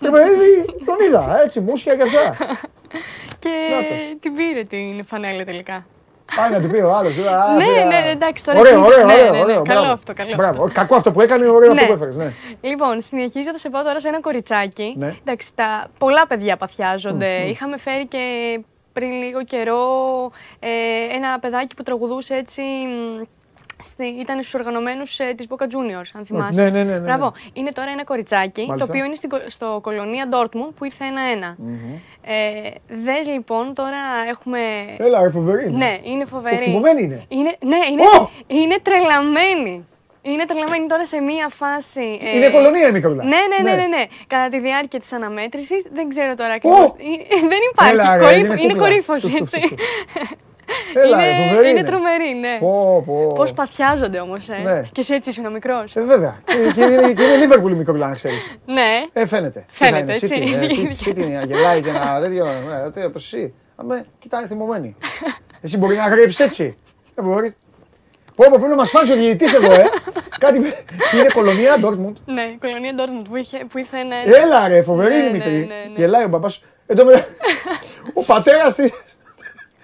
Περπερίδη, τον είδα. Έτσι, μουσια και αυτά. Και την πήρε την φανέλα τελικά. Πάει να του πει ο άλλος. Ναι, ναι, εντάξει τώρα. Ωραίο, ωραίο, ναι, ωραίο. Ναι, ναι, καλό αυτό. Καλό Μπράβο. Κακό αυτό που έκανε, ωραίο αυτό που έφερες. Ναι. Λοιπόν, συνεχίζω, σε πάω τώρα σε ένα κοριτσάκι. Ναι. Εντάξει, τα πολλά παιδιά παθιάζονται. Είχαμε φέρει και πριν λίγο καιρό ε, ένα παιδάκι που τραγουδούσε έτσι ήταν στους οργανωμένους ε, της Boca Juniors, αν θυμάσαι. Ναι, ναι, ναι, ναι, ναι. Μπράβο. Είναι τώρα ένα κοριτσάκι, το οποίο είναι στο κολονία Dortmund που ήρθε ένα-ένα. Mm-hmm. Ε, δες λοιπόν, τώρα έχουμε. Έλα, φοβερή. Ναι, είναι φοβερή. Θυμωμένη είναι. είναι. Ναι, είναι, oh! είναι τρελαμένη. Είναι τρελαμένη τώρα σε μία φάση. Ε... Είναι κολονία η μικρούλα. Ναι, ναι, ναι, ναι, ναι. Κατά τη διάρκεια της αναμέτρησης, δεν ξέρω τώρα ακριβώ. Oh! δεν υπάρχει. Έλα, κορύφ... είναι, είναι κορύφωση, έτσι. Έλα, είναι, φοβερή είναι, είναι τρομερή, ναι. Πω, πω. Πώς παθιάζονται όμως, ε. Ναι. Και εσύ έτσι ήσουν μικρός. Ε, βέβαια. και, είναι, και είναι Λίβερπουλ μικρό, να ξέρεις. Ναι. Ε, φαίνεται. Φαίνεται, έτσι. Σίτι είναι, γελάει και ένα τέτοιο. Τι όπως εσύ. Αμέ, κοιτάει θυμωμένη. Εσύ μπορεί να γρέψει έτσι. Δεν μπορεί. Πω, πω, πρέπει να μας φάσει ο διαιτητής εδώ, ε. Κάτι. είναι κολονία Ντόρτμουντ. Ναι, κολονία Ντόρτμουντ που, είχε, που ήρθε ένα. Έλα, ρε, φοβερή είναι μικρή. Γελάει ο μπαμπά. Ο πατέρας τη.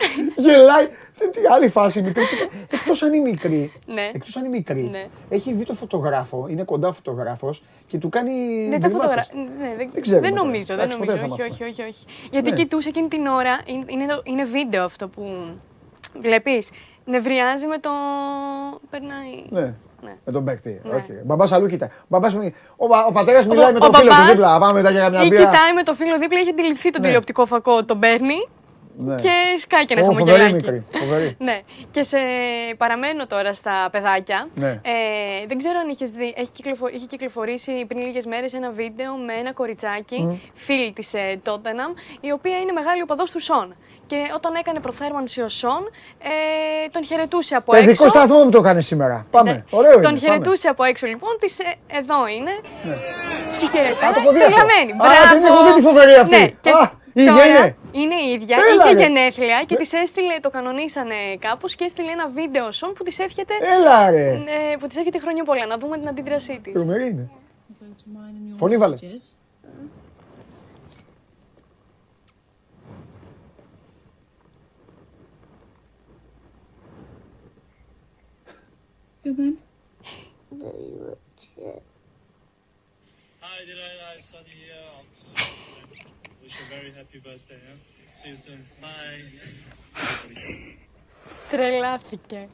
Γελάει. Τι άλλη φάση μικρή. Εκτός αν είναι μικρή. Ναι. Εκτός αν είναι μικρή. Ναι. Έχει δει το φωτογράφο, είναι κοντά φωτογράφος και του κάνει. Ναι, τα φωτογράφια. Ναι, δεν, δεν, ξέρω, δεν νομίζω. Δεν νομίζω. Όχι, όχι, όχι, όχι. Γιατί ναι. κοιτούσε εκείνη την ώρα. Είναι, είναι βίντεο αυτό που βλέπεις. Νευριάζει με το. Περνάει. Ναι. Ναι. Με τον παίκτη. Ναι. Όχι. Μπαμπάς αλλού κοιτάει. Μπαμπάς, ο, ο πατέρας μιλάει ο, με τον φίλο του δίπλα. Πάμε μετά για καμιά μπύρα. Ή κοιτάει με τον φίλο δίπλα, έχει αντιληφθεί τον ναι. τηλεοπτικό φακό, τον παίρνει ναι. και σκάει και ένα oh, χαμογελάκι. Μικρή, φοβερή. ναι. Και σε παραμένω τώρα στα παιδάκια. Ναι. Ε, δεν ξέρω αν είχες δει, έχει, κυκλοφο... έχει κυκλοφορήσει πριν λίγες μέρες ένα βίντεο με ένα κοριτσάκι, mm. φίλη της ε, Tottenham, η οποία είναι μεγάλη οπαδός του Σον. Και όταν έκανε προθέρμανση ο Σον, ε, τον χαιρετούσε από έξω. Παιδικό σταθμό μου το έκανε σήμερα. Πάμε. Ναι. Ωραίο είναι. Τον χαιρετούσε από έξω λοιπόν. Της, ε, εδώ είναι. Ναι. Τη χαιρετάει. Α, το έχω δει αυτό. Α, δεν έχω δει τη φοβερή αυτή. Ναι. Και η ίδια είναι. Είναι η ίδια. Έλα, Είχε ρε. γενέθλια και της έστειλε, το κανονίσανε κάπως και έστειλε ένα βίντεο σον που της εύχεται. Έλα, ρε. Ε, που της έρχεται χρόνια πολλά. Να δούμε την αντίδρασή της. Τρομερή είναι. Φωνή βάλε. Hi, did I, I study here? very happy birthday. Yeah? See you soon. Bye. Τρελάθηκε.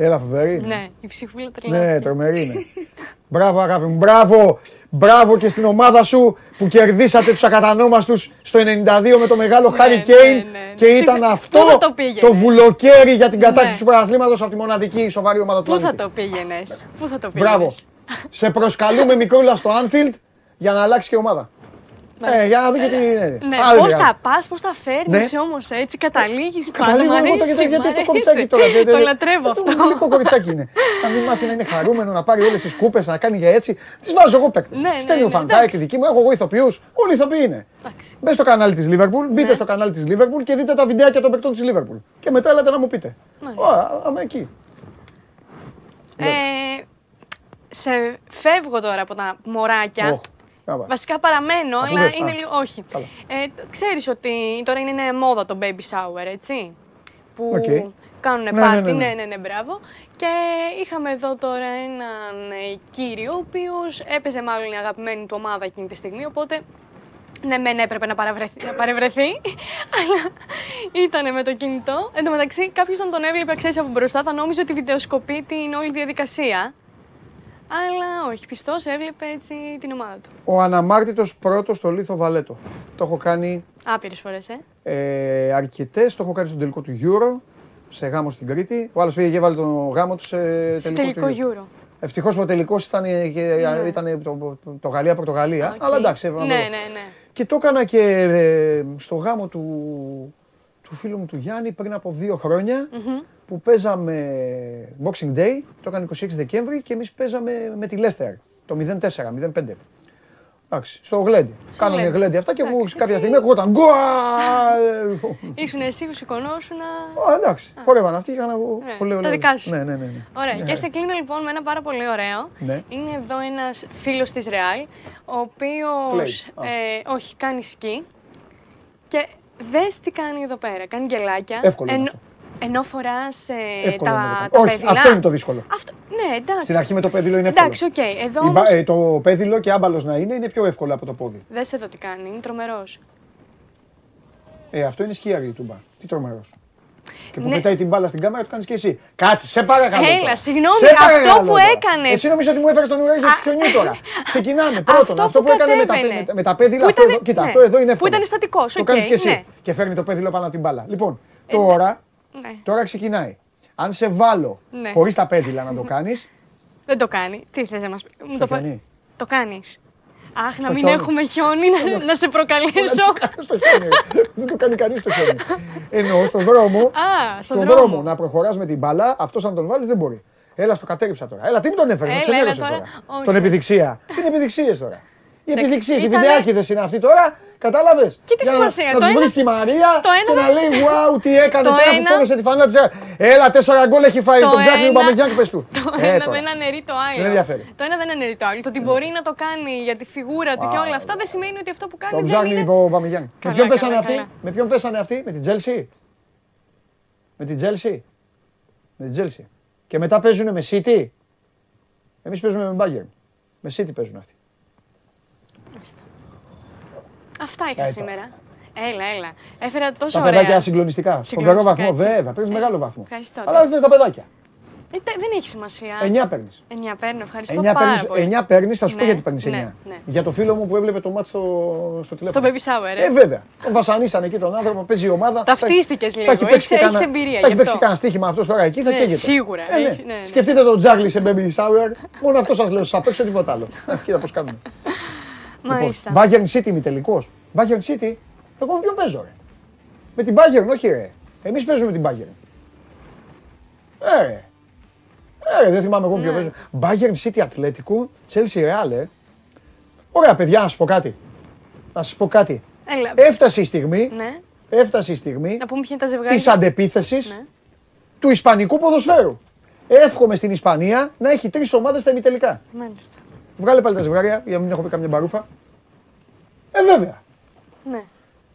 Έλα, φοβερή. Ναι, η ψυχούλα τρελάθηκε. Ναι, τρομερή είναι. Μπράβο, αγάπη μου. Μπράβο. Μπράβο και στην ομάδα σου που κερδίσατε τους ακατανόμαστους στο 92 με το μεγάλο Χάρι ναι, Κέιν ναι, ναι. και ήταν αυτό το, το βουλοκαίρι για την κατάκτηση του πρωταθλήματος από τη μοναδική σοβαρή ομάδα του Πού θα το πήγαινες; Πού θα το πήγαινες; Μπράβο. Σε προσκαλούμε μικρούλα στο Anfield για να αλλάξει και ομάδα. Ε, για να δει και τι είναι. Ναι, πώς θα πας, πώς θα φέρνεις ναι. όμως έτσι, καταλήγεις πάνω. Μου αρέσει, γιατί το κοριτσάκι τώρα. Το λατρεύω αυτό. Το λίγο κοριτσάκι είναι. Να μην μάθει να είναι χαρούμενο, να πάρει όλες τις κούπες, να κάνει για έτσι. Τις βάζω εγώ παίκτες. Ναι, Στέλνει ο Φαντάκη δική μου, έχω εγώ ηθοποιούς. Όλοι ηθοποιοί είναι. Μπες στο κανάλι της Liverpool, μπείτε στο κανάλι της Liverpool και δείτε τα βιντεάκια των παικτών της Liverpool. Και μετά έλατε να μου πείτε. Αμέ εκεί. Ε, σε φεύγω τώρα από τα μωράκια. Oh. Βασικά παραμένω, αλλά είναι λίγο. Όχι. Ε, ξέρεις ότι τώρα είναι μόδα το baby shower, έτσι. Που okay. κάνουν ναι, πάρτι. Ναι, ναι, ναι, ναι, ναι, μπράβο. Και είχαμε εδώ τώρα έναν ε, κύριο, ο οποίος έπαιζε μάλλον η αγαπημένη του ομάδα εκείνη τη στιγμή. Οπότε Ναι, μεν έπρεπε να παρευρεθεί, να παρευρεθεί αλλά ήταν με το κινητό. Εν τω μεταξύ, κάποιος όταν τον έβλεπε, ξέρεις από μπροστά, θα νόμιζε ότι βιντεοσκοπεί την όλη διαδικασία. Αλλά όχι, πιστός έβλεπε έτσι την ομάδα του. Ο αναμάρτητος πρώτος στο Λίθο Βαλέτο. Το έχω κάνει. Άπειρες φορές, ε. ε Αρκετές. Το έχω κάνει στον τελικό του Euro. Σε γάμο στην Κρήτη. Ο άλλος πήγε και βάλει τον γάμο του σε τελικό, τελικό Euro. Ευτυχώς ο τελικός ήταν, ναι. ήταν το, το Γαλλία-Πορτογαλία. Αλλά εντάξει, ναι, ναι, ναι. Και το έκανα και ε, στο γάμο του, του φίλου μου του Γιάννη πριν από δύο χρόνια που παίζαμε Boxing Day, το έκανε 26 Δεκέμβρη και εμείς παίζαμε με τη Leicester το 0-4, 0-5. Εντάξει, στο γλέντι. Κάναμε γλέντι αυτά και εγώ κάποια στιγμή ακούγονταν γκουαλ. Ήσουν εσύ που σηκωνόσουν. Εντάξει, χορεύαν αυτοί και έκανα εγώ. Ναι, τα δικά σου. Ναι, ναι, ναι. Ωραία. Ναι. Και σε κλείνω λοιπόν με ένα πάρα πολύ ωραίο. Είναι εδώ ένας φίλος της Ρεάλ, ο οποίος. Ε, όχι, κάνει σκι. Και δες τι κάνει εδώ πέρα. Κάνει γελάκια. Εύκολο. Ενώ φοράς ε, τα, τα Όχι, αυτό είναι το δύσκολο. Αυτό, ναι, εντάξει. Στην αρχή με το πέδιλο είναι εύκολο. Εντάξει, OK. Okay. Εδώ όμως... ε, το πέδιλο και άμπαλος να είναι είναι πιο εύκολο από το πόδι. Δες εδώ τι κάνει, είναι τρομερός. Ε, αυτό είναι σκιάρι η τούμπα. Τι τρομερός. Και που ναι. πετάει την μπάλα στην κάμερα, το κάνεις και εσύ. Κάτσε, σε παρακαλώ. Έλα, συγγνώμη, αυτό που έκανες. Εσύ νομίζω ότι μου έφερες τον ουράγιο στο χιονί τώρα; Ξεκινάμε. Πρώτον, αυτό, που, έκανε με τα, με, με τα πέδιλα, αυτό εδώ, κοίτα, ναι. αυτό εδώ είναι εύκολο. Που ήταν στατικός. Το κάνεις και εσύ. Ναι. Και φέρνει το πέδιλο πάνω από την μπάλα. Λοιπόν, ε, τώρα ναι. Τώρα ξεκινάει. Αν σε βάλω ναι. χωρίς τα πέδιλα να το κάνει. Δεν το κάνει. Τι θες να μας πει; Το, το, το κάνεις. Αχ, να μην έχουμε χιόνι, να, να σε προκαλέσω. Δεν το κάνει κανείς το χιόνι. Εννοώ στον δρόμο, Α, στον δρόμο να προχωράς με την μπαλά, αυτός αν τον βάλεις δεν μπορεί. Έλα, στο κατέριψα τώρα. Έλα, τι μου τον έφερε, με ξενέρωσες τώρα. Τον επιδειξία. Τι είναι επιδειξίες τώρα; Οι επιδειξίες, οι βιντεάκιδε είναι αυτοί τώρα Κατάλαβες; Και τι σημασία. Να, να τους βρίσκει η Μαρία και να λέει Wow, τι έκανε τώρα που φόρεσε τη φανέλα της. Έλα, τέσσερα γκολ έχει φάει. Το ψάχνει ο Παπαγιάννη πες του. Το ε, ένα δεν αναιρεί το άλλο. Δεν ενδιαφέρει. Το ένα δεν αναιρεί το άλλο. Το ότι μπορεί να το κάνει για τη φιγούρα του και όλα αυτά δεν σημαίνει ότι αυτό που κάνει. Το ψάχνει ο Παπαγιάννη. Με ποιον πέσανε αυτοί; Με ποιον πέσανε αυτοί; Με την Τσέλσι. Με την Τσέλσι. Με την Τσέλσι. Και μετά παίζουν με City. Εμείς παίζουμε με Bayern. Με City παίζουν αυτοί. Αυτά είχα σήμερα. Έλα, έλα. Έφερα τόσο τα ωραία. Τα παιδάκια συγκλονιστικά. Φοβερό βαθμό, βέβαια. Παίρνει μεγάλο βαθμό. Ευχαριστώ. Αλλά δεν θες τα παιδάκια. Ε, δεν έχει σημασία. 9 παίρνεις. 9 παίρνω, ευχαριστώ 9 πάρα παίρνεις, πολύ. 9 παίρνεις, θα σου ναι, πω γιατί παίρνεις 9. Ναι, ναι. Για το φίλο μου που έβλεπε το μάτι στο, στο τηλέφωνο. Στο baby shower, ε. ε βέβαια. Τον βασανίσαν εκεί τον άνθρωπο, παίζει η ομάδα. Ταυτίστηκε λίγο. Θα έχει παίξει έχεις εμπειρία. Θα έχει παίξει κανένα στοίχημα αυτός τώρα εκεί, θα ναι, καίγεται. Σίγουρα. Ε, ναι. Ναι, Σκεφτείτε τον Τζάγλι σε baby shower. Μόνο αυτό σας λέω, σας παίξω τίποτα άλλο. Κοίτα πώς κάνουμε. Μάλιστα. Bayern City μη τελικός. Bayern City, εγώ με ποιον παίζω, ρε; Με την Bayern, όχι ρε. Εμείς παίζουμε με την Bayern. Ε, ρε. Ε, δεν θυμάμαι εγώ ποιο παίζω. Bayern City Ατλέτικο, Chelsea Real, ε. Ωραία, παιδιά, να σας πω κάτι. Να σας πω κάτι. Έλα. Έφτασε η στιγμή, ναι. έφτασε η στιγμή να πούμε ποια είναι τα ζευγάρια. της αντεπίθεσης ναι. του Ισπανικού ποδοσφαίρου. Εύχομαι στην Ισπανία να έχει τρεις ομάδες στα ημιτελικά. Μάλιστα. Βγάλε πάλι τα ζευγάρια για να μην έχω πει καμιά μπαρούφα. Ε, βέβαια. Ναι.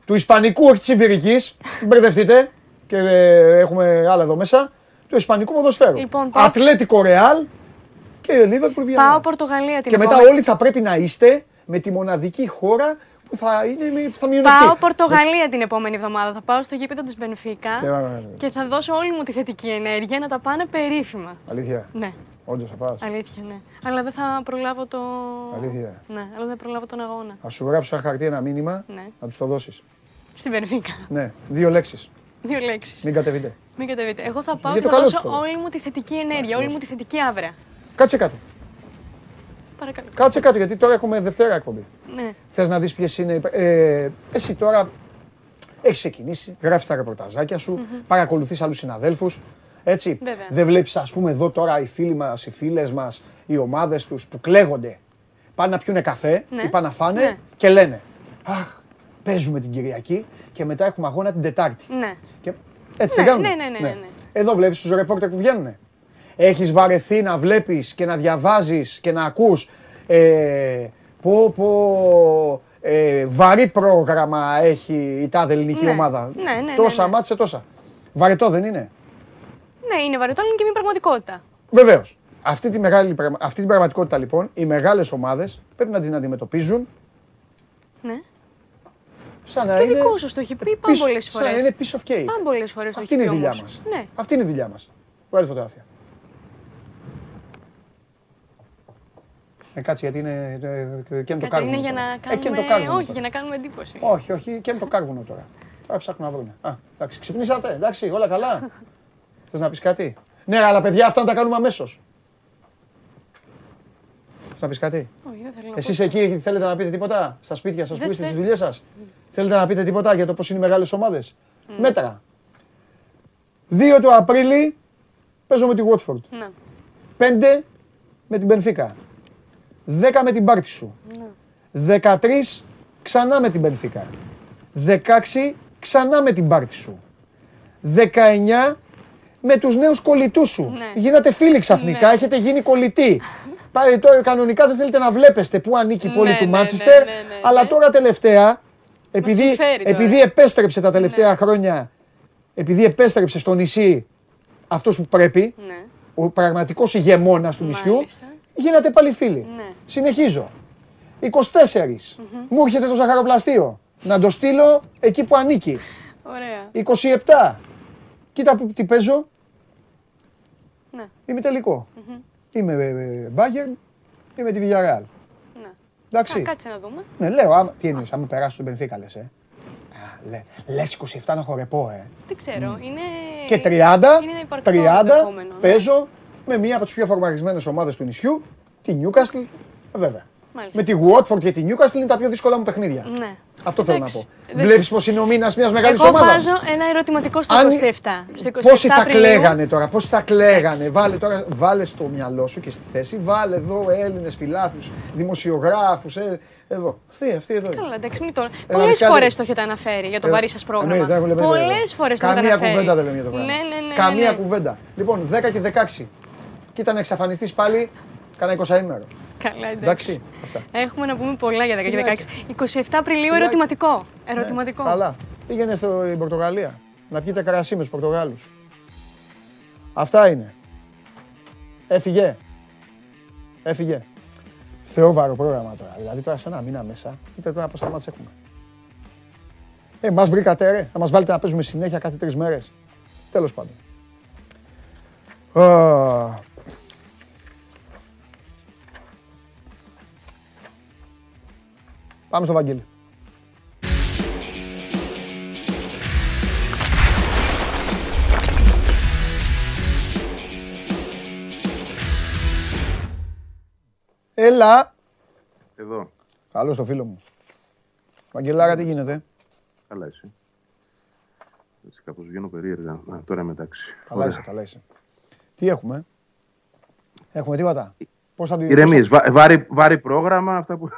Του Ισπανικού, όχι της Ιβηρική. μπερδευτείτε και ε, έχουμε άλλα εδώ μέσα. Του Ισπανικού ποδοσφαίρου. Λοιπόν, πάω... Ατλέτικο Ρεάλ και Λίβερπουλ Βιέννη. Πάω Πορτογαλία την Και μετά όλοι θα πρέπει να είστε με τη μοναδική χώρα που θα, είναι, που θα μειονεκτεί. Πάω Πορτογαλία την επόμενη εβδομάδα. Θα πάω στο γήπεδο της Μπενφίκα και θα δώσω όλη μου τη θετική ενέργεια να τα πάνε περίφημα. Αλήθεια. Ναι. Όντως θα πας. Αλήθεια, ναι. Αλλά δεν θα προλάβω το. Αλήθεια. Ναι, αλλά δεν θα προλάβω τον αγώνα. Θα σου γράψω ένα χαρτί ένα μήνυμα ναι. να τους το δώσεις. Στην Περβίκα. Ναι, δύο λέξεις. Δύο λέξεις. Μην κατεβείτε. Μην κατεβείτε. Εγώ θα πάω και θα δώσω όλη μου τη θετική ενέργεια, όλη μου τη θετική άβρα. Κάτσε κάτω. Παρακαλώ. Κάτσε κάτω γιατί τώρα έχουμε Δευτέρα εκπομπή. Ναι. Θες να δεις ποιες είναι. Ε, εσύ τώρα έχεις ξεκινήσει, γράφεις τα ρεπορταζάκια σου, mm-hmm. παρακολουθείς άλλους συναδέλφους. Έτσι. Βέβαια. Δεν βλέπεις, ας πούμε, εδώ τώρα οι φίλοι μας, οι φίλες μας, οι ομάδες τους που κλαίγονται. Πάνε να πιούνε καφέ ναι. ή πάνε να φάνε ναι. και λένε Αχ, παίζουμε την Κυριακή και μετά έχουμε αγώνα την Τετάρτη. Ναι. Και έτσι ναι, δεν κάνουν. Ναι, ναι, ναι, ναι. ναι. Εδώ βλέπεις τους ρεπόρτερ που βγαίνουν. Έχεις βαρεθεί να βλέπεις και να διαβάζεις και να ακούς. Ε, πω, πω, ε, βαρύ πρόγραμμα έχει η τάδε ελληνική ναι. ομάδα. Ναι, ναι, ναι, τόσα ναι. μάτσε τόσα. Βαρετό δεν είναι. Ναι, είναι βαρετό, αλλά είναι και μια πραγματικότητα. Βεβαίως. Αυτή, τη μεγάλη, αυτή την πραγματικότητα λοιπόν οι μεγάλες ομάδες πρέπει να την αντιμετωπίζουν ναι. Σαν να είναι. δικό σου το έχει πει πολλέ φορέ. Σαν να είναι piece of cake. πολλέ φορές το Αυτή είναι η δουλειά μας. Ναι. Αυτή είναι η δουλειά μας. Βγάλει φωτογραφία. Ε, κάτσε γιατί είναι ε, και το κάρβουνο. Είναι για να κάνουμε... Ε, το όχι, για να κάνουμε εντύπωση. Όχι, όχι, και είναι το κάρβουνο τώρα. Τώρα ψάχνουν να βρουν. Α, εντάξει, ξυπνήσατε, εντάξει, όλα καλά. Θες να πεις κάτι; Ναι, αλλά παιδιά, αυτά να τα κάνουμε αμέσως. Θες να πεις κάτι; Όχι, δεν θέλω Εσείς εκεί θέλετε να πείτε τίποτα; Στα σπίτια σας που είστε στις δουλειές σας; Θέλετε να πείτε τίποτα για το πώς είναι οι μεγάλες ομάδες; Μέτρα. 2 του Απρίλη παίζω με τη Watford. Ναι. 5 με την Πενφύκα. 10 με την πάρτι σου. Ναι. 13 ξανά με την Πενφύκα. 16 ξανά με την πάρτι σου. 19 με τους νέους κολλητούς σου. Ναι. Γίνατε φίλοι ξαφνικά, ναι. έχετε γίνει κολλητοί. Πάει τώρα κανονικά δεν θέλετε να βλέπεστε πού ανήκει η πόλη ναι, του Μάντσεστερ, αλλά τώρα τελευταία, επειδή, επειδή επέστρεψε τα τελευταία χρόνια, επειδή επέστρεψε στο νησί αυτός που πρέπει, ο πραγματικός ηγεμόνας του νησιού, γίνατε πάλι φίλοι. Συνεχίζω. 24. Μου έρχεται το ζαχαροπλαστείο. Να το στείλω εκεί που ανήκει. Ωραία. 27. Κοίτα που τι παίζω. Ναι. Είμαι τελικό. Mm-hmm. Είμαι μπάγκερ, είμαι τη Villarreal. Ναι. Εντάξει. κάτσε να δούμε. Ναι, λέω, άμα, τι εννοείς, άμα περάσω στον Πενφύκα λες, ε. Λε, λες 27 να χορεπώ, ε. Δεν ξέρω, είναι... Και 30, 30 ναι. παίζω με μία από τις πιο φορμαρισμένες ομάδες του νησιού, τη Newcastle, βέβαια. Με τη Watford και τη Newcastle είναι τα πιο δύσκολα μου παιχνίδια. Ναι. Αυτό θέλω να πω. Βλέπεις πως είναι ο μήνας μιας μεγάλης ομάδας. Εγώ βάζω ένα ερωτηματικό στο 27. Στο 27 Πόσοι θα κλαίγανε τώρα, πόσοι θα κλαίγανε. Βάλε, τώρα, βάλε στο μυαλό σου και στη θέση, βάλε εδώ Έλληνες φιλάθλους, δημοσιογράφους. Ε, εδώ. Αυτή, αυτή εδώ. Καλά, εντάξει, μην το. Πολλές φορές το έχετε αναφέρει για το ε, βαρύ σας πρόγραμμα. Πολλές φορές το έχετε αναφέρει. Καμία κουβέντα δεν λέμε για το πρόγραμμα. Ναι, ναι, ναι, Καμία κουβέντα. Λοιπόν, 10 και 16. Κοίτα να εξαφανιστείς πάλι κανένα 20 ημέρο. Καλά, εντάξει. Αυτά. Έχουμε να πούμε πολλά για 10 και 16. 27 Απριλίου ερωτηματικό. ερωτηματικό. Ναι, καλά. Πήγαινε στην Πορτογαλία να πιείτε κρασί με του Πορτογάλους. Αυτά είναι. Έφυγε. Έφυγε. Θεόβαρο πρόγραμμα τώρα. Δηλαδή τώρα σε ένα μήνα μέσα, δείτε τώρα πόσα μάτια έχουμε. Ε, μας βρήκατε ρε, θα μας βάλετε να παίζουμε συνέχεια κάθε τρεις μέρες. Τέλος πάντων. Πάμε στο Βαγγέλη. Έλα. Εδώ. Καλώς το φίλο μου. Βαγγελάρα, τι γίνεται; Καλά εσύ. Έτσι κάπως βγαίνω περίεργα. Α, τώρα μεταξύ. Καλά είσαι, καλά είσαι. Τι έχουμε; Έχουμε τίποτα; Πώς θα Ηρεμίες, θα... βάρη, βάρη πρόγραμμα, αυτά που...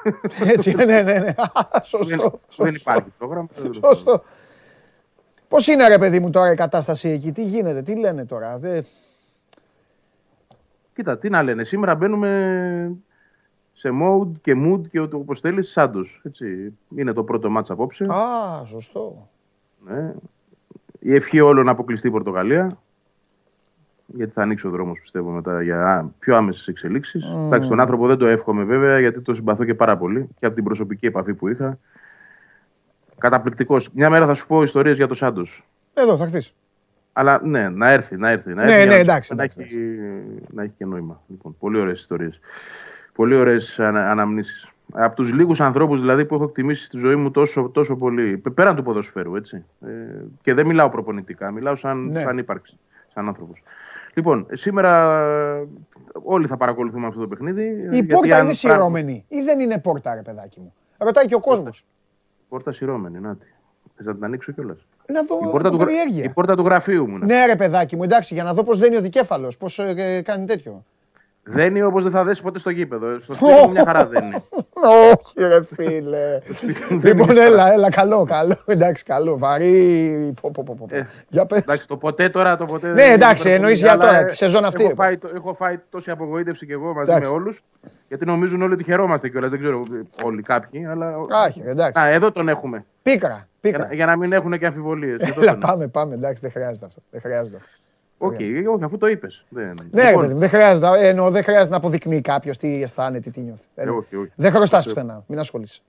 Έτσι, ναι, ναι, ναι. Σωστό. Δεν υπάρχει πρόγραμμα. Σωστό. Πώς είναι ρε παιδί μου τώρα η κατάσταση εκεί, τι γίνεται, τι λένε τώρα; Δε... Κοίτα, τι να λένε, σήμερα μπαίνουμε σε mode και mood και όπως θέλεις σάντος. Έτσι. Είναι το πρώτο μάτς απόψε. Α, σωστό. Ναι. Η ευχή όλων να αποκλειστεί η Πορτογαλία γιατί θα ανοίξει ο δρόμος πιστεύω μετά για πιο άμεσες εξελίξεις. Mm. Εντάξει, τον άνθρωπο δεν το εύχομαι βέβαια, γιατί το συμπαθώ και πάρα πολύ και από την προσωπική επαφή που είχα. Καταπληκτικός. Μια μέρα θα σου πω ιστορίες για το Σάντος. Εδώ θα χθείς. Αλλά ναι, να έρθει, να έρθει. Να ναι, έρθει ναι, εντάξει. Να, εντάξει, έχει, να έχει και νόημα. Λοιπόν, πολύ ωραίες ιστορίες. Πολύ ωραίες ανα, αναμνήσεις. Από τους λίγους ανθρώπους δηλαδή που έχω εκτιμήσει στη ζωή μου τόσο, τόσο πολύ. Πέραν του ποδοσφαίρου, έτσι. Ε, και δεν μιλάω προπονητικά, μιλάω σαν, ναι. σαν ύπαρξη, σαν άνθρωπος. Λοιπόν, σήμερα όλοι θα παρακολουθούμε αυτό το παιχνίδι. Η πόρτα είναι σειρώμενη ή δεν είναι πόρτα, ρε παιδάκι μου. Ρωτάει και ο κόσμος. Πόρτα σειρώμενη, να τη. Θες να την ανοίξω κιόλας; Να δω η πόρτα, του, η πόρτα του γραφείου μου. Ναι, ρε παιδάκι μου, εντάξει, για να δω πώς δένει ο δικέφαλος, πώς ε, κάνει τέτοιο. Δεν είναι όπως δεν θα δέσει ποτέ στο γήπεδο. Στο σπίτι μια χαρά δεν είναι. Όχι, ρε φίλε. λοιπόν, έλα, έλα, καλό, καλό. Εντάξει, καλό. Βαρύ. Ε, για πες. Εντάξει, το ποτέ τώρα. Το ποτέ ναι, εντάξει, εννοείς για τώρα, τη σεζόν αυτή. Έχω φάει, έχω φάει τόση απογοήτευση κι εγώ μαζί με όλους. Γιατί νομίζουν όλοι ότι χαιρόμαστε κιόλας. Δεν ξέρω όλοι κάποιοι. Αλλά... Όχι, εντάξει. Α, εδώ τον έχουμε. Πίκρα. Για, για να μην έχουν και αμφιβολίες. Πάμε, πάμε. Εντάξει, δεν χρειάζεται αυτό. Δεν χρειάζεται αυτό. OK, okay, όχι, αφού το είπες. Ναι, λοιπόν... ρε παιδί δεν χρειάζεται, εννοώ, δεν χρειάζεται να αποδεικνύει κάποιος τι αισθάνεται, τι νιώθει. Ε, όχι, όχι. Δεν χρωστά πουθενά, μην ασχολείσαι.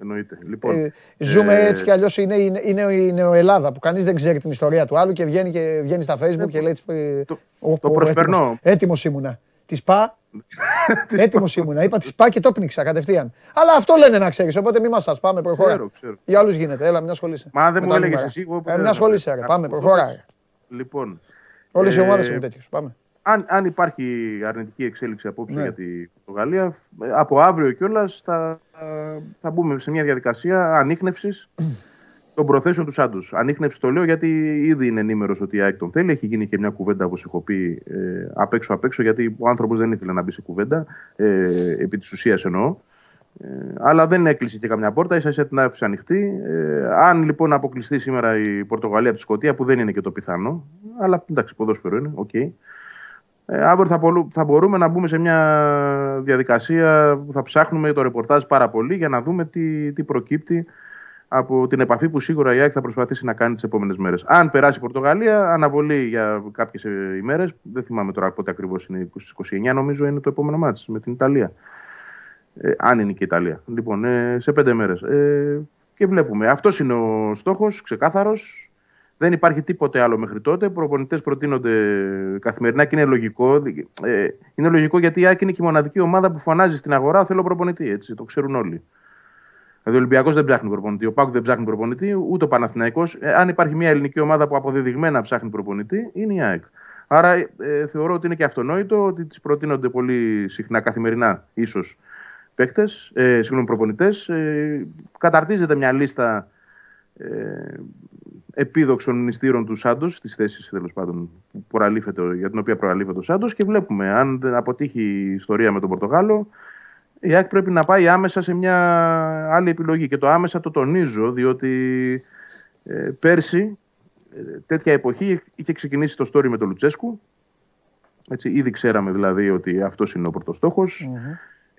εννοείται. Λοιπόν, ε, ζούμε ε, έτσι κι αλλιώς είναι, είναι, είναι, η Νεοελλάδα που κανείς δεν ξέρει την ιστορία του άλλου και βγαίνει, και βγαίνει στα facebook και λέει. Το, ο, το προσπερνώ. Έτοιμος ήμουνα. Τη ΠΑ. Έτοιμος ήμουνα. Είπα τη ΠΑ και το πνίξα κατευθείαν. Αλλά αυτό λένε να ξέρεις. Οπότε μη μας σας πάμε, προχώρα. Ξέρω, ξέρω. Για άλλου γίνεται. Έλα, μην ασχολείσαι. Μα δεν μου έλεγες εσύ. Ε, μην ασχολείσαι. Πάμε, προχώρα. Λοιπόν. Όλες οι ε, ομάδες έχουν τέτοιους. Πάμε. Αν, αν υπάρχει αρνητική εξέλιξη απόψε ναι. για την Πορτογαλία, από αύριο κιόλας θα, θα μπούμε σε μια διαδικασία ανείχνευσης των προθέσεων του Σάντους. Ανείχνευση το λέω γιατί ήδη είναι ενήμερος ότι η ΑΕΚ τον θέλει. Έχει γίνει και μια κουβέντα, όπως έχω πει, ε, απ' έξω απ' έξω, γιατί ο άνθρωπος δεν ήθελε να μπει σε κουβέντα. Ε, επί της ουσίας εννοώ. Ε, αλλά δεν έκλεισε και καμιά πόρτα, ίσα ίσα την άφησε ανοιχτή. Ε, αν λοιπόν αποκλειστεί σήμερα η Πορτογαλία από τη Σκωτία, που δεν είναι και το πιθανό, αλλά εντάξει, ποδόσφαιρο είναι, OK. Okay. Ε, αύριο θα, θα μπορούμε να μπούμε σε μια διαδικασία που θα ψάχνουμε το ρεπορτάζ πάρα πολύ για να δούμε τι, τι προκύπτει από την επαφή που σίγουρα η ΑΕΚ θα προσπαθήσει να κάνει τις επόμενες μέρες. Αν περάσει η Πορτογαλία, αναβολή για κάποιες ημέρες. Δεν θυμάμαι τώρα πότε ακριβώς είναι. 29 νομίζω είναι το επόμενο μάτι με την Ιταλία. Ε, αν είναι και η Ιταλία. Λοιπόν, ε, σε πέντε μέρες. Ε, και βλέπουμε. Αυτός είναι ο στόχος, ξεκάθαρος. Δεν υπάρχει τίποτε άλλο μέχρι τότε. Οι προπονητές προτείνονται καθημερινά και είναι λογικό. Ε, είναι λογικό γιατί η ΑΕΚ είναι και η μοναδική ομάδα που φωνάζει στην αγορά θέλω προπονητή. Έτσι, το ξέρουν όλοι. Δηλαδή ο Ολυμπιακός δεν ψάχνει προπονητή, ο Πάκου δεν ψάχνει προπονητή, ούτε ο Παναθηναϊκός. Ε, αν υπάρχει μια ελληνική ομάδα που αποδεδειγμένα ψάχνει προπονητή, είναι η ΑΕΚ. Άρα ε, θεωρώ ότι είναι και αυτονόητο ότι τη προτείνονται πολύ συχνά καθημερινά ίσως παίκτες, ε, συγγνώμη προπονητές. Ε, καταρτίζεται μια λίστα ε, επίδοξων νηστήρων του Σάντος, τη θέση τέλος πάντων για την οποία προαλήφεται ο Σάντος και βλέπουμε αν δεν αποτύχει η ιστορία με τον Πορτογάλο, η ΑΕΚ πρέπει να πάει άμεσα σε μια άλλη επιλογή. Και το άμεσα το τονίζω, διότι ε, πέρσι, ε, τέτοια εποχή, είχε ξεκινήσει το story με τον Λουτσέσκου. Έτσι, ήδη ξέραμε δηλαδή ότι αυτός είναι ο πρωτο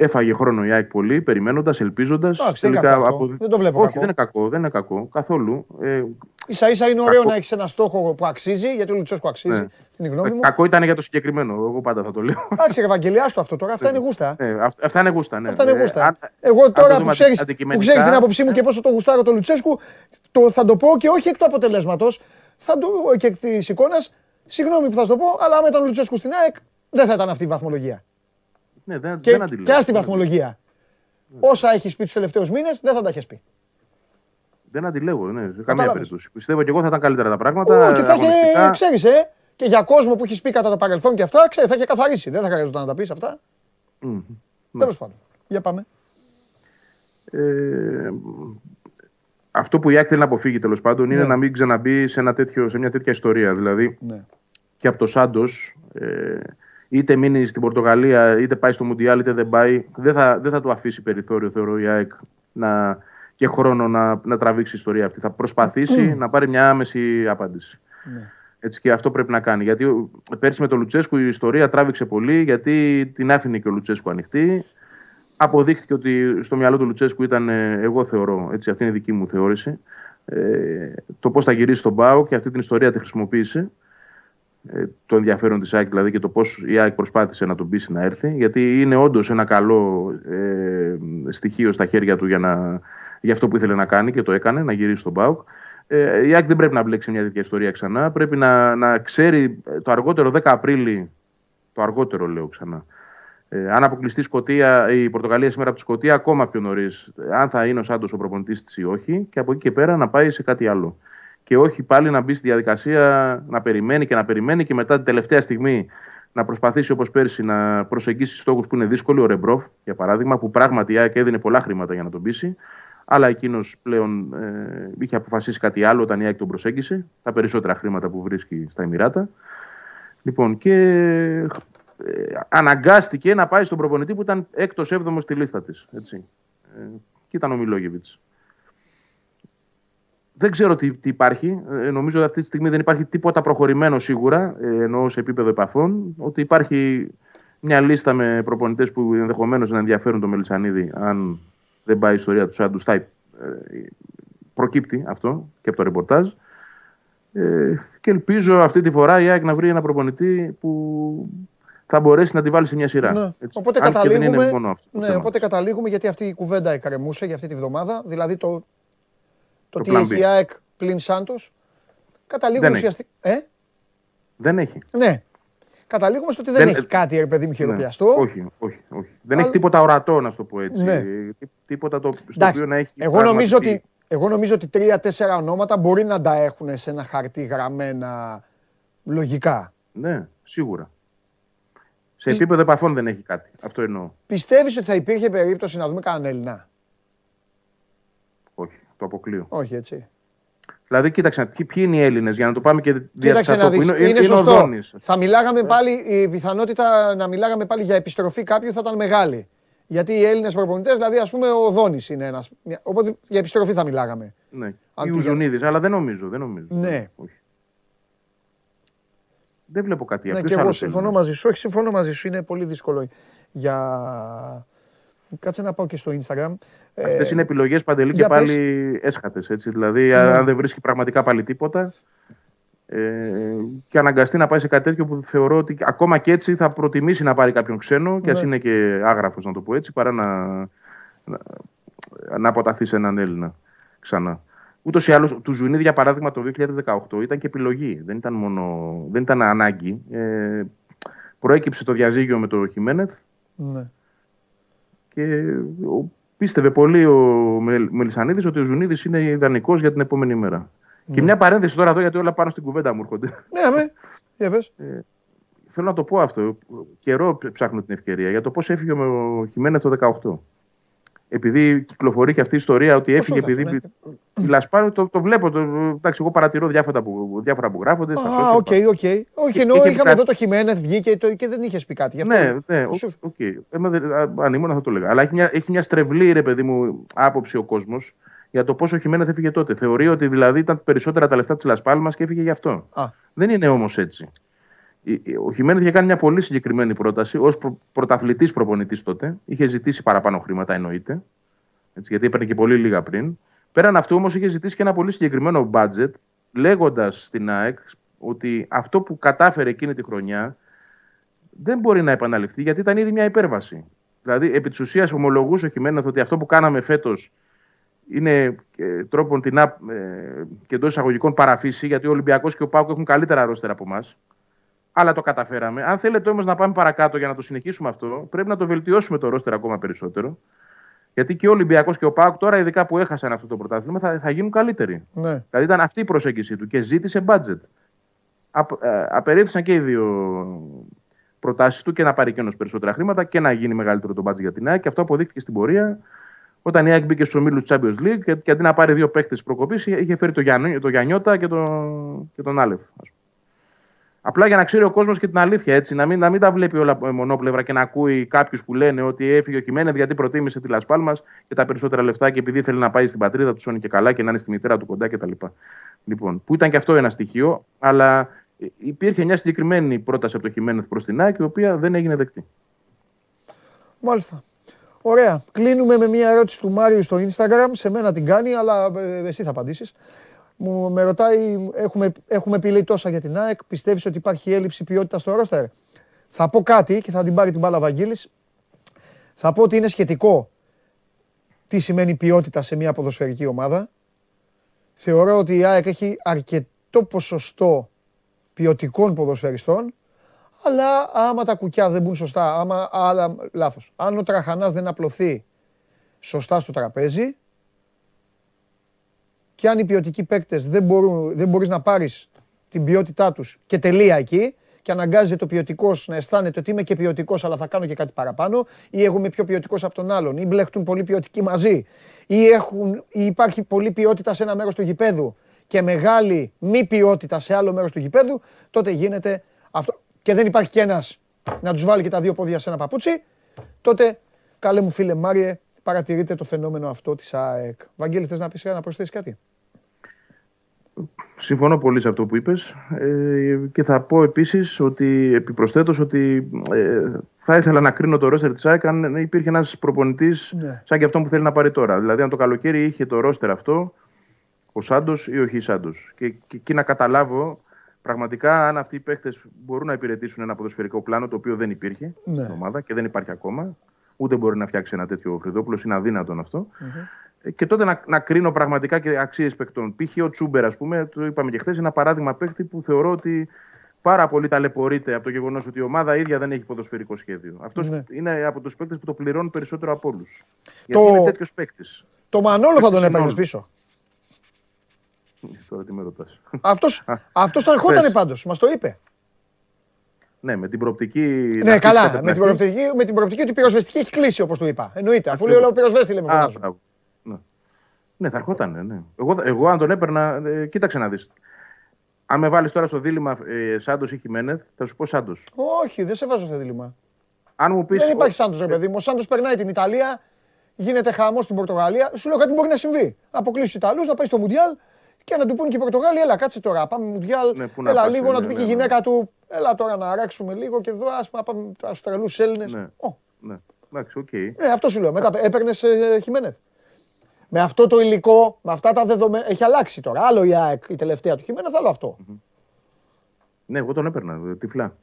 Έφαγε χρόνο η ΑΕΚ πολύ, περιμένοντας, ελπίζοντας. Από... Δεν το βλέπω. Όχι, κακό. δεν είναι κακό, δεν είναι κακό καθόλου. Ε, σα ίσα είναι ωραίο κακό. να έχεις ένα στόχο που αξίζει, γιατί ο Λουτσέσκου αξίζει, ναι. στην γνώμη ε, μου. Κακό ήταν για το συγκεκριμένο, εγώ πάντα θα το λέω. Εντάξει, Ευαγγελιά το αυτό τώρα, αυτά είναι γούστα. Ε, αυτά είναι γούστα, ναι. Αυτά είναι ε, γούστα. εγώ τώρα που ξέρει την άποψή μου και πόσο το γουστάρω το Λουτσέσκου, το, θα το πω και όχι εκ του αποτελέσματος, θα το και εκ της εικόνας. Συγγνώμη που θα το πω, αλλά άμα ήταν ο Λουτσέσκου στην ΑΕΚ, δεν θα ήταν αυτή η βαθμολογία. Ναι, δεν, και, δεν και στη βαθμολογία. Ναι. Όσα έχει πει τους τελευταίους μήνες δεν θα τα έχεις πει. Δεν αντιλέγω, ναι, σε καμία περίπτωση. Πιστεύω και εγώ θα ήταν καλύτερα τα πράγματα. Ού, και θα είχε, ξέρεις, ε, και για κόσμο που έχεις πει κατά το παρελθόν και αυτά, ξέρει, θα είχε καθαρίσει. Δεν θα χρειαζόταν να τα πεις αυτά. Mm, Τέλος πάντων. Για πάμε. Ε, αυτό που η Άκη θέλει να αποφύγει τέλος πάντων ναι. είναι να μην ξαναμπεί σε, ένα τέτοιο, σε μια τέτοια ιστορία. Δηλαδή ναι. και από το Σάντος. Ε, είτε μείνει στην Πορτογαλία, είτε πάει στο Μουντιάλ, είτε δεν πάει, δεν θα, δεν θα του αφήσει περιθώριο, θεωρώ η ΑΕΚ, να, και χρόνο να, να τραβήξει η ιστορία αυτή. Θα προσπαθήσει να πάρει μια άμεση απάντηση. Ναι. Έτσι και αυτό πρέπει να κάνει. Γιατί πέρσι με τον Λουτσέσκου η ιστορία τράβηξε πολύ, γιατί την άφηνε και ο Λουτσέσκου ανοιχτή. Αποδείχθηκε ότι στο μυαλό του Λουτσέσκου ήταν, ε, εγώ θεωρώ, έτσι, αυτή είναι η δική μου θεώρηση, ε, το πώς θα γυρίσει τον Πάο και αυτή την ιστορία τη χρησιμοποίησε. Ε, το ενδιαφέρον της ΑΕΚ δηλαδή και το πώς η ΑΕΚ προσπάθησε να τον πείσει να έρθει γιατί είναι όντως ένα καλό ε, στοιχείο στα χέρια του για, να, για αυτό που ήθελε να κάνει και το έκανε, να γυρίσει στον ΠΑΟΚ. Ε, η ΑΕΚ δεν πρέπει να μπλέξει μια τέτοια ιστορία ξανά. Πρέπει να, να ξέρει το αργότερο 10 Απρίλη, το αργότερο λέω ξανά, ε, αν αποκλειστεί η, Σκοτία, η Πορτογαλία σήμερα από τη Σκωτία, ακόμα πιο νωρίς, αν θα είναι ο Σάντος ο προπονητής της ή όχι, και από εκεί και πέρα να πάει σε κάτι άλλο και όχι πάλι να μπει στη διαδικασία να περιμένει και να περιμένει και μετά την τελευταία στιγμή να προσπαθήσει όπως πέρσι να προσεγγίσει στόχους που είναι δύσκολοι. Ο Ρεμπρόφ, για παράδειγμα, που πράγματι η ΑΕΚ έδινε πολλά χρήματα για να τον πείσει, αλλά εκείνος πλέον ε, είχε αποφασίσει κάτι άλλο όταν η ΑΕΚ τον προσέγγισε. Τα περισσότερα χρήματα που βρίσκει στα Εμμυράτα. Λοιπόν, και ε, αναγκάστηκε να πάει στον προπονητή που ήταν έκτο-έβδομο στη λίστα της. Ε, και ήταν ο Μιλόγεβιτς. Δεν ξέρω τι, τι υπάρχει. Ε, νομίζω ότι αυτή τη στιγμή δεν υπάρχει τίποτα προχωρημένο σίγουρα, ε, εννοώ σε επίπεδο επαφών. Ότι υπάρχει μια λίστα με προπονητές που ενδεχομένως να ενδιαφέρουν το Μελισανίδη, αν δεν πάει η ιστορία του Σάντου. Ε, προκύπτει αυτό και από το ρεπορτάζ. Ε, και ελπίζω αυτή τη φορά η ΑΕΚ να βρει ένα προπονητή που θα μπορέσει να τη βάλει σε μια σειρά. Ναι. Οπότε, καταλήγουμε, μόνο αυτό, ναι, οπότε καταλήγουμε γιατί αυτή η κουβέντα εκκρεμούσε για αυτή τη βδομάδα. Δηλαδή το, το, το τι έχει η ΑΕΚ πλην Σάντος. Καταλήγουμε ουσιαστικά. Ε; Δεν έχει. Ναι. Καταλήγουμε στο ότι δεν, δεν έχει κάτι, ρε παιδί μου, χειροπιαστό. Ναι. Όχι, όχι, όχι. Δεν έχει τίποτα ορατό, να το πω έτσι. Ναι. Τίποτα το, στο οποίο να έχει. Εγώ νομίζω ότι, εγώ νομίζω ότι τρία-τέσσερα ονόματα μπορεί να τα έχουν σε ένα χαρτί γραμμένα λογικά. Ναι, σίγουρα. Σε επίπεδο επαφών δεν έχει κάτι. Αυτό εννοώ. Πιστεύεις ότι θα υπήρχε περίπτωση να δούμε κανέναν Έλληνα; Όχι, το αποκλείω. Όχι, έτσι. Δηλαδή, κοίταξε, ποιοι είναι οι Έλληνες για να το πάμε και διαστατό. Είναι, είναι, είναι σωστό. Θα μιλάγαμε ε. πάλι, η πιθανότητα να μιλάγαμε πάλι για επιστροφή κάποιου θα ήταν μεγάλη. Γιατί οι Έλληνες προπονητές, δηλαδή ας πούμε ο Δόνη είναι ένας. Οπότε για επιστροφή θα μιλάγαμε. Ναι. Ή ο Ζουνίδη, αλλά δεν νομίζω. Δεν νομίζω. Ναι. Όχι. Δεν βλέπω κάτι Ναι, και εγώ συμφωνώ μαζί σου. Όχι, συμφωνώ μαζί σου. Είναι πολύ δύσκολο για. Κάτσε να πάω και στο Instagram. Αυτές είναι επιλογές παντελή και πάλι έσχατες. Δηλαδή, ναι. αν δεν βρίσκει πραγματικά πάλι τίποτα ε, και αναγκαστεί να πάει σε κάτι τέτοιο που θεωρώ ότι ακόμα και έτσι θα προτιμήσει να πάρει κάποιον ξένο, και ας ναι. είναι και άγραφος, να το πω έτσι, παρά να, να, να αποταθεί σε έναν Έλληνα ξανά. Ούτως ή άλλως, του Ζουνίδη για παράδειγμα το 2018 ήταν και επιλογή. Δεν ήταν, μόνο, δεν ήταν ανάγκη. Ε, προέκυψε το διαζύγιο με το Χιμένεθ. Ναι. Και πίστευε πολύ ο Μελισανίδης ότι ο Ζουνίδης είναι ιδανικός για την επόμενη μέρα. Και ναι. μια παρένθεση τώρα εδώ, γιατί όλα πάνω στην κουβέντα μου έρχονται. Ναι, με. Για ε, θέλω να το πω αυτό. Καιρό ψάχνω την ευκαιρία για το πώς έφυγε ο Χιμένεθ το 18 επειδή κυκλοφορεί και αυτή η ιστορία ότι έφυγε επειδή. Ναι. Η Λασπάρου το, το βλέπω. Το, εντάξει, εγώ παρατηρώ διάφορα που, διάφορα που γράφονται. Α, OK, OK. Όχι, ενώ είχαμε εδώ το Χιμένεθ βγήκε το, και δεν είχες πει κάτι. Γι ναι, ναι, οκ. Αν ήμουν θα το έλεγα. Αλλά έχει μια, έχει μια στρεβλή, ρε παιδί μου, άποψη ο κόσμος για το πόσο ο Χιμένεθ έφυγε τότε. Θεωρεί ότι δηλαδή ήταν περισσότερα τα λεφτά της Λας Πάλμας και έφυγε γι' αυτό. Α. Δεν είναι όμως έτσι. Ο Χιμένεθ είχε κάνει μια πολύ συγκεκριμένη πρόταση ως προ, πρωταθλητής προπονητής τότε. Είχε ζητήσει παραπάνω χρήματα, εννοείται. Έτσι, γιατί έπαιρνε και πολύ λίγα πριν. Πέραν αυτού όμως είχε ζητήσει και ένα πολύ συγκεκριμένο budget, λέγοντας στην ΑΕΚ ότι αυτό που κατάφερε εκείνη τη χρονιά δεν μπορεί να επαναληφθεί γιατί ήταν ήδη μια υπέρβαση. Δηλαδή, επί της ουσίας, ομολογούσε ο Χιμένεθ ότι αυτό που κάναμε φέτος είναι ε, τρόπον την ε, και εντός εισαγωγικών παραφύση, γιατί ο Ολυμπιακός και ο Πάουκ έχουν καλύτερα αρρώστερα από εμάς αλλά το καταφέραμε. Αν θέλετε όμως να πάμε παρακάτω για να το συνεχίσουμε αυτό, πρέπει να το βελτιώσουμε το ρόστερ ακόμα περισσότερο. Γιατί και ο Ολυμπιακός και ο Πάοκ τώρα, ειδικά που έχασαν αυτό το πρωτάθλημα, θα, θα γίνουν καλύτεροι. Ναι. Δηλαδή ήταν αυτή η προσέγγιση του και ζήτησε budget. Α, ε, απερίφθησαν και οι δύο προτάσεις του και να πάρει και ένας περισσότερα χρήματα και να γίνει μεγαλύτερο το budget για την ΑΕΚ. Και αυτό αποδείχθηκε στην πορεία όταν η ΑΕΚ μπήκε στους ομίλους Champions League και, και αντί να πάρει δύο παίκτες προκοπής, είχε φέρει το, το Γιαννιώτα και, το, και τον Άλεφ. Απλά για να ξέρει ο κόσμος και την αλήθεια, έτσι, να μην, να μην τα βλέπει όλα μονόπλευρα και να ακούει κάποιους που λένε ότι έφυγε ο Κιμένεθ γιατί προτίμησε τη Λασπάλμα και τα περισσότερα λεφτά και επειδή θέλει να πάει στην πατρίδα του Σόνι και καλά και να είναι στη μητέρα του κοντά κτλ. Λοιπόν, που ήταν και αυτό ένα στοιχείο, αλλά υπήρχε μια συγκεκριμένη πρόταση από το Κιμένεθ προς την ΑΕΚ, η οποία δεν έγινε δεκτή. Μάλιστα. Ωραία. Κλείνουμε με μια ερώτηση του Μάριου στο Instagram. Σε μένα την κάνει, αλλά ε, εσύ θα απαντήσεις μου με ρωτάει, έχουμε, έχουμε πει λέει τόσα για την ΑΕΚ, πιστεύεις ότι υπάρχει έλλειψη ποιότητας στο ρόστερ; Θα πω κάτι και θα την πάρει την μπάλα Βαγγίλης. Θα πω ότι είναι σχετικό τι σημαίνει ποιότητα σε μια ποδοσφαιρική ομάδα. Θεωρώ ότι η ΑΕΚ έχει αρκετό ποσοστό ποιοτικών ποδοσφαιριστών, αλλά άμα τα κουκιά δεν μπουν σωστά, άμα, άλλα, λάθος. Αν ο Τραχανάς δεν απλωθεί σωστά στο τραπέζι, και αν οι ποιοτικοί παίκτες δεν, δεν μπορείς να πάρεις την ποιότητά τους και τελεία εκεί, και αναγκάζεται το ποιοτικός να αισθάνεται ότι είμαι και ποιοτικός, αλλά θα κάνω και κάτι παραπάνω, ή εγώ είμαι πιο ποιοτικό από τον άλλον, ή μπλεχτούν πολύ ποιοτικοί μαζί, ή, έχουν, ή υπάρχει πολλή ποιότητα σε ένα μέρος του γηπέδου και μεγάλη μη ποιότητα σε άλλο μέρος του γηπέδου, τότε γίνεται αυτό. Και δεν υπάρχει και ένας να τους βάλει και τα δύο πόδια σε ένα παπούτσι, τότε καλέ μου φίλε Μάριε, παρατηρείτε το φαινόμενο αυτό της ΑΕΚ. Βαγγέλη, θες να πεις να προσθέσει κάτι; Συμφωνώ πολύ σε αυτό που είπες ε, και θα πω επίσης ότι επιπροσθέτως ότι ε, θα ήθελα να κρίνω το ρόστερ της ΑΕΚ αν υπήρχε ένας προπονητής ναι. σαν και αυτό που θέλει να πάρει τώρα. Δηλαδή αν το καλοκαίρι είχε το ρόστερ αυτό ο Σάντος ή ο Χι Σάντος και, και εκεί να καταλάβω Πραγματικά, αν αυτοί οι παίχτε μπορούν να υπηρετήσουν ένα ποδοσφαιρικό πλάνο το οποίο δεν υπήρχε Ναι. στην ομάδα και δεν υπάρχει ακόμα, ούτε μπορεί να φτιάξει ένα τέτοιο Φρυδόπουλο, είναι αδύνατον αυτό. Ε, Και τότε να, να κρίνω πραγματικά και αξίες παικτών. Π.χ. ο Τσούμπερ, ας πούμε, το είπαμε και χθες, είναι ένα παράδειγμα παίκτη που θεωρώ ότι πάρα πολύ ταλαιπωρείται από το γεγονός ότι η ομάδα ίδια δεν έχει ποδοσφαιρικό σχέδιο. Αυτός Ναι. είναι από τους παίκτες που το πληρώνουν περισσότερο από όλους. Γιατί είναι τέτοιος παίκτης. Το Μανόλο θα τον Παίκτης έπαιρνες συνόλου. πίσω. Τώρα τι με ρωτάς. Αυτός, αυτός τον ερχότανε πες. πάντως, μας το είπε. Ναι, με την προοπτική. να Ναι, χτίσει καλά. καταρχήν. Με την, προοπτική, με την προοπτική ότι η πυροσβεστική έχει κλείσει, όπως του είπα. Εννοείται. Αφού λέει Ακριβώς. όλο πυροσβέστη λέμε. Α, φωνάζουν. μπράβο. Ναι. ναι, θα ερχόταν. Ναι. Εγώ, εγώ, αν τον έπαιρνα, ε, κοίταξε να δεις. Αν με βάλεις τώρα στο δίλημμα ε, Σάντος ή Χιμένεθ, θα σου πω Σάντος. Όχι, δεν σε βάζω στο δίλημμα. Αν μου πεις. Δεν υπάρχει Σάντος, ρε παιδί μου. Ο Σάντος περνάει την Ιταλία, γίνεται χαμός στην Πορτογαλία. Σου λέω κάτι μπορεί να συμβεί. Να αποκλείσεις τους Ιταλούς, να πάει στο Μουντιάλ και να του πούνε και οι Πορτογάλοι, έλα κάτσε τώρα. Πάμε Μουντιάλ. Ναι, πού να έλα πας, λίγο ναι, να του ναι, πει και η ναι, γυναίκα του, έλα τώρα να αράξουμε λίγο και εδώ ας πούμε, να πάμε στους τρελούς Έλληνες. Ναι. Ω, Ναι, εντάξει, οκ. Ναι, αυτό σου λέω. Μετά έπαιρνες ε, Χιμένεθ. Με αυτό το υλικό, με αυτά τα δεδομένα. Έχει αλλάξει τώρα. Άλλο η ΑΕΚ η τελευταία του Χιμένεθ, άλλο αυτό. Ναι, εγώ τον έπαιρνα ε, τυφλά.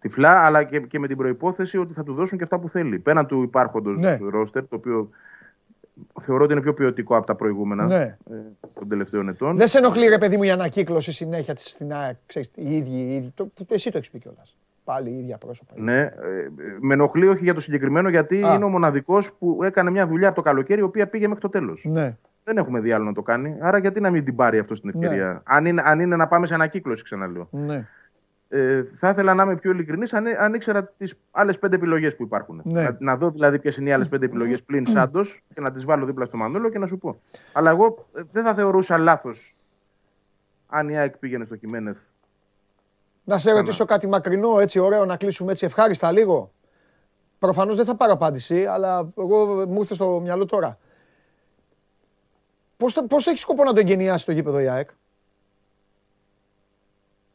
Τυφλά, αλλά και, και με την προπόθεση ότι θα του δώσουν και αυτά που θέλει. Πέραν του υπάρχοντος Ναι. ρόστερ, το οποίο θεωρώ ότι είναι πιο ποιοτικό από τα προηγούμενα Ναι. ε, των τελευταίων ετών. Δεν σε ενοχλεί, ρε παιδί μου, η ανακύκλωση συνέχεια της στην ΑΕΚ. Ξέρεις, οι ίδιοι, οι ίδιοι. Το, που εσύ το έχεις πει κιόλας. Πάλι η ίδια πρόσωπα. Ναι, ε, με ενοχλεί όχι για το συγκεκριμένο, γιατί Α. είναι ο μοναδικός που έκανε μια δουλειά από το καλοκαίρι, η οποία πήγε μέχρι το τέλος. Ναι. Δεν έχουμε δει άλλο να το κάνει. Άρα, γιατί να μην την πάρει αυτό στην ευκαιρία; Αν, είναι, αν είναι να πάμε σε ανακύκλωση, ξαναλέω. ναι. Ε, θα ήθελα να είμαι πιο ειλικρινής αν, αν ήξερα τις άλλες πέντε επιλογές που υπάρχουν. Ναι. Να, να δω δηλαδή ποιες είναι οι άλλες πέντε επιλογές πλην Σάντος και να τις βάλω δίπλα στο Μανόλο και να σου πω. Αλλά εγώ ε, δεν θα θεωρούσα λάθος αν η ΑΕΚ πήγαινε στο Χιμένεθ. Να σε ρωτήσω κάτι μακρινό, έτσι ωραίο, να κλείσουμε έτσι ευχάριστα λίγο. Προφανώς δεν θα πάρω απάντηση, αλλά εγώ μου ήρθε στο μυαλό τώρα. Πώς, θα- πώς έχει σκοπό να το εγκαινιάσει το γήπεδο η ΑΕΚ;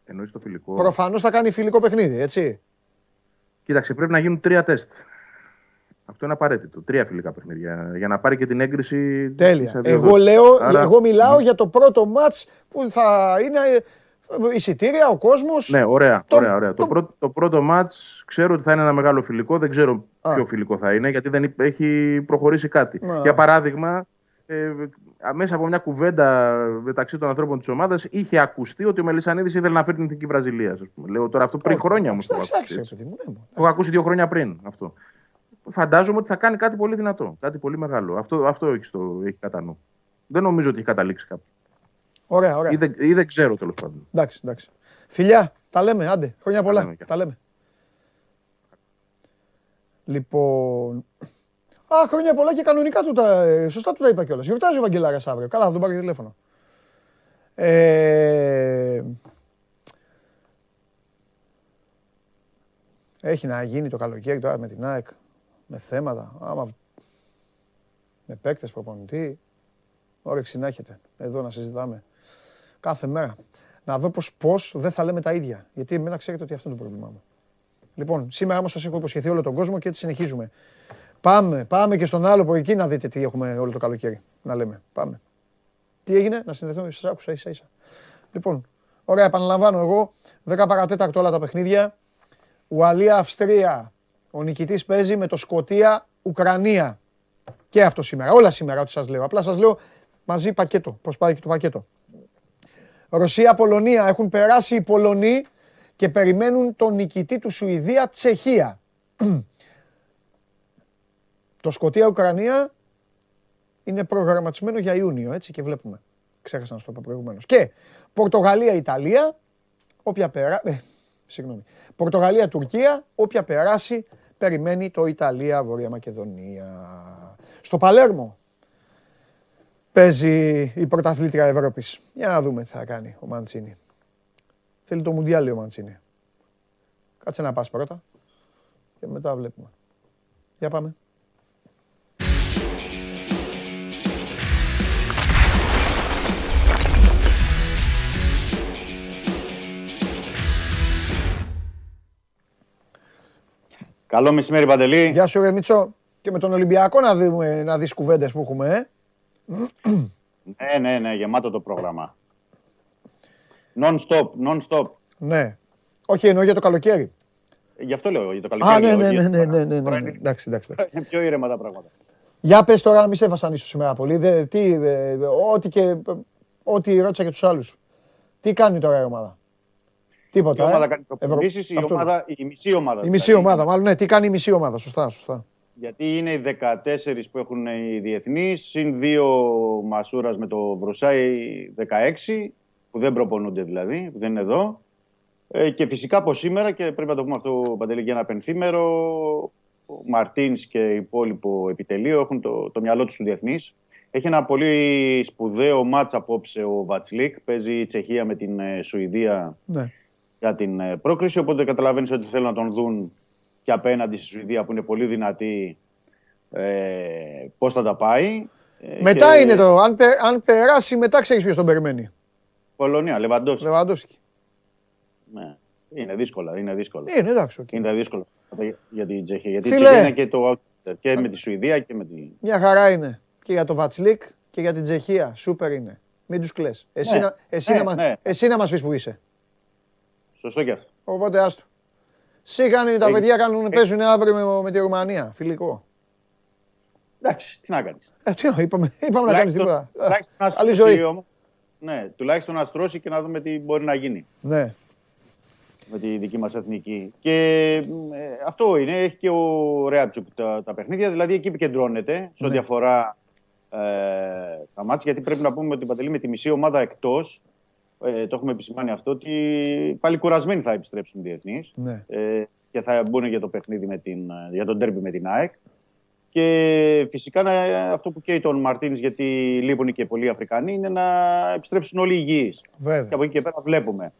Εννοείς το φιλικό. Προφανώς θα κάνει φιλικό παιχνίδι, έτσι. Κοίταξε, πρέπει να γίνουν τρία τεστ. Αυτό είναι απαραίτητο. Τρία φιλικά παιχνίδια. Για να πάρει και την έγκριση. της Τέλεια. αδειοδότησης. Εγώ, λέω, Άρα- εγώ μιλάω για το πρώτο μάτς που θα είναι ε, εισιτήρια, ο κόσμος. Ναι, ωραία. Το- ωραία, ωραία. Το, το- πρώτο, το πρώτο μάτς ξέρω ότι θα είναι ένα μεγάλο φιλικό. Δεν ξέρω Α. ποιο φιλικό θα είναι, γιατί δεν υπ- έχει προχωρήσει κάτι. Α. Για παράδειγμα, ε, μέσα από μια κουβέντα μεταξύ των ανθρώπων της ομάδας είχε ακουστεί ότι ο Μελισανίδης ήθελε να φέρει την εθνική Βραζιλία. ας πούμε. Λέω τώρα αυτό πριν Όχι, χρόνια όμως. εντάξει, Το έχω εντάξει, ακούσει, ρε παιδί μου, ναι, μου. το έχω ακούσει δύο χρόνια πριν αυτό. Φαντάζομαι ότι θα κάνει κάτι πολύ δυνατό, κάτι πολύ μεγάλο. Αυτό, αυτό έχει, στο, έχει κατά νου. Δεν νομίζω ότι έχει καταλήξει κάπου. Ωραία, ωραία. Ή δεν, ή δεν ξέρω τέλος πάντων. Εντάξει, εντάξει. Φιλιά, τα λέμε, άντε. Χρόνια πολλά. λέμε, Τα λέμε. Λοιπόν. Α, χρόνια πολλά και κανονικά του τα. ε, Σωστά του τα είπα κιόλας. Γιορτάζει ο Βαγγελάρας αύριο. Καλά, θα τον πάρω και τηλέφωνο. Ε, Έχει να γίνει το καλοκαίρι τώρα με την ΑΕΚ. Με θέματα. Άμα... Με παίκτες προπονητή. Όρεξη να έχετε. Εδώ να συζητάμε. Κάθε μέρα. Να δω πώς, πώς δεν θα λέμε τα ίδια. Γιατί εμένα ξέρετε ότι αυτό είναι το πρόβλημά μου. Λοιπόν, σήμερα όμως σας έχω υποσχεθεί όλο τον κόσμο και έτσι συνεχίζουμε. Πάμε, πάμε και στον άλλο από εκεί να δείτε τι έχουμε όλο το καλοκαίρι. Να λέμε. Πάμε. Τι έγινε, να συνδεθούμε, σας άκουσα ίσα ίσα. Λοιπόν, ωραία, επαναλαμβάνω εγώ. 10 παρατέταρτο όλα τα παιχνίδια. Ουαλία-Αυστρία. Ο νικητής παίζει με το Σκοτία-Ουκρανία. Και αυτό σήμερα. Όλα σήμερα, ό,τι σας λέω. Απλά σας λέω μαζί πακέτο. Πώς πάει και το πακέτο. Ρωσία-Πολωνία. Έχουν περάσει οι Πολωνοί και περιμένουν τον νικητή του Σουηδία-Τσεχία. το Σκοτία-Ουκρανία είναι προγραμματισμένο για Ιούνιο, έτσι και βλέπουμε. Ξέχασα να σου το πω προηγουμένως. Και Πορτογαλία-Ιταλία, όποια πέρα... Ε, συγγνώμη. Πορτογαλία-Τουρκία, όποια περάσει, περιμένει το Ιταλία-Βορεια Μακεδονία. Στο Παλέρμο παίζει η πρωταθλήτρια Ευρώπης. Για να δούμε τι θα κάνει ο Μαντσίνη. Θέλει το Μουντιάλ, ο Μαντσίνη. Κάτσε να πας πρώτα και μετά βλέπουμε. Για πάμε. Καλό μεσημέρι, Παντελή. Γεια σου ρε Μίτσο. Και με τον Ολυμπιακό να, δούμε, να δεις κουβέντες που έχουμε, ε. Ναι, ναι, ναι, γεμάτο το πρόγραμμα. Non-stop, non-stop. Ναι. Όχι, εννοώ για το καλοκαίρι. Γι' αυτό λέω για το καλοκαίρι. Α, ναι, ναι, ναι, ναι, ναι, ναι, ναι. Εντάξει, εντάξει. Είναι πιο ήρεμα τα πράγματα. Για πες τώρα να μην σε βασανίσω σήμερα πολύ. Δε, τι, ε, ό,τι και ό,τι ρώτησα και τους άλλους. Τι κάνει τώρα η ομάδα; Τίποτα. Η ομάδα ε; κάνει προπονήσεις, η, ομάδα, η μισή ομάδα. Η μισή ομάδα, μάλλον ναι. Τι κάνει η μισή ομάδα, σωστά, σωστά. Γιατί είναι οι 14 που έχουν οι διεθνείς, συν δύο Μασούρας με το Βρουσάι 16, που δεν προπονούνται δηλαδή, που δεν είναι εδώ. Ε, και φυσικά από σήμερα, και πρέπει να το πούμε αυτό Παντελή για ένα πενθήμερο, ο Μαρτίνς και υπόλοιπο επιτελείο έχουν το, το μυαλό τους στου διεθνείς. Έχει ένα πολύ σπουδαίο μάτς απόψε ο Βατσλίκ. Παίζει η Τσεχία με την ε, Σουηδία ναι. για την ε, πρόκριση. Οπότε καταλαβαίνεις ότι θέλουν να τον δουν και απέναντι στη Σουηδία που είναι πολύ δυνατή ε, πώς θα τα πάει. Ε, μετά και... είναι το, αν, αν περάσει μετά ξέρεις ποιος τον περιμένει. Πολωνία, Λεβαντόφσκι. Λεβαντόφσκι. Ναι. Είναι δύσκολα, είναι δύσκολα. Είναι εντάξει. Okay. Είναι δύσκολο για την Τσεχία. Γιατί Φίλε, η Τσεχία είναι και, το, και με τη Σουηδία και με τη... Μια χαρά είναι. Και για το Βατσλίκ και για την Τσεχία. Σούπερ είναι. Μην τους κλαις. Εσύ, ναι, να, εσύ, ναι, να, ναι. εσύ να μας πεις που είσαι. Σωστό και αυτό. Οπότε άστο. Σίγανε τα παιδιά κάνουν, παίζουν αύριο με, με τη Ρουμανία. Φιλικό. Εντάξει, τι να κάνεις. Ε, τι να, είπαμε, είπαμε να κάνεις τίποτα. Άλλη ζωή. ναι, τουλάχιστον να στρώσει και να δούμε τι μπορεί να γίνει. Ναι. Με τη δική μας εθνική. Και ε, αυτό είναι. Έχει και ο Ρέατσουκ τα, τα παιχνίδια. Δηλαδή εκεί επικεντρώνεται ναι. σε ό,τι αφορά ε, τα μάτια. Γιατί πρέπει να πούμε ότι Παντελή με τη μισή ομάδα εκτός. Ε, το έχουμε επισημάνει αυτό ότι πάλι κουρασμένοι θα επιστρέψουν οι διεθνείς. Ναι. Ε, και θα μπουν για το παιχνίδι με την, για τον τέρμπι με την ΑΕΚ. Και φυσικά αυτό που καίει τον Μαρτίνης, γιατί λείπουν και πολλοί Αφρικανοί, είναι να επιστρέψουν όλοι υγιείς. Και από εκεί και πέρα βλέπουμε.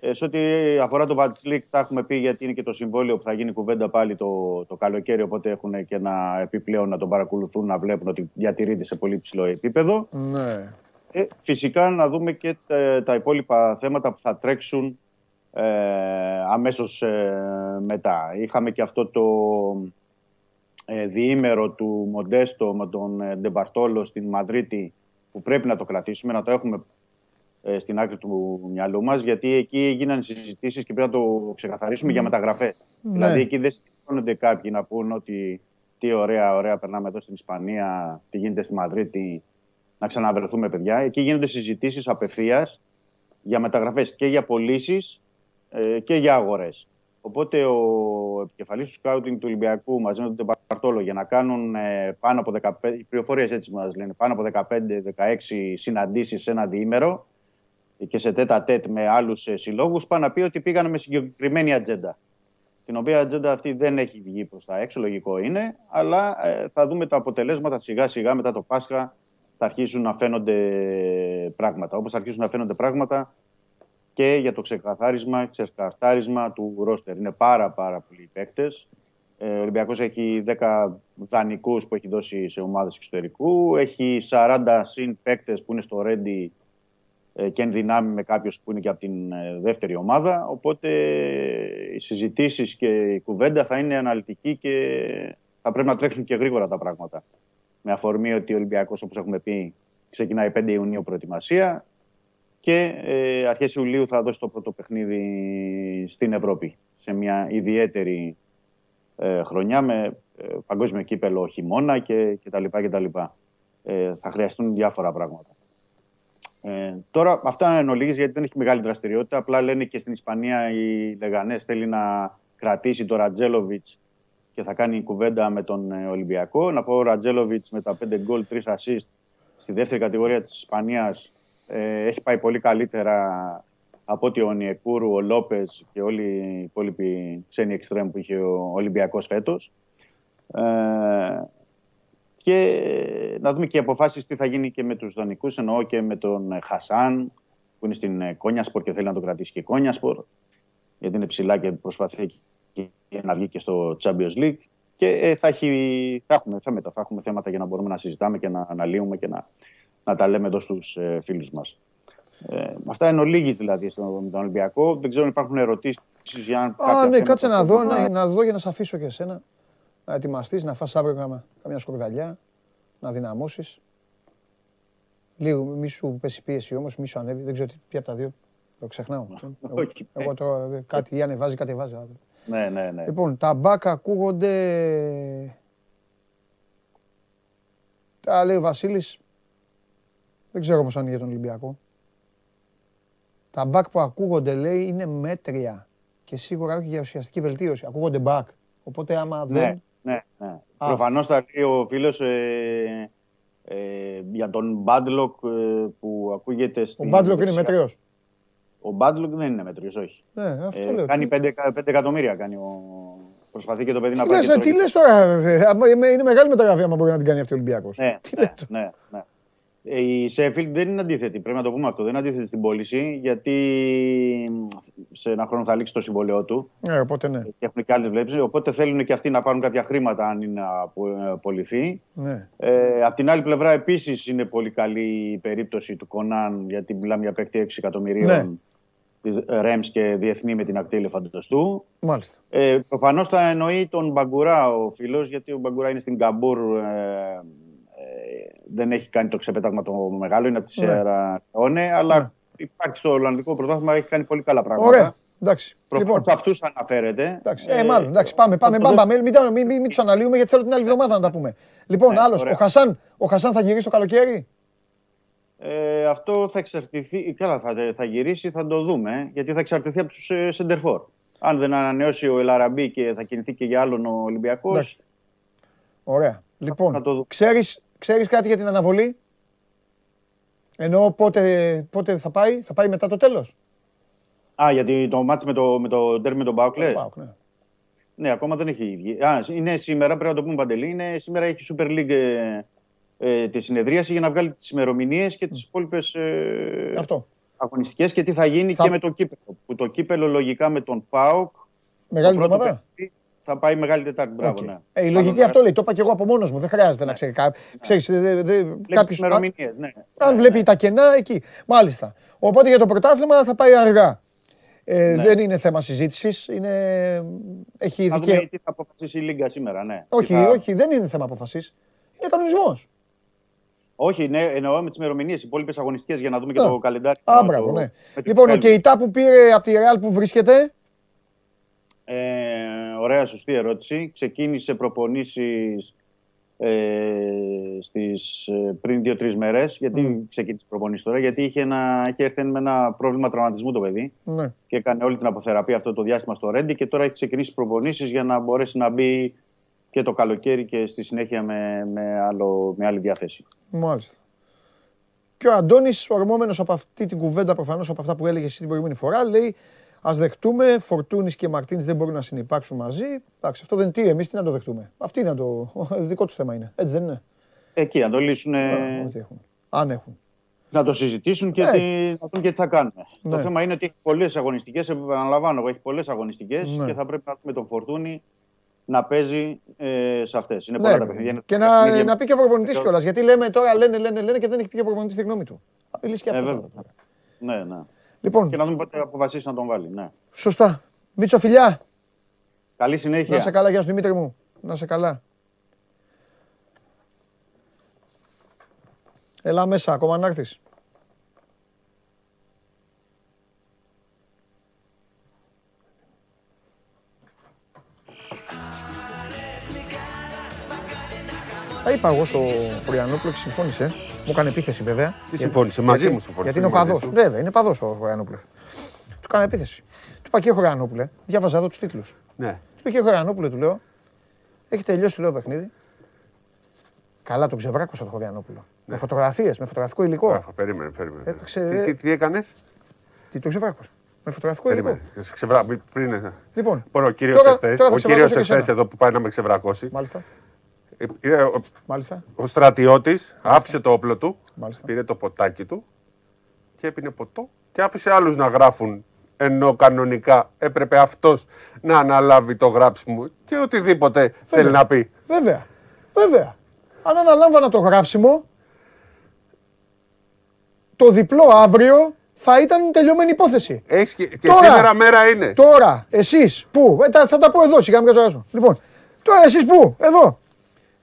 Ε, σε ό,τι αφορά το Βατσλίκ, τα έχουμε πει γιατί είναι και το συμβόλαιο που θα γίνει κουβέντα πάλι το, το καλοκαίρι. Οπότε έχουν και ένα επιπλέον να τον παρακολουθούν, να βλέπουν ότι διατηρείται σε πολύ ψηλό επίπεδο. Ναι. Ε, φυσικά να δούμε και τα, τα υπόλοιπα θέματα που θα τρέξουν ε, αμέσως ε, μετά. Είχαμε και αυτό το, ε, διήμερο του Μοντέστο με τον ε, Ντεμπαρτόλο στην Μαδρίτη που πρέπει να το κρατήσουμε, να το έχουμε ε, στην άκρη του μυαλού μας γιατί εκεί έγιναν συζητήσεις και πρέπει να το ξεκαθαρίσουμε για μεταγραφές. Ναι. Δηλαδή εκεί δεν σηκώνονται κάποιοι να πούν ότι τι ωραία, ωραία περνάμε εδώ στην Ισπανία, τι γίνεται στη Μαδρίτη, να ξαναβρεθούμε παιδιά. Εκεί γίνονται συζητήσεις απευθείας για μεταγραφές και για πωλήσεις και για αγορές. Οπότε ο επικεφαλής του σκάουτινγκ του Ολυμπιακού μαζί με τον Τεπαρτόλο για να κάνουν ε, πάνω από 15, οι πληροφορίες έτσι μας λένε, πάνω από 15-16 συναντήσεις σε ένα διήμερο και σε τέτα τέτ με άλλους ε, συλλόγους πάνε να πει ότι πήγαν με συγκεκριμένη ατζέντα. Την οποία ατζέντα αυτή δεν έχει βγει προς τα έξω, λογικό είναι, αλλά ε, θα δούμε τα αποτελέσματα σιγά σιγά μετά το Πάσχα θα αρχίσουν να φαίνονται πράγματα. Όπως θα αρχίσουν να φαίνονται πράγματα και για το ξεκαθάρισμα, ξεκαθάρισμα του ρόστερ. Είναι πάρα πάρα πολλοί παίκτες. Ε, ο Ολυμπιακός έχει 10 δανεικούς που έχει δώσει σε ομάδες εξωτερικού. Έχει 40 συν παίκτες που είναι στο Ρέντι ε, και ενδυνάμει με κάποιο που είναι και από την ε, δεύτερη ομάδα. Οπότε οι συζητήσεις και η κουβέντα θα είναι αναλυτική και θα πρέπει να τρέξουν και γρήγορα τα πράγματα. Με αφορμή ότι ο Ολυμπιακός, όπως έχουμε πει, ξεκινάει 5 Ιουνίου προετοιμασία και ε, αρχές Ιουλίου θα δώσει το πρώτο παιχνίδι στην Ευρώπη σε μια ιδιαίτερη ε, χρονιά με ε, παγκόσμιο κύπελο χειμώνα και, και τα λοιπά και τα λοιπά. Ε, θα χρειαστούν διάφορα πράγματα. Ε, τώρα αυτά είναι εν ολίγης, γιατί δεν έχει μεγάλη δραστηριότητα. Απλά λένε και στην Ισπανία οι Λεγανές θέλει να κρατήσει τον Ρατζέλοβιτς και θα κάνει κουβέντα με τον ε, Ολυμπιακό. Να πω ο Ρατζέλοβιτς με τα 5 γκολ, 3 assist στη δεύτερη κατηγορία της Ισπανίας ε, έχει πάει πολύ καλύτερα από ότι ο Νιεκούρου, ο Λόπες και όλοι οι υπόλοιποι ξένοι εξτρέμ που είχε ο Ολυμπιακός φέτος. Ε, και να δούμε και οι αποφάσεις τι θα γίνει και με τους δανεικούς. Εννοώ και με τον Χασάν που είναι στην Κόνιασπορ και θέλει να το κρατήσει και η Κόνιασπορ, γιατί είναι ψηλά και προσπαθεί να βγει και στο Champions League. Και ε, θα, έχει, θα, έχουμε, θα, μετά, θα έχουμε θέματα για να μπορούμε να συζητάμε και να αναλύουμε και να να τα λέμε εδώ στους ε, φίλους μας. Ε, αυτά είναι ολίγοι δηλαδή στον τον Ολυμπιακό. Δεν ξέρω αν υπάρχουν ερωτήσεις για να. Α, ναι, κάτσε να δω, να, να δω για να σε αφήσω και εσένα. Να ετοιμαστείς, να φας αύριο καμιά σκορδαλιά, να δυναμώσεις. Λίγο, μη σου πέσει πίεση όμως, μη σου ανέβει. Δεν ξέρω τι, ποια από τα δύο Το ξεχνάω. Εγώ το κάτι ή ανεβάζει, κατεβάζει. Ναι, ναι, ναι. Λοιπόν, τα μπακ ακούγονται. Τα λέει ο Βασίλης. Δεν ξέρω πώς είναι για τον Ολυμπιακό. Τα μπακ που ακούγονται λέει είναι μέτρια και σίγουρα όχι για ουσιαστική βελτίωση. Ακούγονται μπακ. Οπότε άμα ναι, δεν. Ναι, ναι. Προφανώς θα λέει ο φίλος ε, ε, για τον Μπάλντοκ ε, που ακούγεται στην. Ο Μπάλντοκ είναι μέτριος. Ο Μπάλντοκ δεν είναι μέτριος, όχι. Ναι, αυτό λέω. Κάνει 5, 5 εκατομμύρια κάνει ο. Προσπαθεί και το παιδί τι να πάει. Τι λες τώρα, είναι μεγάλη μεταγραφή άμα μπορεί να την κάνει αυτή ο Ολυμπιακός. Ναι, ναι, ναι, ναι. Η Σέφιλντ δεν είναι αντίθετη. Πρέπει να το πούμε αυτό. Δεν είναι αντίθετη στην πώληση, γιατί σε ένα χρόνο θα λήξει το συμβόλαιό του. Ναι, οπότε ναι. Και έχουν και άλλες βλέψεις. Οπότε θέλουν και αυτοί να πάρουν κάποια χρήματα, αν είναι να πωληθεί. Ναι. Ε, απ' την άλλη πλευρά, επίσης είναι πολύ καλή η περίπτωση του Κονάν, γιατί μιλάμε για παίκτη 6 εκατομμυρίων. Ναι. Της Ρέμς και διεθνή με την ακτή ελεφαντοστού. Μάλιστα. Ε, Προφανώς θα εννοεί τον Μπαγκουρά ο φίλος, γιατί ο Μπαγκουρά είναι στην Καμπούρ ε, δεν έχει κάνει το ξεπέταγμα το μεγάλο, είναι από τη ναι. Σέρα Leone, αλλά ναι. υπάρχει στο Ολλανδικό πρωτάθλημα, έχει κάνει πολύ καλά πράγματα. Ωραία. Εντάξει. λοιπόν, σε αυτούς αναφέρεται. Εντάξει. Ε, ε, μάλλον. Εντάξει, πάμε, πάμε. Μπάμπα, μην, μην, μην, μην τους αναλύουμε γιατί θέλω την άλλη εβδομάδα να τα πούμε. Λοιπόν, ναι, άλλος. Ο Χασάν, ο Χασάν θα γυρίσει το καλοκαίρι; Ε, αυτό θα εξαρτηθεί. Καλά, θα, θα γυρίσει, θα το δούμε. Γιατί θα εξαρτηθεί από τους ε, Σεντερφόρ. Αν δεν ανανεώσει ο Ελαραμπή και θα κινηθεί και για άλλον ο Ολυμπιακός. Ωραία. Λοιπόν, ξέρεις, ξέρεις κάτι για την αναβολή; Ενώ πότε, πότε θα πάει, θα πάει μετά το τέλος; Α, γιατί το μάτς με το, με το τέρμι με τον Μπάουκ, ναι. ναι. ακόμα δεν έχει βγει. Α, είναι σήμερα, πρέπει να το πούμε Παντελή, είναι, σήμερα έχει Super League ε, ε, τη συνεδρίαση για να βγάλει τις ημερομηνίες και τις υπόλοιπες ε, αγωνιστικές και τι θα γίνει και με το κύπελο. Που το κύπελο λογικά με τον ΠΑΟΚ Μεγάλη εβδομάδα; Θα πάει Μεγάλη Τετάρτη. Μπράβο, okay. ναι. Ε, η λογική αυτό λέει. Το είπα και εγώ από μόνος μου. Δεν χρειάζεται να ξέρει κάποιο. Ξέρεις, δε, δε, ναι. Αν βλέπει τα κενά, εκεί. Μάλιστα. Οπότε για το πρωτάθλημα θα πάει αργά. Ε, ναι. Δεν είναι θέμα συζήτησης. Είναι... Έχει θα δούμε τι θα αποφασίσει η Λίγκα σήμερα, ναι. Όχι, θα... όχι, δεν είναι θέμα αποφασής. Είναι κανονισμός. Όχι, ναι, εννοώ με τις ημερομηνίες, οι υπόλοιπες αγωνιστικές για να δούμε και το καλεντάρι. Α, μπράβο, ναι. Λοιπόν, ο Κεϊτά που πήρε από τη Ρεάλ που βρίσκεται. Ε, ωραία, σωστή ερώτηση. Ξεκίνησε προπονήσεις ε, στις, ε, πριν δύο-τρεις μέρες. Γιατί mm. ξεκίνησε προπονήσεις τώρα, Γιατί είχε, ένα, είχε έρθει με ένα πρόβλημα τραυματισμού το παιδί mm. και έκανε όλη την αποθεραπεία αυτό το διάστημα στο Ρέντι και τώρα έχει ξεκινήσει προπονήσεις για να μπορέσει να μπει και το καλοκαίρι και στη συνέχεια με, με, άλλο, με άλλη διάθεση. Μάλιστα. Και ο Αντώνης, ορμόμενος από αυτή την κουβέντα, προφανώς από αυτά που έλεγες εσύ την προηγούμενη φορά, λέει Α δεχτούμε, Φορτούνης και Μαρτίνς δεν μπορούν να συνεπάρξουν μαζί. Εντάξει, αυτό δεν είναι τι, εμείς τι να το δεχτούμε. Αυτή είναι το δικό τους θέμα είναι. Έτσι δεν είναι. Εκεί, να το λύσουν. έχουν. Αν έχουν. Να το συζητήσουν και, ναι. τι, να δουν και τι θα κάνουν. Το ναι. θέμα είναι ότι έχει πολλές αγωνιστικές. Επαναλαμβάνω, έχει πολλές αγωνιστικές ναι. και θα πρέπει να δούμε τον Φορτούνη να παίζει ε, σε αυτές. Είναι πολλά τα παιχνίδια. Και να, να πει και ο προπονητής κιόλας. Γιατί λέμε τώρα λένε, λένε, λένε και δεν έχει πει και ο προπονητής τη γνώμη του. Απειλήσει και αυτός. Ε, ναι, ναι. Λοιπόν. Και να δούμε πότε αποφασίσει να τον βάλει. Ναι. Σωστά. Μίτσο, φιλιά. Καλή συνέχεια. Να σε καλά, γεια σου Δημήτρη μου. Να σε καλά. Έλα μέσα, ακόμα να έρθεις. Τα είπα εγώ στο Πριανόπουλο και συμφώνησε. Μου έκανε επίθεση βέβαια. Τι συμφώνησε, μαζί μου συμφώνησε. Γιατί είναι ο παδός. Βέβαια, είναι παδός ο Χωριανόπουλο. Του έκανε επίθεση. Του είπα και ο Χωριανόπουλε, διάβαζα εδώ τους τίτλους. Ναι. Του είπα και ο Χωριανόπουλε, του λέω, έχει τελειώσει το παιχνίδι. Καλά, τον ξεβράκωσα το Χωριανόπουλο. Ναι. Με φωτογραφίες, με φωτογραφικό υλικό. Άχα, περίμενε, περίμενε. Έπαιξε... Τι, τι, τι έκανες; Τι το ξεβράκωσα. Με φωτογραφικό περίμενε. υλικό. Ξεβρά... Πριν... Λοιπόν, ο κύριος εχθέ εδώ που πάει να με ξεβρακώσει. Μάλιστα. Ε, ο, Μάλιστα. ο στρατιώτης άφησε το όπλο του, Μάλιστα. πήρε το ποτάκι του και έπινε ποτό και άφησε άλλους να γράφουν ενώ κανονικά έπρεπε αυτός να αναλάβει το γράψιμο και οτιδήποτε θέλει να πει. Βέβαια, βέβαια. Αν αναλάμβανα το γράψιμο, το διπλό αύριο θα ήταν τελειωμένη υπόθεση. Έχεις και, και τώρα, σήμερα μέρα είναι. Τώρα, εσείς, πού, ε, θα τα πω εδώ, σιγά μην Λοιπόν, τώρα εσείς πού, εδώ,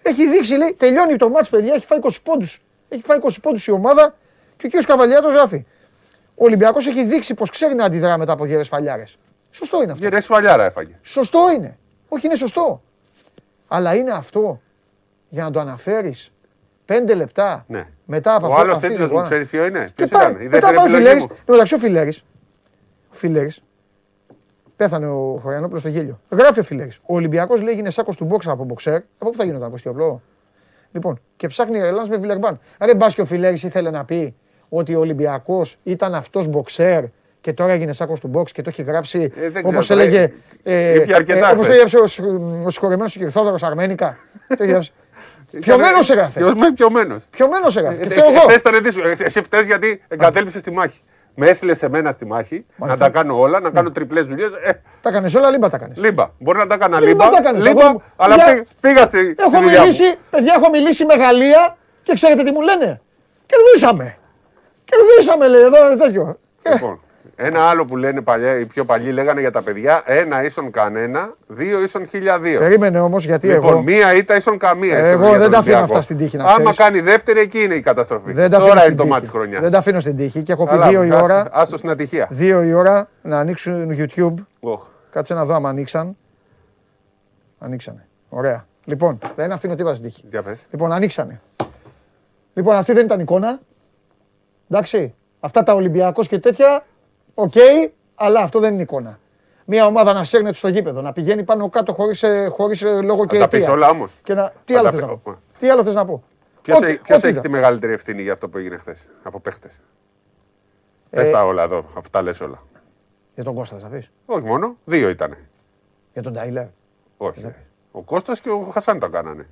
έχει δείξει, λέει, τελειώνει το μάτς, παιδιά, έχει φάει 20 πόντους. Έχει φάει 20 πόντους η ομάδα και ο κ. Καβαλιάτος γράφει. Ο Ολυμπιακός έχει δείξει πως ξέρει να αντιδρά μετά από γερές φαλιάρες. Σωστό είναι αυτό. Γερές φαλιάρα έφαγε. Σωστό είναι. Όχι, είναι σωστό. Αλλά είναι αυτό για να το αναφέρεις πέντε λεπτά ναι. μετά από ο αυτό. Ο άλλο τίτλο μου ξέρεις ποιο είναι. Ποιο ήταν. Η δεύτερη επιλογή. Εντάξει, ο Φιλέρης. Ο Φιλέρης. Πέθανε ο Χωριανόπουλος στο γέλιο. Γράφει ο Φιλέρη. Ο Ολυμπιακός λέει είναι σάκος του μπόξα από μποξέρ. Από πού θα γινόταν από στιοπλό. Λοιπόν, και ψάχνει Ρελάν με Βιλερμπάν. Ρε μπας και ο Φιλέρη ήθελε να πει ότι ο Ολυμπιακός ήταν αυτός μποξέρ και τώρα έγινε σάκος του box και το έχει γράψει ε, όπως έλεγε. Ε, ε, όπως το έγραψε ο συγχωρεμένο ο κ. Θόδωρος Αρμένικα. το έγραψε. Πιωμένος έγραφε. Πιωμένος. Πιωμένος έγραφε. Και εγώ. Εσύ φταις γιατί εγκατέλειψες τη μάχη. Με έστειλες σε μένα στη μάχη να τα κάνω όλα, να κάνω τριπλές δουλειές. Ε, τα έκανε όλα, λίμπα τα έκανε. Λίμπα. Μπορεί να τα έκανα λίμπα. λίμπα αλλά πήγα στη. Έχω μιλήσει, παιδιά, έχω μιλήσει με Γαλλία και ξέρετε τι μου λένε. Κερδίσαμε. Κερδίσαμε, λέει εδώ τέτοιο. Λοιπόν, ένα άλλο που λένε παλιά, οι πιο παλιοί λέγανε για τα παιδιά, ένα ίσον κανένα, δύο ίσον χίλια δύο. Περίμενε όμως γιατί λοιπόν, εγώ. μία ήττα ίσον καμία. Εγώ δεν τα αφήνω αυτά στην τύχη να ξέρεις. Άμα κάνει δεύτερη, εκεί είναι η καταστροφή. Δεν Τώρα είναι το μάτι χρονιάς. Δεν τα αφήνω στην τύχη και έχω πει δύο η ώρα. Άστο στην ατυχία. Δύο η ώρα να ανοίξουν YouTube. Oh. Κάτσε να δω άμα ανοίξαν. Ανοίξανε. Ωραία. Λοιπόν, δεν αφήνω τίποτα στην τύχη. Για πες. Λοιπόν, ανοίξανε. Λοιπόν, αυτή δεν ήταν εικόνα. Εντάξει. Αυτά τα Ολυμπιακός και τέτοια OK, okay, αλλά αυτό δεν είναι εικόνα. Μια ομάδα να σέρνεται στο γήπεδο, να πηγαίνει πάνω κάτω χωρίς χωρίς ε, λόγο και αιτία. Τα όλα όμως. Να... Τι, άλλο θες να πω; Τι άλλο θες να πω; Ποιος έχει τη μεγαλύτερη ευθύνη για αυτό που έγινε χθες από παίχτες; Ε... Πε τα όλα εδώ, αυτά λες όλα. Για τον Κώστας θα πεις. Όχι μόνο, δύο ήταν. Για τον Τάιλερ. Όχι. Ο Κώστας και ο Χασάν τα κάνανε.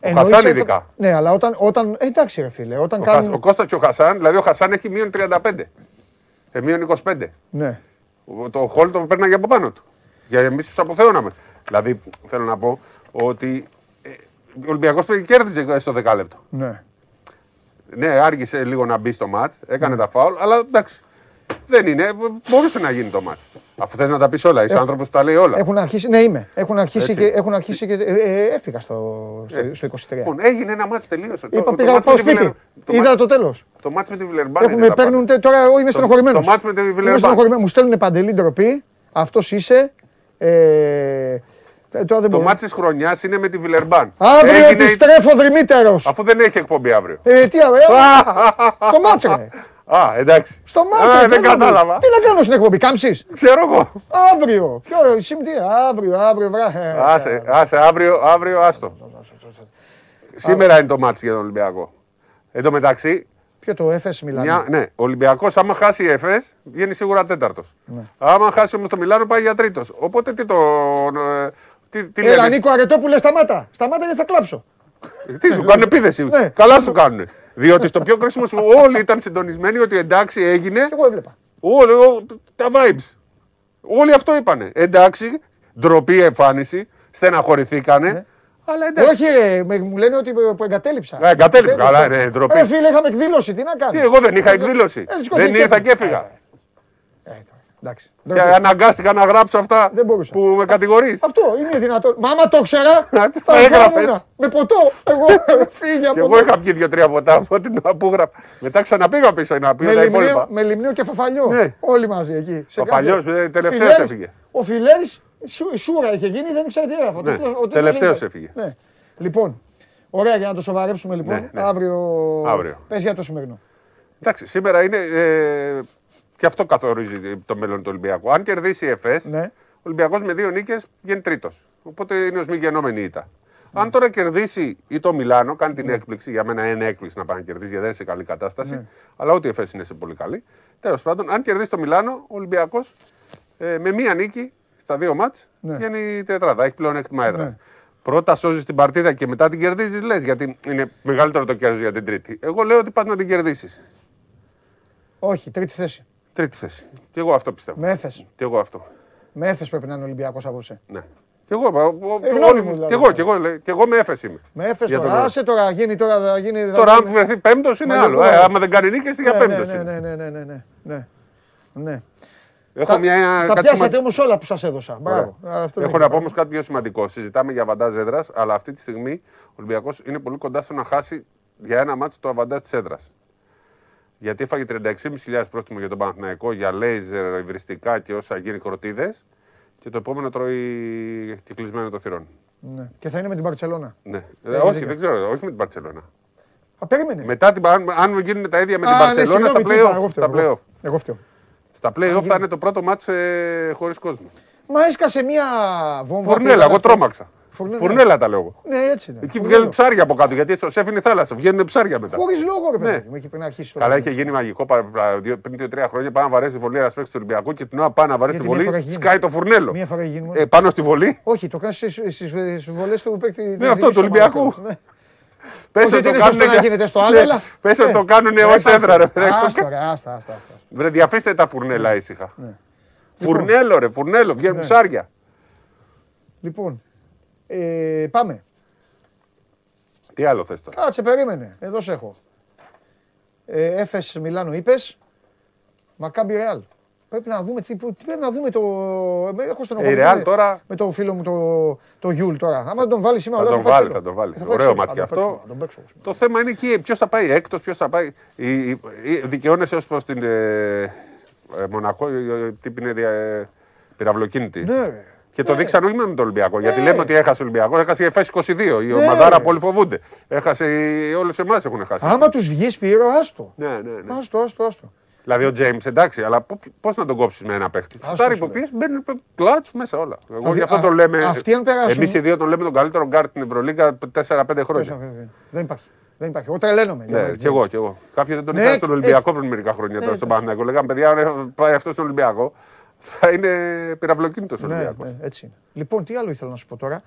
Ο Χασάν ειδικά. Ναι, αλλά όταν. όταν... Ε, εντάξει, ρε φίλε. Όταν ο, κάνουν... ο Κώστας και ο Χασάν, δηλαδή ο Χασάν έχει μείον 35. Ε, μείον 25. Ναι. Το χόλ τον παίρναγε από πάνω του. Για εμείς τους αποθέωναμε. Δηλαδή θέλω να πω ότι ε, ο Ολυμπιακός κέρδιζε στο δεκάλεπτο. Ναι. Ναι, άργησε λίγο να μπει στο μάτς, έκανε ναι. τα φάουλ, αλλά εντάξει. Δεν είναι, μπορούσε να γίνει το μάτς. Αφού θες να τα πεις όλα, είσαι ε, άνθρωπος που τα λέει όλα. Έχουν αρχίσει, ναι, είμαι. Έχουν αρχίσει και, έχουν αρχίσει και ε, ε, έφυγα στο, στο, 23. Λοιπόν, έγινε ένα μάτς τελείωσε. Είπα, πήγα πάω σπίτι. Είδα το τέλος. Το μάτς με τη Βιλερμπάν. Έχουμε, παίρνουν, τώρα εγώ είμαι στενοχωρημένος. Το μάτς με τη Βιλερμπάν. Μου στέλνουν παντελή ντροπή. Αυτός είσαι. Ε, Τώρα δεν το μάτι της χρονιάς είναι με τη Βιλερμπάν. Αύριο Έγινε... επιστρέφω δρυμύτερο. Αφού δεν έχει εκπομπή αύριο. Ε, τι αύριο. το μάτσε. Α, εντάξει. Στο μάτσο. δεν κατάλαβα. Τι να κάνω στην εκπομπή, κάμψεις; Ξέρω εγώ. Αύριο. Ποιο, τι, αύριο, αύριο, βράχε. Άσε, άσε, αύριο, αύριο, άστο. Σήμερα είναι το μάτσο για τον Ολυμπιακό. Εν τω μεταξύ. Ποιο το Εφέ Μιλάνο; ναι, ο Ολυμπιακός, άμα χάσει η Εφέ, βγαίνει σίγουρα τέταρτος. Ναι. Άμα χάσει όμως το Μιλάνο, πάει για τρίτος. Οπότε τι το. Τι, τι Έλα, Νίκο Αρετόπουλε, σταμάτα. Σταμάτα γιατί θα κλάψω. Τι σου κάνουν επίθεση; Ναι. Καλά σου κάνουν. Διότι στο πιο κρίσιμο σου όλοι ήταν συντονισμένοι ότι εντάξει έγινε. Και εγώ έβλεπα. Όλοι, τα vibes. Όλοι αυτό είπανε. Εντάξει, ντροπή εμφάνιση, στεναχωρηθήκανε. Ναι. Αλλά εντάξει. Όχι, ρε, μου λένε ότι που εγκατέλειψα. Ε, εγκατέλειψα, αλλά είναι ντροπή. Ε, φίλε, είχαμε εκδήλωση, τι να κάνω. Τι, εγώ δεν είχα εκδήλωση. Ε, δεν ήρθα και έφυγα. Εντάξει. Και αναγκάστηκα να γράψω αυτά που με κατηγορείς. Αυτό είναι δυνατό. Μα άμα το ξέρα, θα έγραφες. Με ποτό. Εγώ φύγει από Και εγώ είχα πιει δύο-τρία ποτά από την που γράφω. Μετά ξαναπήγα πίσω να πει τα υπόλοιπα. Με λιμνίο και φαφαλιό. Ναι. Όλοι μαζί εκεί. Φαφαλιό, τελευταίος έφυγε. Ο Φιλέρης σούρα είχε γίνει, δεν ήξερε τι έγραφε. Ναι. Τελευταίος έφυγε. Ναι. Λοιπόν, ωραία για να το σοβαρέψουμε λοιπόν. Αύριο. Πες για το σημερινό. Εντάξει, σήμερα είναι ε, και αυτό καθορίζει το μέλλον του Ολυμπιακού. Αν κερδίσει η ΕΦΕΣ, ναι. ο Ολυμπιακός με δύο νίκες βγαίνει τρίτος. Οπότε είναι ως μη γενόμενη ήττα. Ναι. Αν τώρα κερδίσει ή το Μιλάνο, κάνει την ναι. έκπληξη, για μένα είναι έκπληξη να πάει να κερδίσει γιατί δεν είναι σε καλή κατάσταση. Ναι. Αλλά ούτε η ΕΦΕΣ είναι σε πολύ καλή. Τέλος πάντων, αν κερδίσει το Μιλάνο, ο Ολυμπιακός ε, με μία νίκη στα δύο μάτς ναι. βγαίνει τετράδα. Έχει πλέον έκτημα έδρας. Ναι. Πρώτα σώζεις την παρτίδα και μετά την κερδίζεις, λες γιατί είναι μεγαλύτερο το κέρδος για την τρίτη. Εγώ λέω ότι πας να την κερδίσεις. Όχι, τρίτη θέση. Τρίτη θέση. Και εγώ αυτό πιστεύω. Με έφες. Και εγώ αυτό. Με έφες πρέπει να είναι Ολυμπιακός απόψε. Ναι. Και εγώ, ε, μου, δηλαδή. και εγώ, και εγώ, και εγώ με έφεση είμαι. Με έφεση τώρα, άσε τώρα, γίνει τώρα, θα γίνει... Τώρα αν βρεθεί πέμπτος είναι άλλο, ε, άμα δεν κάνει νίκες για ναι, πέμπτος ναι, ναι, ναι, ναι, ναι, ναι, ναι, ναι. Έχω τα, μια, τα πιάσατε όμως όλα που σας έδωσα. Μπράβο. Αυτό Έχω να πω όμως κάτι πιο σημαντικό. Συζητάμε για βαντάζ έδρας, αλλά αυτή τη στιγμή ο Ολυμπιακός είναι πολύ κοντά στο να χάσει για ένα μάτσο το αβαντάζ της έδρας. Γιατί έφαγε 36.500 πρόστιμο για τον Παναθηναϊκό για λέιζερ, υβριστικά και όσα γίνει κροτίδε. Και το επόμενο τρώει κυκλισμένο το θυρών. Ναι. Και θα είναι με την Παρσελώνα. Ναι. Ε, όχι, δεν ξέρω, όχι με την Παρσελώνα. Α, περίμενε. Μετά την, αν, αν γίνουν τα ίδια με την Παρσελώνα στα play-off. Στα play-off. Εγώ φταίω. Στα play-off θα είναι το πρώτο μάτς ε, χωρίς κόσμο. Μα έσκασε μία βόμβα. Φορνέλα, εγώ τρόμαξα. Φουρνέλα τα λέω. Ναι, έτσι είναι. Εκεί βγαίνουν ψάρια από κάτω γιατί στο σεφ είναι η θάλασσα. Βγαίνουν ψάρια μετά. Χωρίς λόγο, ρε παιδί μου, πριν αρχίσει το. Καλά, είχε γίνει μαγικό πριν δύο-τρία χρόνια. Πάμε να βαρέσει τη βολή ένας παίκτης του Ολυμπιακού και την ώρα πάει να βαρέσει τη βολή. Σκάει το φουρνέλο. Μία φορά γίνει. Ε, πάνω στη βολή. Όχι, το κάνεις στι βολές του παίκτη. Ναι, αυτό του Ολυμπιακού. Ναι. Πες ότι το κάνουν να γίνεται στο άλλο, αλλά. Πες ότι το κάνουν ως έδρα, ρε παιδί. Βρε, διαφέστε τα φουρνέλα ήσυχα. Ναι. Φουρνέλο, ρε, φουρνέλο, βγαίνουν ψάρια. Λοιπόν, ε, πάμε. Τι άλλο θες τώρα; Κάτσε, περίμενε. Εδώ σε έχω. Ε, Έφες Μιλάνο είπες. Μακάμπι Ρεάλ. Πρέπει να δούμε τι, πρέπει να δούμε το. Έχω στενοχωρήσει. Ε, τώρα... με το φίλο μου το, το Γιούλ τώρα. Άμα τον βάλεις σήμερα, θα τον βάλει. Θα τον βάλει. Ωραίο μάτι αυτό. Το θέμα είναι εκεί ποιος θα πάει έκτος, ποιος θα πάει. Δικαιώνεσαι ως προς την ε, ε, Μονακό, τι είναι ε, πυραυλοκίνητη. Ναι, και το ναι. δείξαν όχι με τον Ολυμπιακό. Γιατί λέμε ότι έχασε ο Ολυμπιακός, έχασε η ΕΦΕΣ 22. Η ναι. ομαδάρα πολύ φοβούνται. Έχασε όλες εμάς έχουν χάσει. Άμα τους βγεις πύρο, άστο. Ναι, ναι, ναι. Άστο, άστο, άστο. Δηλαδή ο Τζέιμς εντάξει, αλλά πώς να τον κόψεις με ένα παίχτη; Φτάρει υποπίεση, μπαίνουν κλάτσου μέσα όλα. Εγώ γι' αυτό τον λέμε. Εμείς οι δύο τον λέμε τον καλύτερο γκάρτ στην Ευρωλίγα 4-5 χρόνια. Δεν υπάρχει. Δεν υπάρχει. Εγώ τρελαίνομαι. Ναι, και εγώ, και εγώ. Κάποιοι δεν τον είχαν στον Ολυμπιακό πριν μερικά χρόνια τώρα στον Παναγιώτο. Λέγαμε παιδιά, πάει αυτό στον Ολυμπιακό θα είναι πυραυλοκίνητος ο Ολυμπιακός. Ναι, ναι, έτσι είναι. Λοιπόν, τι άλλο ήθελα να σου πω τώρα.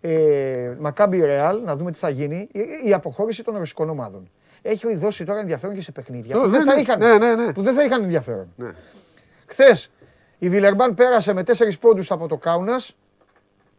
Ε, Μακάμπι Ρεάλ, να δούμε τι θα γίνει. Η, αποχώρηση των ρωσικών ομάδων. Έχει δώσει τώρα ενδιαφέρον και σε παιχνίδια που, δεν θα ναι, είχαν, ναι, ναι, που δεν θα είχαν ενδιαφέρον. Ναι. Χθες η Βιλερμπάν πέρασε με 4 πόντους από το Κάουνας.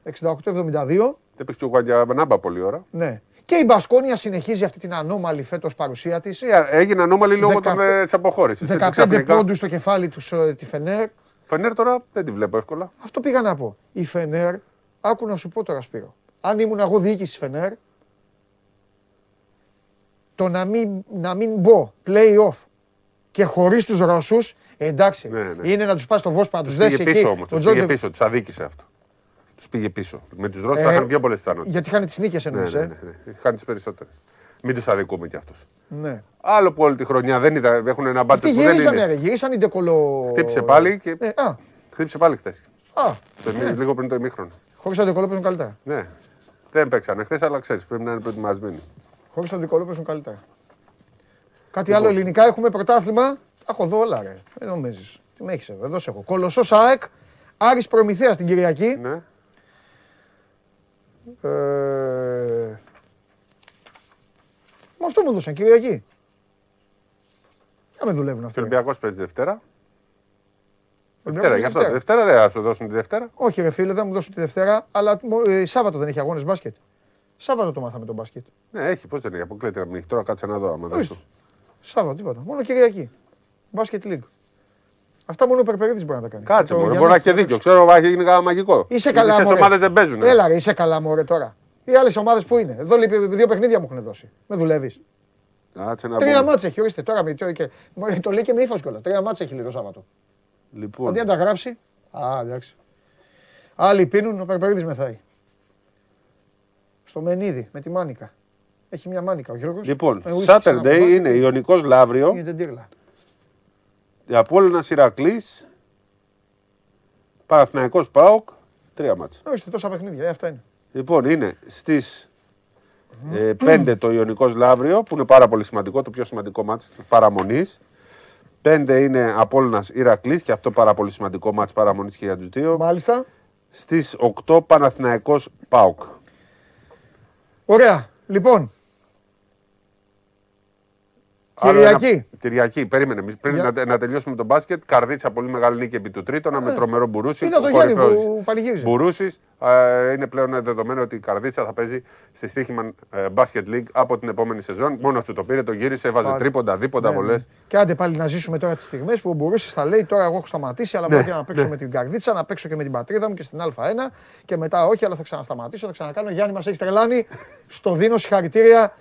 68-72. Δεν και ο Γουαγκιαμπανάμπα πολλή ώρα. Ναι. Και η Μπασκόνια συνεχίζει αυτή την ανώμαλη φέτος παρουσία της. Ε, έγινε ανώμαλη λόγω της αποχώρησης. 15 πόντους στο κεφάλι τους ε, τη Φενέρ. Φενέρ τώρα δεν τη βλέπω εύκολα. Αυτό πήγα να πω. Η Φενέρ, άκου να σου πω τώρα Σπύρο. Αν ήμουν εγώ διοίκηση Φενέρ, το να μην, να μην μπω play-off και χωρίς τους Ρώσους, εντάξει, ναι, ναι. είναι να τους πά στο Βόσπα να τους δέσει εκεί. Πίσω, όμως, τους πήγε πίσω, τους αδίκησε αυτό. Τους πήγε πίσω. Με τους Ρώσους ε, θα είχαν πιο πολλές πιθανότητες. Γιατί είχαν τις νίκες εννοείς. Ναι, ναι, ναι, ναι. Είχαν τις περισσότερες. Μην του αδικούμε κι αυτούς. Ναι. Άλλο που όλη τη χρονιά δεν ήταν, έχουν ένα μπάτσο που δεν είναι. Ρε, γυρίσαν οι ντεκολο... Χτύπησε πάλι και... Ε, α. Χτύπησε πάλι χθες. Α. Ναι. Λίγο πριν το ημίχρονο. Χωρίς τον ντεκολό παίζουν καλύτερα. Ναι. Δεν παίξανε χθες, αλλά ξέρεις, πρέπει να είναι προετοιμασμένοι. Χωρί τον ντεκολό παίζουν καλύτερα. Κάτι άλλο λοιπόν. ελληνικά έχουμε πρωτάθλημα. έχω δω όλα, ρε. Δεν νομίζεις. Τι με έχεις εδώ, εδώ σε έχω. Κολοσσός ΑΕΚ, Άρης Προμηθέας την Κυριακή. Ναι. Ε, με αυτό μου δώσαν Κυριακή. Δεν με δουλεύουν αυτοί. Ο Ολυμπιακός παίζει Δευτέρα. Δευτέρα, γι' αυτό. Δευτέρα δεν θα σου δώσουν τη Δευτέρα. Όχι, ρε φίλε, δεν μου δώσουν τη Δευτέρα, αλλά ε, Σάββατο δεν έχει αγώνες μπάσκετ. Σάββατο το μάθαμε τον μπάσκετ. Ναι, έχει, πώς δεν έχει, αποκλείται να Τώρα κάτσε να δω, άμα δώσω. Σάββατο, τίποτα. Μόνο Κυριακή. Μπάσκετ League. Αυτά μόνο ο Περπερίδης μπορεί να τα κάνει. Κάτσε, μπορεί να έχει και δίκιο. Ξέρω, έχει γίνει μαγικό. Είσαι καλά. Οι ομάδες δεν παίζουν. Έλα, ρε, είσαι καλά, μωρέ τώρα. Οι άλλες ομάδες που είναι. Εδώ λείπει, δύο παιχνίδια μου έχουν δώσει. Με δουλεύεις. Τρία μάτσε έχει, ορίστε τώρα. Με, και, το λέει και με ύφος κιόλας. Τρία μάτσε έχει λίγο Σάββατο. Λοιπόν. Αντί να τα γράψει. Α, εντάξει. Άλλοι πίνουν, ο Περπερίδης μεθάει. Στο Μενίδη με τη Μάνικα. Έχει μια μάνικα ο Γιώργος. Λοιπόν, ε, Saturday είναι Ιωνικός Λαύριο. Είναι τύρλα. Η Απόλλωνας Ηρακλής. Παναθηναϊκός ΠΑΟΚ. Τρία μάτσα. Όχι, τόσα παιχνίδια, ε, αυτά είναι. Λοιπόν, είναι στις ε, 5 το Ιωνικός Λαύριο, που είναι πάρα πολύ σημαντικό, το πιο σημαντικό μάτς παραμονής. 5 είναι Απόλλωνας Ηρακλής και αυτό πάρα πολύ σημαντικό μάτς παραμονής και για τους δύο. Μάλιστα. Στις 8 Παναθηναϊκός ΠΑΟΚ. Ωραία. Λοιπόν, Κυριακή. Κυριακή, περίμενε. Πριν Για... να, να τελειώσουμε τον μπάσκετ, καρδίτσα πολύ μεγάλη νίκη επί του τρίτου, με τρομερό μπουρούσι. Είδα το Γιάννη που πανηγύριζε. Μπουρούση. είναι πλέον δεδομένο ότι η καρδίτσα θα παίζει στη Στίχημαν Basket League από την επόμενη σεζόν. Μόνο του το πήρε, το γύρισε, έβαζε τρίποντα, δίποντα, ναι, βολέ. Ναι. Και άντε πάλι να ζήσουμε τώρα τις στιγμές που ο Μπουρούση θα λέει: Τώρα εγώ έχω σταματήσει, αλλά ναι, μπορεί να παίξω ναι. με την καρδίτσα, να παίξω και με την πατρίδα μου και στην Α1 και μετά όχι, αλλά θα ξανασταματήσω, θα ξανακάνω. Γιάννη μας έχει τρελάνει. Στο δίνω συγχαρητήρια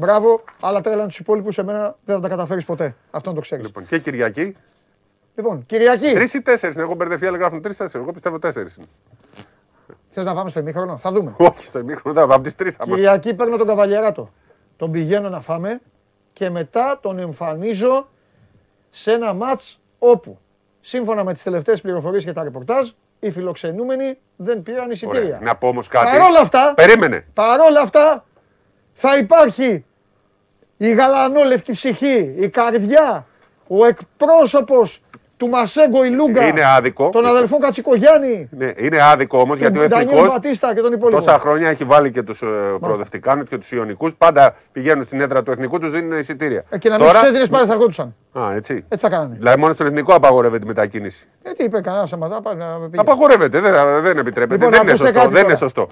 Μπράβο, αλλά τρέλα τους υπόλοιπους σε μένα δεν θα τα καταφέρεις ποτέ. Αυτό να το ξέρεις. Λοιπόν, και Κυριακή. Λοιπόν, Κυριακή. Τρεις ή τέσσερις. Έχω μπερδευτεί, αλλά γράφουν τρει-τέσσερι. Εγώ πιστεύω τέσσερις. Θες να πάμε στο ημίχρονο, θα δούμε. Όχι, στο ημίχρονο, από τις τρεις θα Κυριακή παίρνω τον καβαλιαράτο. Τον πηγαίνω να φάμε και μετά τον εμφανίζω σε ένα μάτς όπου σύμφωνα με τις τελευταίες πληροφορίες και τα ρεπορτάζ οι φιλοξενούμενοι δεν πήραν εισιτήρια. Να πω όμως κάτι. Παρόλα αυτά, περίμενε. Παρόλα αυτά θα υπάρχει η γαλανόλευκη ψυχή, η καρδιά, ο εκπρόσωπος του Μασέγκο Ηλούγκα. Είναι άδικο. Τον αδελφό Κατσικογιάννη. Ναι, είναι άδικο όμως γιατί ο εθνικός. και τον υπόλοιπο. Τόσα χρόνια έχει βάλει και τους ε, προοδευτικάνους και τους Ιωνικούς. Πάντα πηγαίνουν στην έδρα του εθνικού, τους δίνουν εισιτήρια. Ε, και να μην Τώρα... τους έδινες πάλι θα ερχόντουσαν. Α, έτσι. Έτσι θα κάνανε. Δηλαδή μόνο στον εθνικό απαγορεύεται η μετακίνηση. Ε, τι είπε κανένα σαματά, πάει να Απαγορεύεται, δεν, δεν επιτρέπεται. Λοιπόν, δεν, είναι σωστό, δεν είναι σωστό.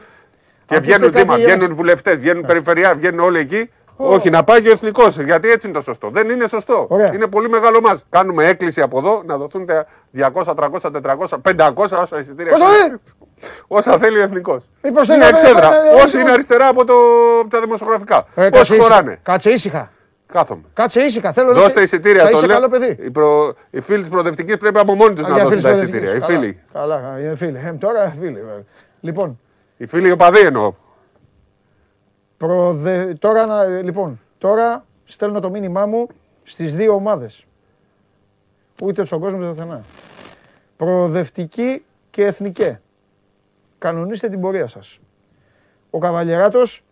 Και βγαίνουν δήμα, βγαίνουν βουλευτές, βγαίνουν ναι. περιφερειά, βγαίνουν όλοι εκεί όχι, να πάει και ο εθνικός. Γιατί έτσι είναι το σωστό. Δεν είναι σωστό. Είναι πολύ μεγάλο μα. Κάνουμε έκκληση από εδώ να δοθούν 200, 300, 400, 500 όσα εισιτήρια. Όσα θέλει ο εθνικός. Είναι εξέδρα. Όσοι είναι αριστερά από, το, από τα δημοσιογραφικά. Ε, Όσοι χωράνε. Κάτσε ήσυχα. Κάθομαι. Κάτσε ήσυχα. Θέλω Δώστε εισιτήρια. Το καλό παιδί. Οι, προ... οι φίλοι της προοδευτικής πρέπει από μόνοι τους να δώσουν τα εισιτήρια. Οι φίλοι. Καλά, οι φίλοι. Ε, τώρα φίλοι. Λοιπόν. Οι φίλοι οπαδοί εννοώ. Προδε... Τώρα, λοιπόν, τώρα στέλνω το μήνυμά μου στις δύο ομάδες. Ούτε στον κόσμο ούτε πουθενά. Προοδευτική και εθνική. Κανονίστε την πορεία σας. Ο Καβαλιεράτος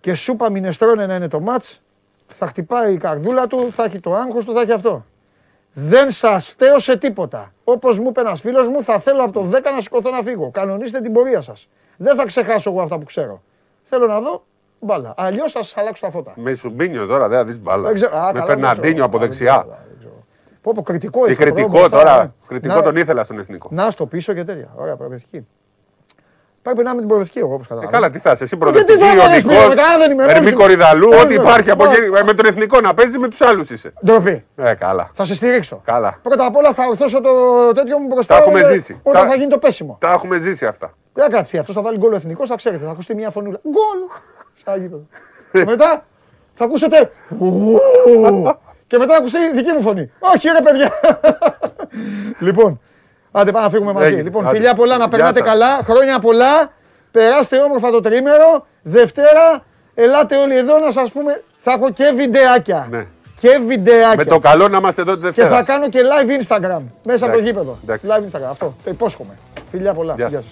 και σούπα μινεστρώνε να είναι το μάτς, θα χτυπάει η καρδούλα του, θα έχει το άγχος του, θα έχει αυτό. Δεν σας φταίω σε τίποτα. Όπως μου είπε ένας φίλος μου, θα θέλω από το 10 να σηκωθώ να φύγω. Κανονίστε την πορεία σας. Δεν θα ξεχάσω εγώ αυτά που ξέρω. Θέλω να δω μπάλα. Αλλιώς θα σας αλλάξω τα φώτα. Με Σουμπίνιο τώρα δεν θα δεις μπάλα. Με Φερναντίνιο από δεξιά. Πω, πω, κριτικό Τι κριτικό τώρα. Ναι. Κριτικό τον ήθελα στον εθνικό. Να στο πίσω και τέτοια. Ωραία, προοδευτική. Πρέπει να είμαι την προοδευτική εγώ όπως ε, καταλαβαίνω. καλά, τι θα είσαι, εσύ προοδευτική, Ιωνικό, Ερμή Κορυδαλού, ό,τι υπάρχει από Με τον εθνικό να παίζεις με τους άλλους είσαι. Ντροπή. Ε, καλά. Θα σε στηρίξω. Καλά. Πρώτα απ' όλα θα ορθώσω το τέτοιο μου μπροστά. Τα έχουμε ζήσει. Όταν θα γίνει το πέσιμο. Τα έχουμε ζήσει αυτά. Δεν θα κάτσει αυτός, θα βάλει γκολ εθνικός, θα ξέρετε, θα ακουστεί μια φωνούλα. Γκολ! μετά θα ακούσετε. και μετά θα ακουστεί η δική μου φωνή. Όχι, ρε παιδιά. λοιπόν, άντε πάμε να φύγουμε μαζί. λοιπόν, φιλιά πολλά, να περνάτε καλά. Χρόνια πολλά. Περάστε όμορφα το τρίμερο. Δευτέρα, ελάτε όλοι εδώ να σας πούμε. Θα έχω και βιντεάκια. Ναι. Και βιντεάκια. Με το καλό να είμαστε εδώ τη Δευτέρα. Και θα κάνω και live Instagram μέσα από το γήπεδο. Live Instagram. Αυτό. Το υπόσχομαι. Φιλιά πολλά. Γεια σας.